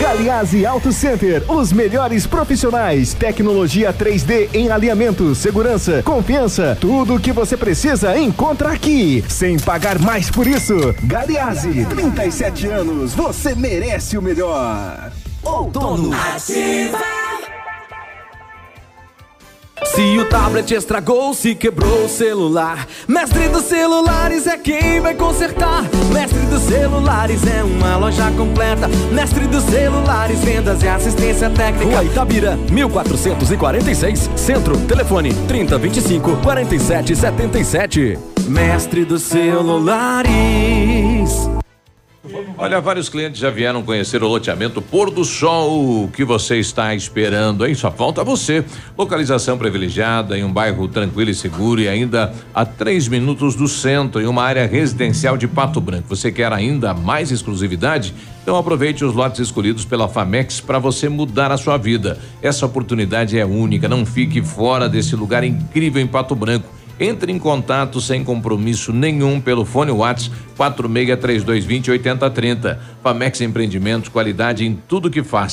Galiase Auto Center, os melhores profissionais, tecnologia 3D em alinhamento, segurança, confiança, tudo o que você precisa encontra aqui, sem pagar mais por isso. Galiase, 37 anos, você merece o melhor. Outono. Ativa. Se o tablet estragou, se quebrou o celular, Mestre dos Celulares é quem vai consertar. Mestre dos Celulares é uma loja completa. Mestre dos Celulares, vendas e assistência técnica. Rua Itabira, 1446, Centro, telefone 3025 4777. Mestre dos Celulares. Olha, vários clientes já vieram conhecer o loteamento Pôr do Sol. O que você está esperando, hein? Só falta você. Localização privilegiada em um bairro tranquilo e seguro e ainda a três minutos do centro, em uma área residencial de Pato Branco. Você quer ainda mais exclusividade? Então aproveite os lotes escolhidos pela Famex para você mudar a sua vida. Essa oportunidade é única. Não fique fora desse lugar incrível em Pato Branco. Entre em contato sem compromisso nenhum pelo fone Whats 463220 8030. Famex Empreendimentos, qualidade em tudo que faz.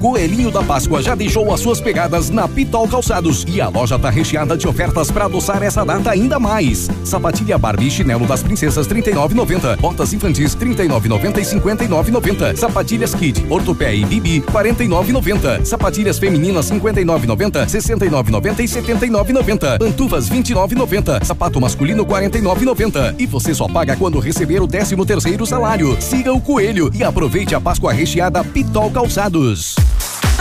coelhinho da Páscoa já deixou as suas pegadas na Pitol Calçados e a loja tá recheada de ofertas para adoçar essa data ainda mais. Sapatilha Barbie e chinelo das princesas 39,90. Botas infantis 39,90 e 59,90. Sapatilhas Kid, Ortopé e Bibi 49,90. Sapatilhas femininas 59,90, 69,90 e 79,90. Pantufas 29,90. Sapato masculino 49,90. E você só paga quando receber o 13 terceiro salário. Siga o Coelho e aproveite a Páscoa recheada Pitol Calçados.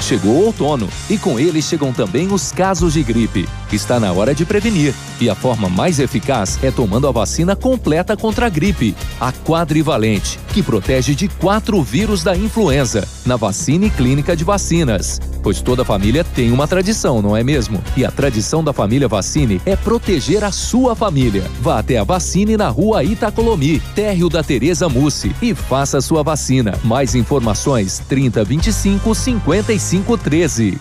Chegou o outono e com ele chegam também os casos de gripe. Está na hora de prevenir e a forma mais eficaz é tomando a vacina completa contra a gripe, a quadrivalente, que protege de quatro vírus da influenza, na vacina e clínica de vacinas. Pois toda família tem uma tradição, não é mesmo? E a tradição da família Vacine é proteger a sua família. Vá até a Vacine na rua Itacolomi, térreo da Tereza Mussi e faça sua vacina. Mais informações 3025 5513.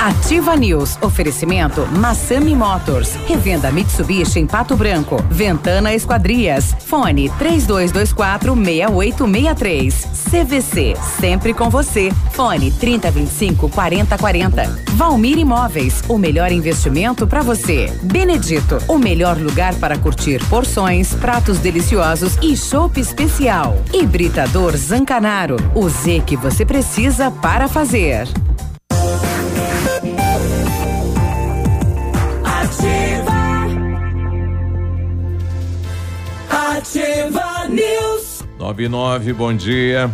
Ativa News. Oferecimento Massami Motors. Revenda Mitsubishi em Pato Branco. Ventana Esquadrias. Fone 3224 6863. CVC. Sempre com você. Fone 3025 4040. Valmir Imóveis. O melhor investimento para você. Benedito. O melhor lugar para curtir porções, pratos deliciosos e chopp especial. Hibridador Zancanaro. O Z que você precisa para fazer. Ativa News. 99, bom dia.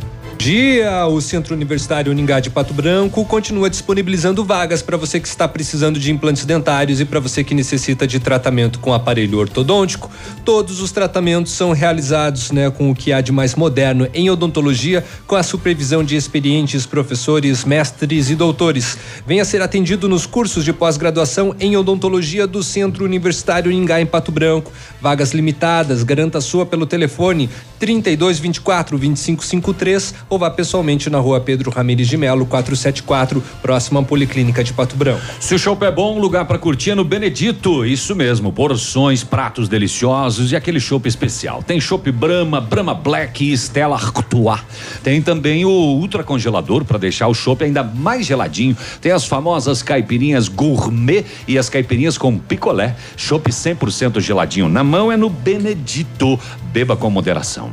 Dia, o Centro Universitário Uningá de Pato Branco continua disponibilizando vagas para você que está precisando de implantes dentários e para você que necessita de tratamento com aparelho ortodôntico. Todos os tratamentos são realizados, né, com o que há de mais moderno em odontologia, com a supervisão de experientes professores, mestres e doutores. Venha ser atendido nos cursos de pós-graduação em odontologia do Centro Universitário Uningá em Pato Branco. Vagas limitadas, garanta sua pelo telefone 3224 2553 ou vá pessoalmente na rua Pedro Ramires de Melo, 474, próxima à Policlínica de Pato Branco. Se o chopp é bom, lugar para curtir é no Benedito. Isso mesmo, porções, pratos deliciosos e aquele chopp especial. Tem chopp Brahma, Brahma Black e Stella Artois. Tem também o ultra congelador para deixar o chopp ainda mais geladinho. Tem as famosas caipirinhas gourmet e as caipirinhas com picolé. Chopp 100% geladinho na mão é no Benedito. Beba com moderação.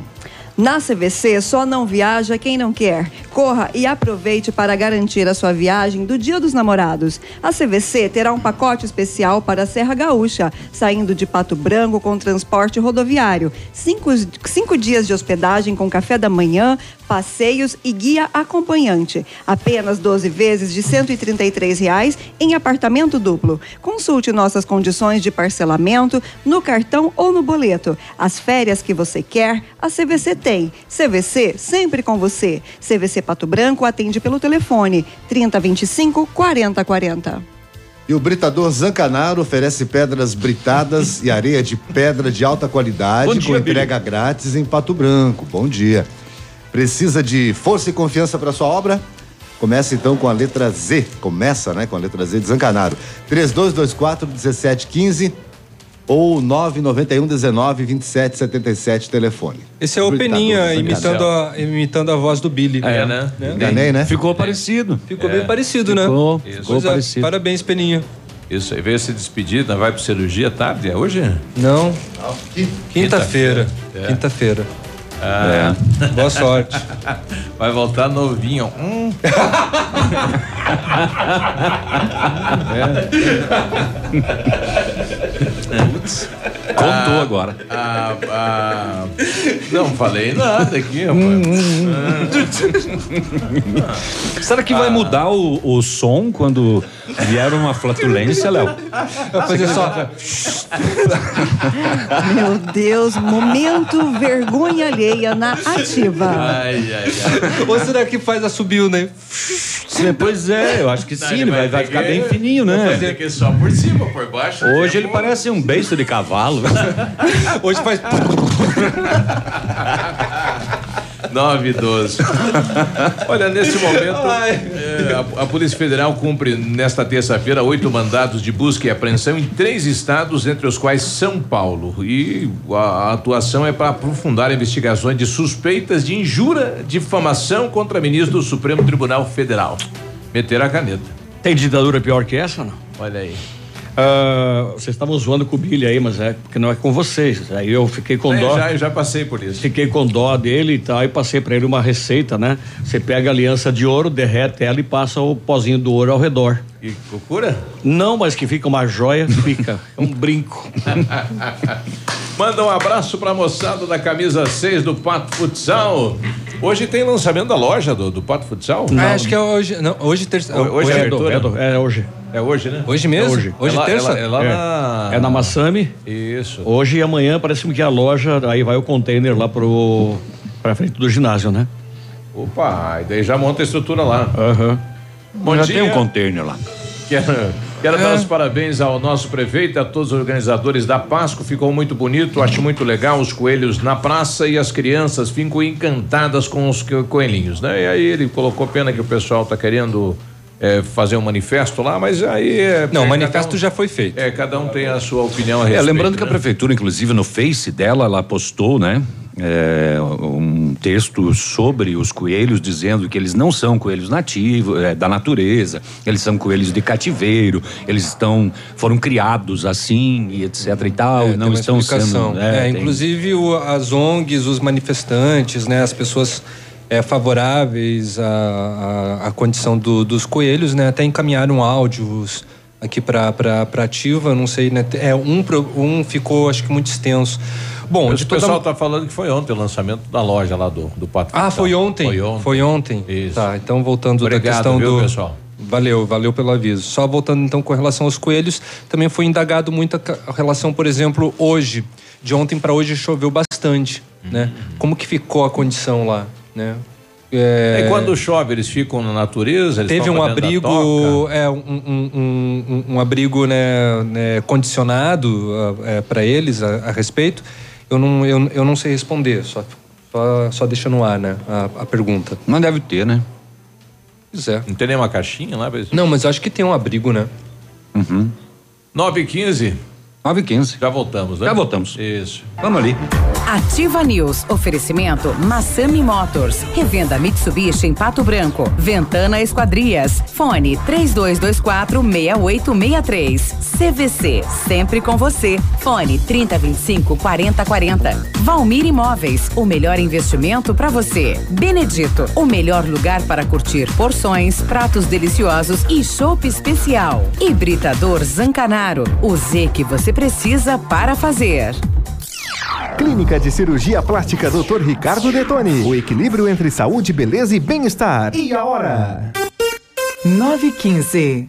Na CVC, só não viaja quem não quer. Corra e aproveite para garantir a sua viagem do Dia dos Namorados. A CVC terá um pacote especial para a Serra Gaúcha, saindo de Pato Branco com transporte rodoviário. Cinco, cinco dias de hospedagem com café da manhã, passeios e guia acompanhante. Apenas 12 vezes de 133 reais em apartamento duplo. Consulte nossas condições de parcelamento no cartão ou no boleto. As férias que você quer, a CVC tem. CVC sempre com você. CVC Pato Branco atende pelo telefone 3025 4040. E o Britador Zancanaro oferece pedras britadas e areia de pedra de alta qualidade Bom dia, com entrega grátis em Pato Branco. Bom dia. Precisa de força e confiança para sua obra? Começa então com a letra Z. Começa, né, com a letra Z de Zancanaro. 3224 1715 ou 991 19 27 77 telefone. Esse é o Peninha imitando a, imitando a voz do Billy. É, né? Enganei, né? Ficou parecido. Ficou É. bem parecido, né? Ficou, Isso. ficou Pois é, parecido. Parabéns, Peninha. Isso aí, veio se despedir, né? vai pro cirurgia tarde? É hoje? Não. Quinta-feira. É. Quinta-feira. Ah. Boa sorte. Vai voltar novinho. Hum. Putz, Contou agora. Ah, ah, não falei nada aqui, rapaz. Será que vai mudar o, o som quando vier uma flatulência, Léo? Vai fazer só. Meu Deus, momento vergonha alheia na ativa. Ai, ai, ai. Ou será que faz a subiu, né? Pois é, eu acho que Não, sim, ele vai, ter vai ficar bem fininho, vai né? fazer que só por cima, por baixo. Hoje ele parece um beiço de cavalo. Hoje faz. 9 e 12. Olha, nesse momento, é, a, a Polícia Federal cumpre nesta terça-feira oito mandados de busca e apreensão em três estados, entre os quais São Paulo. E a, a atuação é para aprofundar investigações de suspeitas de injúria, difamação contra ministro do Supremo Tribunal Federal. Meter a caneta. Tem ditadura pior que essa, não? Olha aí. Ah, vocês estavam zoando com o Billy aí, mas é porque não é com vocês. Aí eu fiquei com É, dó. já, eu já passei por isso. Fiquei com dó dele e tal, e passei pra ele uma receita, né? Você pega a aliança de ouro, derrete ela e passa o pozinho do ouro ao redor. E procura? Não, mas que fica uma joia, fica. É um brinco. Manda um abraço pra moçada da camisa 6 do Pato Futsal. Hoje tem lançamento da loja do, do Pato Futsal? Ah, acho que é hoje. Não, hoje terça. Hoje é é, abertura? É, do- é hoje. É hoje, né? Hoje mesmo? É hoje. Hoje É lá- terça? é lá- é lá na- É na Massami. Isso. Hoje e amanhã parece que a loja, aí vai o container lá pro pra frente do ginásio, né? Opa, e daí já monta a estrutura lá. Aham. Bom Já dia. tem um container lá. Quero, quero É. dar os parabéns ao nosso prefeito e a todos os organizadores da Páscoa. Ficou muito bonito, acho muito legal os coelhos na praça e as crianças ficam encantadas com os co- coelhinhos, né? E aí ele colocou pena que o pessoal tá querendo é, fazer um manifesto lá, mas aí é, Não, é, o manifesto um- já foi feito. É, cada um tem a sua opinião a É, respeito. lembrando que a né? prefeitura, inclusive, no Face dela, ela postou, né? é, um texto sobre os coelhos dizendo que eles não são coelhos nativos é, da natureza, eles são coelhos de cativeiro, eles estão foram criados assim e etc e tal, É, não estão sendo. É, tem- inclusive o- as ONGs, os manifestantes, né, as pessoas é, favoráveis à, à, à condição do- dos coelhos, né, até encaminharam áudios aqui para ativa, não sei, né, é um um ficou acho que muito extenso. Bom, o toda pessoal tá falando que foi ontem o lançamento da loja lá do, do Pato Ah, foi ontem. Foi ontem. Foi ontem. Isso. Tá, então voltando Obrigado, da questão viu, do pessoal? Valeu, valeu pelo aviso. Só voltando então com relação aos coelhos, também foi indagado muita ca- relação, por exemplo, hoje, de ontem para hoje choveu bastante, né? Como que ficou a condição lá, né? É, E quando chove, eles ficam na natureza? Teve um abrigo, é, um, um, um- um- abrigo né, né, condicionado para eles a, a respeito. Eu não, eu, eu não sei responder, só, só, só deixa no ar né, a, a pergunta. Não deve ter, né? Pois é. Não tem nenhuma caixinha lá? pra Não, mas eu acho que tem um abrigo, né? Uhum. 9 e 15 9 e 15 Já voltamos, né? Já voltamos. Isso. Vamos ali. Ativa News. Oferecimento Massami Motors. Revenda Mitsubishi em Pato Branco. Ventana Esquadrias. Fone 3224 6863. CVC. Sempre com você. Fone 3025 4040. Valmir Imóveis. O melhor investimento para você. Benedito. O melhor lugar para curtir porções, pratos deliciosos e chopp especial. Hibridador Zancanaro. O Z que você precisa para fazer. Clínica de Cirurgia Plástica Dr. Ricardo Detoni. O equilíbrio entre saúde, beleza e bem-estar. E a hora? 915.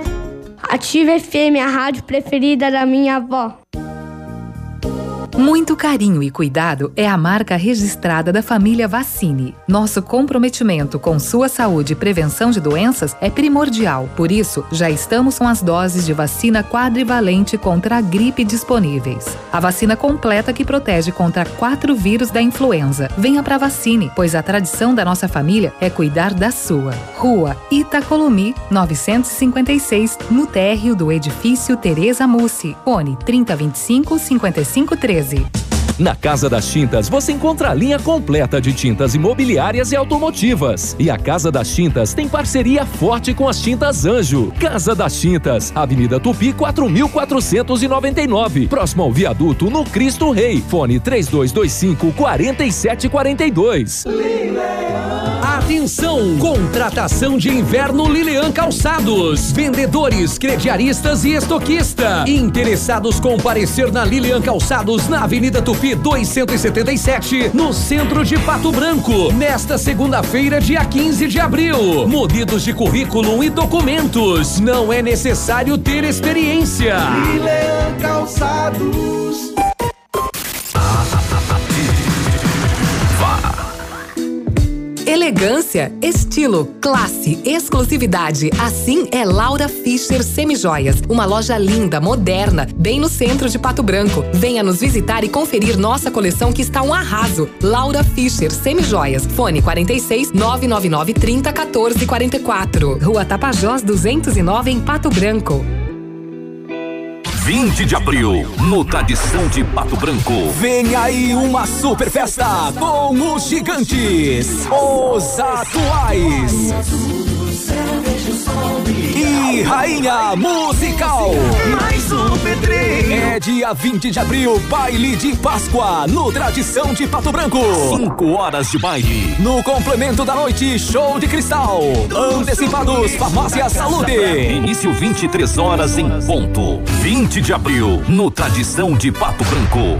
Ativa FM, a rádio preferida da minha avó. Muito carinho e cuidado é a marca registrada da família Vacine. Nosso comprometimento com sua saúde e prevenção de doenças é primordial. Por isso, já estamos com as doses de vacina quadrivalente contra a gripe disponíveis. A vacina completa que protege contra quatro vírus da influenza. Venha pra Vacine, pois a tradição da nossa família é cuidar da sua. Rua Itacolomi, 956, no térreo do edifício Tereza Mussi. Fone 3025 5513. Magazine. Na Casa das Tintas você encontra a linha completa de tintas imobiliárias e automotivas. E a Casa das Tintas tem parceria forte com as Tintas Anjo. Casa das Tintas, Avenida Tupi 4499, próximo ao viaduto no Cristo Rei. Fone 3225 4742. Atenção! Contratação de inverno Lilian Calçados. Vendedores, crediaristas e estoquista. Interessados comparecer na Lilian Calçados na Avenida Tupi 277, no centro de Pato Branco, nesta segunda-feira, dia 15 de abril. Munidos de currículo e documentos. Não é necessário ter experiência. Lilian Calçados. Elegância, estilo, classe, exclusividade. Assim é Laura Fischer Semijoias. Uma loja linda, moderna, bem no centro de Pato Branco. Venha nos visitar e conferir nossa coleção que está um arraso. Laura Fischer Semijoias. Fone 46 999 30 14 44. Rua Tapajós 209 em Pato Branco. 20 de abril, no Tradição de Pato Branco. Vem aí uma super festa com os gigantes, os atuais. E Rainha Musical. Mais um pedreiro. É dia 20 de abril, baile de Páscoa, no Tradição de Pato Branco. 5 horas de baile. No complemento da noite, show de cristal. Antecipados, Farmácia Saúde. Início 23 horas em ponto. 20 de abril, no Tradição de Pato Branco.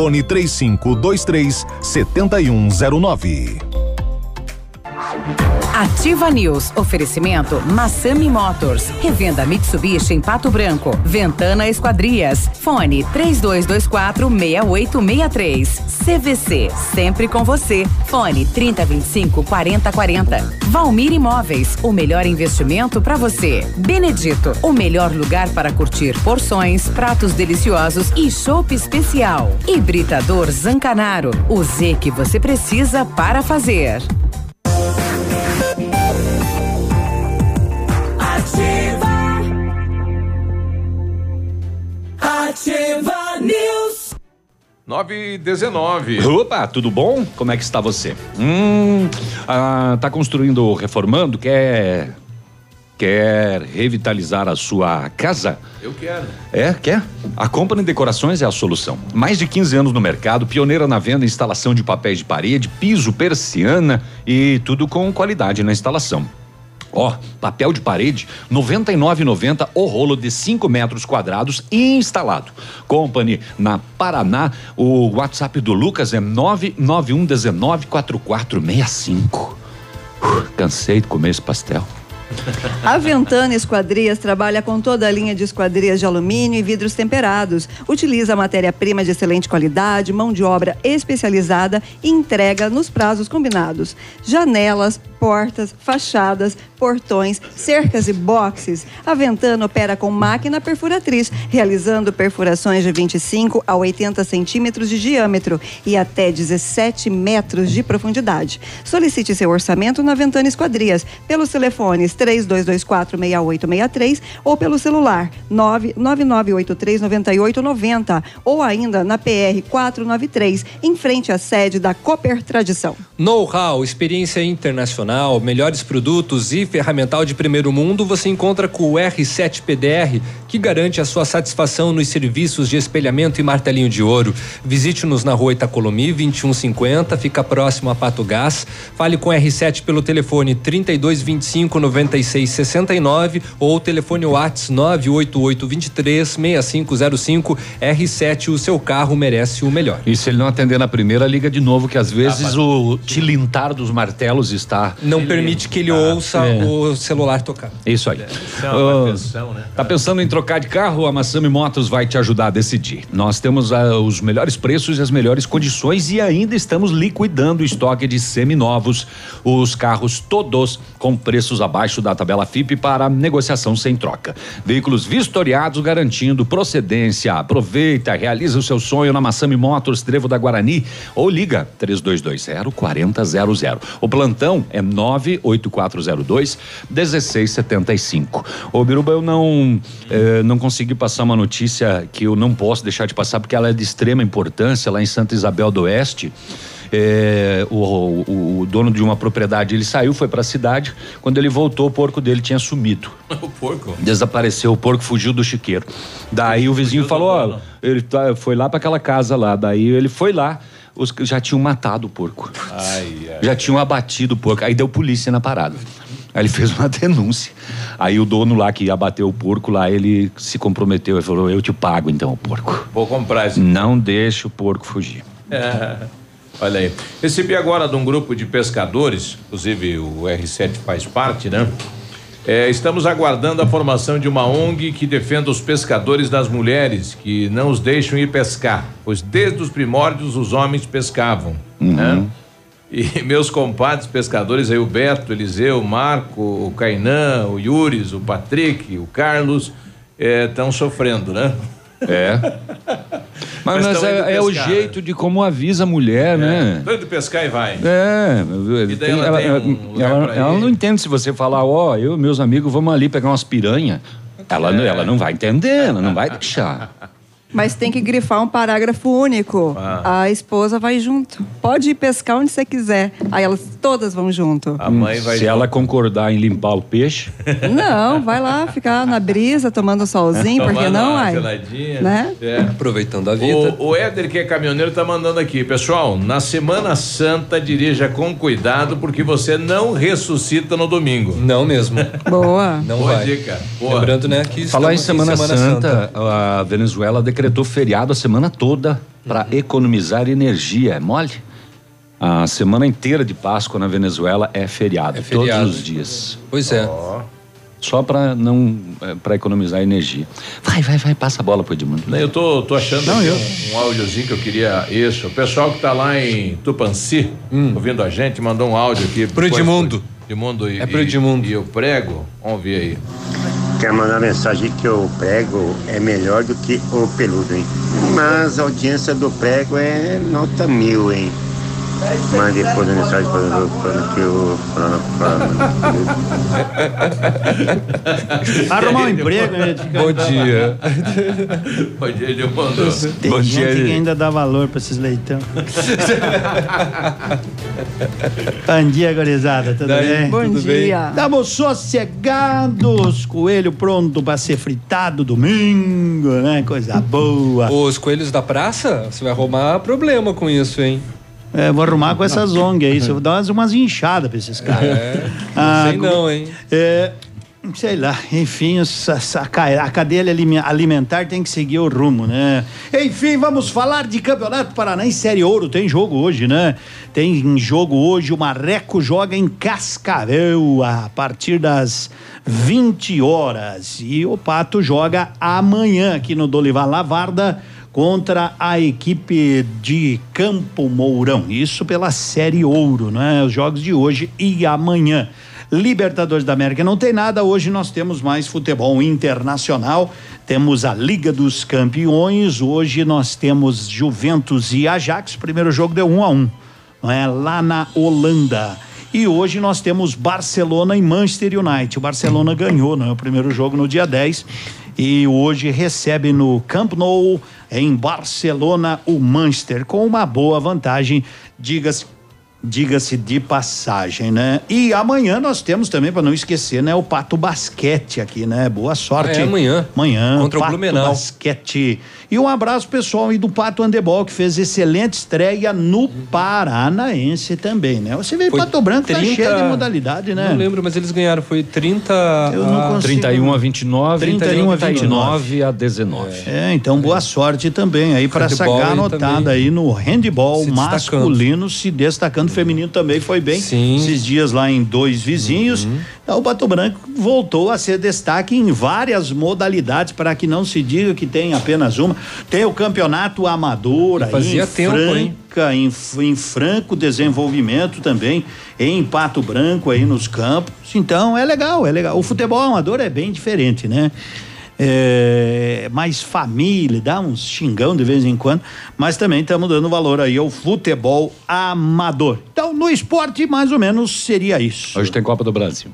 Fone 3523 7109. Ativa News. Oferecimento Massami Motors. Revenda Mitsubishi em Pato Branco. Ventana Esquadrias. Fone 3224 6863. CVC. Sempre com você. Fone 3025 4040. Valmir Imóveis. O melhor investimento para você. Benedito. O melhor lugar para curtir porções, pratos deliciosos e chopp especial. Hibridador Zancanaro. O Z que você precisa para fazer. Ativa. Ativa News. 9 e 19. Opa, tudo bom? Como é que está você? Hum, ah, tá construindo, reformando, quer quer revitalizar a sua casa? Eu quero. É, quer? A Company Decorações é a solução. Mais de 15 anos no mercado, pioneira na venda e instalação de papéis de parede, piso, persiana e tudo com qualidade na instalação. Ó, papel de parede, R$ 99,90 o rolo de 5 metros quadrados instalado. Company na Paraná, o WhatsApp do Lucas é 991194465. Uh, cansei de comer esse pastel. A Ventana Esquadrias trabalha com toda a linha de esquadrias de alumínio e vidros temperados. Utiliza matéria-prima de excelente qualidade, mão de obra especializada e entrega nos prazos combinados. Janelas, portas, fachadas, portões, cercas e boxes. A Ventana opera com máquina perfuratriz, realizando perfurações de 25 a 80 centímetros de diâmetro e até 17 metros de profundidade. Solicite seu orçamento na Ventana Esquadrias pelos telefones 32246863 ou pelo celular 999839890 ou ainda na PR 493, em frente à sede da Cooper Tradição. Know-how, experiência internacional, melhores produtos e ferramental de primeiro mundo você encontra com o R7 PDR, que garante a sua satisfação nos serviços de espelhamento e martelinho de ouro. Visite-nos na rua Itacolomi 2150, fica próximo a Pato Gás. Fale com o R7 pelo telefone 3225 9669 ou telefone Whats 988 23 6505. R7, o seu carro merece o melhor. E se ele não atender na primeira, liga de novo, que às vezes o tilintar dos martelos está Não permite que ele ouça É. o celular tocar. Isso aí. Isso é uma Ô, manutenção, né? Tá pensando em trocar de carro? A Massami Motos vai te ajudar a decidir. Nós temos ah, os melhores preços e as melhores condições e ainda estamos liquidando o estoque de seminovos. Os carros todos com preços abaixo da tabela FIP para negociação sem troca. Veículos vistoriados garantindo procedência. Aproveita, realiza o seu sonho na Massami Motors, Trevo da Guarani ou liga 3220 4000. O plantão é 98402 1675. Ô Biruba, eu não eh, não consegui passar uma notícia que eu não posso deixar de passar porque ela é de extrema importância lá em Santa Isabel do Oeste. É, o, o- o dono de uma propriedade ele saiu, foi para a cidade. Quando ele voltou, o porco dele tinha sumido. O porco. Desapareceu, o porco fugiu do chiqueiro. Daí o vizinho falou: ó, ele tá- foi lá para aquela casa lá. Daí ele foi lá, os, já tinham matado o porco. Ai, ai. Já tinham abatido o porco. Aí deu polícia na parada. Aí ele fez uma denúncia. Aí o dono lá que ia abater o porco lá, ele se comprometeu e falou: Eu te pago então o porco. Vou comprar esse. Não deixe o porco fugir. É. Olha aí. Recebi agora de um grupo de pescadores, inclusive o R7 faz parte, né? É, estamos aguardando a formação de uma ONG que defenda os pescadores das mulheres, que não os deixam ir pescar, pois desde os primórdios os homens pescavam, né? E meus compadres pescadores aí, o Beto, o Eliseu, o Marco, o Cainan, o Yuris, o Patrick, o Carlos, estão sofrendo, né? É. Mas, Mas indo é, é o jeito de como avisa a mulher, né? Tô indo pescar e vai. É, E daí ela tem um lugar ela- pra ela ir? não entende se você falar, ó, eu e meus amigos vamos ali pegar umas piranha. Ela, É. ela não vai entender, ela não vai deixar. Mas tem que grifar um parágrafo único. Ah. A esposa vai junto. Pode ir pescar onde você quiser. Aí elas todas vão junto. A mãe vai. Se ela concordar em limpar o peixe, Não, vai lá ficar na brisa, tomando solzinho, por que Tomando não, ai? geladinha. Né? É. Aproveitando a vida. O, o Éder, que é caminhoneiro, tá mandando aqui. Pessoal, na Semana Santa, dirija com cuidado, porque você não ressuscita no domingo. Não mesmo. Boa. Não Boa vai. dica. Boa. Lembrando, né, que Falar em estamos Semana, Santa, a Venezuela decretou feriado a semana toda para Uhum. economizar energia. É mole? A semana inteira de Páscoa na Venezuela é feriado, É feriado. todos os dias. Pois é. Só para não para economizar energia. Vai, vai, vai, passa a bola pro Edmundo. Eu tô, tô achando Não, eu. Um, um áudiozinho que eu queria. Isso. O pessoal que tá lá em Tupanci, ouvindo a gente, mandou um áudio aqui. Hum. Pro Edmundo. pro Edmundo e, É pro e- Edmundo. E eu prego. Vamos ver aí. Quer mandar mensagem que o prego é melhor do que o peludo, hein? Mas a audiência do prego é nota mil, hein? Mande depois a mensagem falando, falando que o. Falando, falando. Arrumar um emprego, né? Bom dia. Bom dia, Edmundo. Tem Bom gente dia, que ainda dá valor pra esses leitão. Bom dia, gurizada, tudo Daí, bem? Bom Tudo dia. Estamos sossegados, coelho pronto pra ser fritado domingo, né? Coisa boa. Os coelhos da praça, você vai arrumar problema com isso, hein? É, vou arrumar com essas ONG aí, eu vou dar umas, umas inchadas pra esses caras. É, Ah, não sei não, hein? É, sei lá, enfim, a cadeia alime- alimentar tem que seguir o rumo, né? Enfim, vamos falar de Campeonato Paranaense Série Ouro. Tem jogo hoje, né? Tem jogo hoje, o Marreco joga em Cascavel a partir das 20 horas. E o Pato joga amanhã aqui no Dolivar Lavarda contra a equipe de Campo Mourão. Isso pela Série Ouro, né? Os jogos de hoje e amanhã. Libertadores da América não tem nada. Hoje nós temos mais futebol internacional. Temos a Liga dos Campeões. Hoje nós temos Juventus e Ajax. Primeiro jogo deu um a um, não é? Lá na Holanda. E hoje nós temos Barcelona e Manchester United. O Barcelona ganhou, não é? O primeiro jogo no dia 10. E hoje recebe no Camp Nou, em Barcelona, o Manchester, com uma boa vantagem, diga-se diga-se de passagem, né? E amanhã nós temos também, para não esquecer, né, o Pato Basquete aqui, né? Boa sorte. Ah, é amanhã. Amanhã. Contra o Pato Blumenau. Basquete. E um abraço pessoal aí do Pato Handebol, que fez excelente estreia no Paranaense também, né? Você veio Foi Pato Branco, tá 30 cheio de modalidade, né? Não lembro, mas eles ganharam. Foi 30 Eu não a... consigo. 31 a 29, 31 a 39 a 19. É, então boa sorte também aí para essa garotada aí no handball se masculino se destacando. Feminino também foi bem. Esses dias lá em dois vizinhos. Então, o Pato Branco voltou a ser destaque em várias modalidades, para que não se diga que tem apenas uma. Tem o campeonato amador aí Fazia em tempo, hein? Franca, em, em franco desenvolvimento também, em Pato Branco aí nos campos. Então é legal, é legal. O futebol amador é bem diferente, né? É, mais família, dá uns xingão de vez em quando, mas também estamos dando valor aí ao futebol amador. Então, no esporte, mais ou menos seria isso. Hoje tem Copa do Brasil.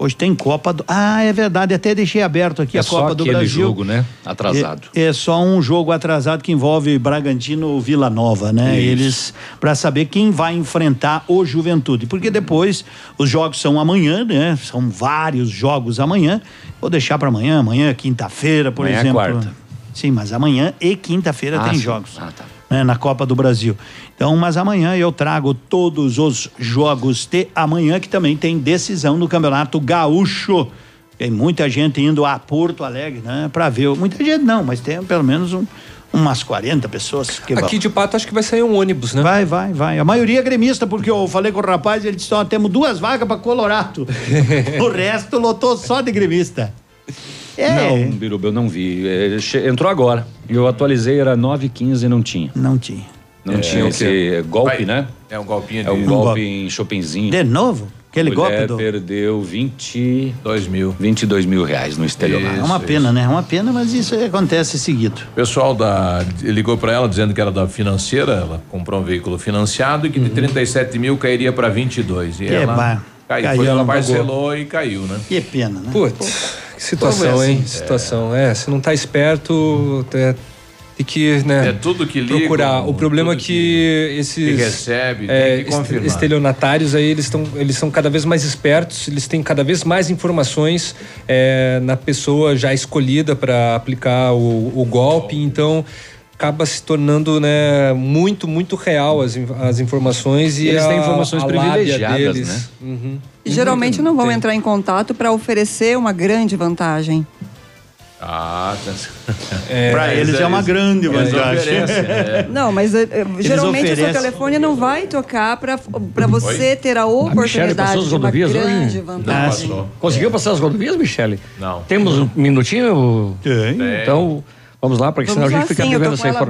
Hoje tem Copa do. Ah, é verdade, até deixei aberto aqui é a Copa só do Brasil. jogo, né? Atrasado. É, é só um jogo atrasado que envolve Bragantino Vila Nova, né? Isso. Eles para saber quem vai enfrentar o Juventude, porque depois os jogos são amanhã, né? São vários jogos amanhã. Vou deixar para amanhã, amanhã quinta-feira, por Amanhã é exemplo. quarta. Sim, mas amanhã e quinta-feira Ah, tem sim. jogos. Ah, tá. Né, na Copa do Brasil. Então, mas amanhã eu trago todos os jogos de amanhã que também tem decisão no Campeonato Gaúcho. Tem muita gente indo a Porto Alegre, né, para ver. Muita gente não, mas tem pelo menos um- umas 40 pessoas que vão. Aqui de Pato acho que vai sair um ônibus, né? Vai, vai, vai. A maioria é gremista, porque eu falei com o rapaz, ele disse: ó, temos duas vagas para Colorado. o resto lotou só de gremista. É. Não, Biruba, eu não vi. É, entrou agora. Eu atualizei, era 9h15 e não tinha. Não tinha. Não É, tinha o esse quê? golpe, Vai. né? É um golpinho É um de- golpe, Um golpe. em Chopinzinho. De novo? Aquele Mulher golpe do. perdeu 22 mil. 22 mil reais no estelionato. É uma pena, né? É uma pena, mas isso acontece seguido. O pessoal da ligou para ela dizendo que era da financeira, ela comprou um veículo financiado e que de 37 mil cairia para 22. E Que ela ba- caiu, caiu, foi, ela pagou. parcelou e caiu, né? Que pena, né? Putz, que situação, é hein? assim. Situação. É. se não tá esperto, é, tem que, né? É tudo que ligam, procurar. O problema é que esses que recebe, é, que estelionatários aí eles estão eles são cada vez mais espertos, eles têm cada vez mais informações é, na pessoa já escolhida para aplicar o, o golpe, então acaba se tornando né, muito muito real as, as informações e Eles têm a- informações a lábia privilegiadas, deles. né? Uhum. E geralmente não vão entrar em contato para oferecer uma grande vantagem. Ah, tá. Pra eles é uma grande vantagem. né? Não, mas eh, eh, geralmente o seu telefone não vai tocar para você Oi? ter a A oportunidade passou as de uma grande hoje? vantagem. Conseguiu passar as rodovias, Michele? Não. Temos um minutinho? Tem. Então, vamos lá, para que Vamos senão a lá gente fica sim, devendo essa informação.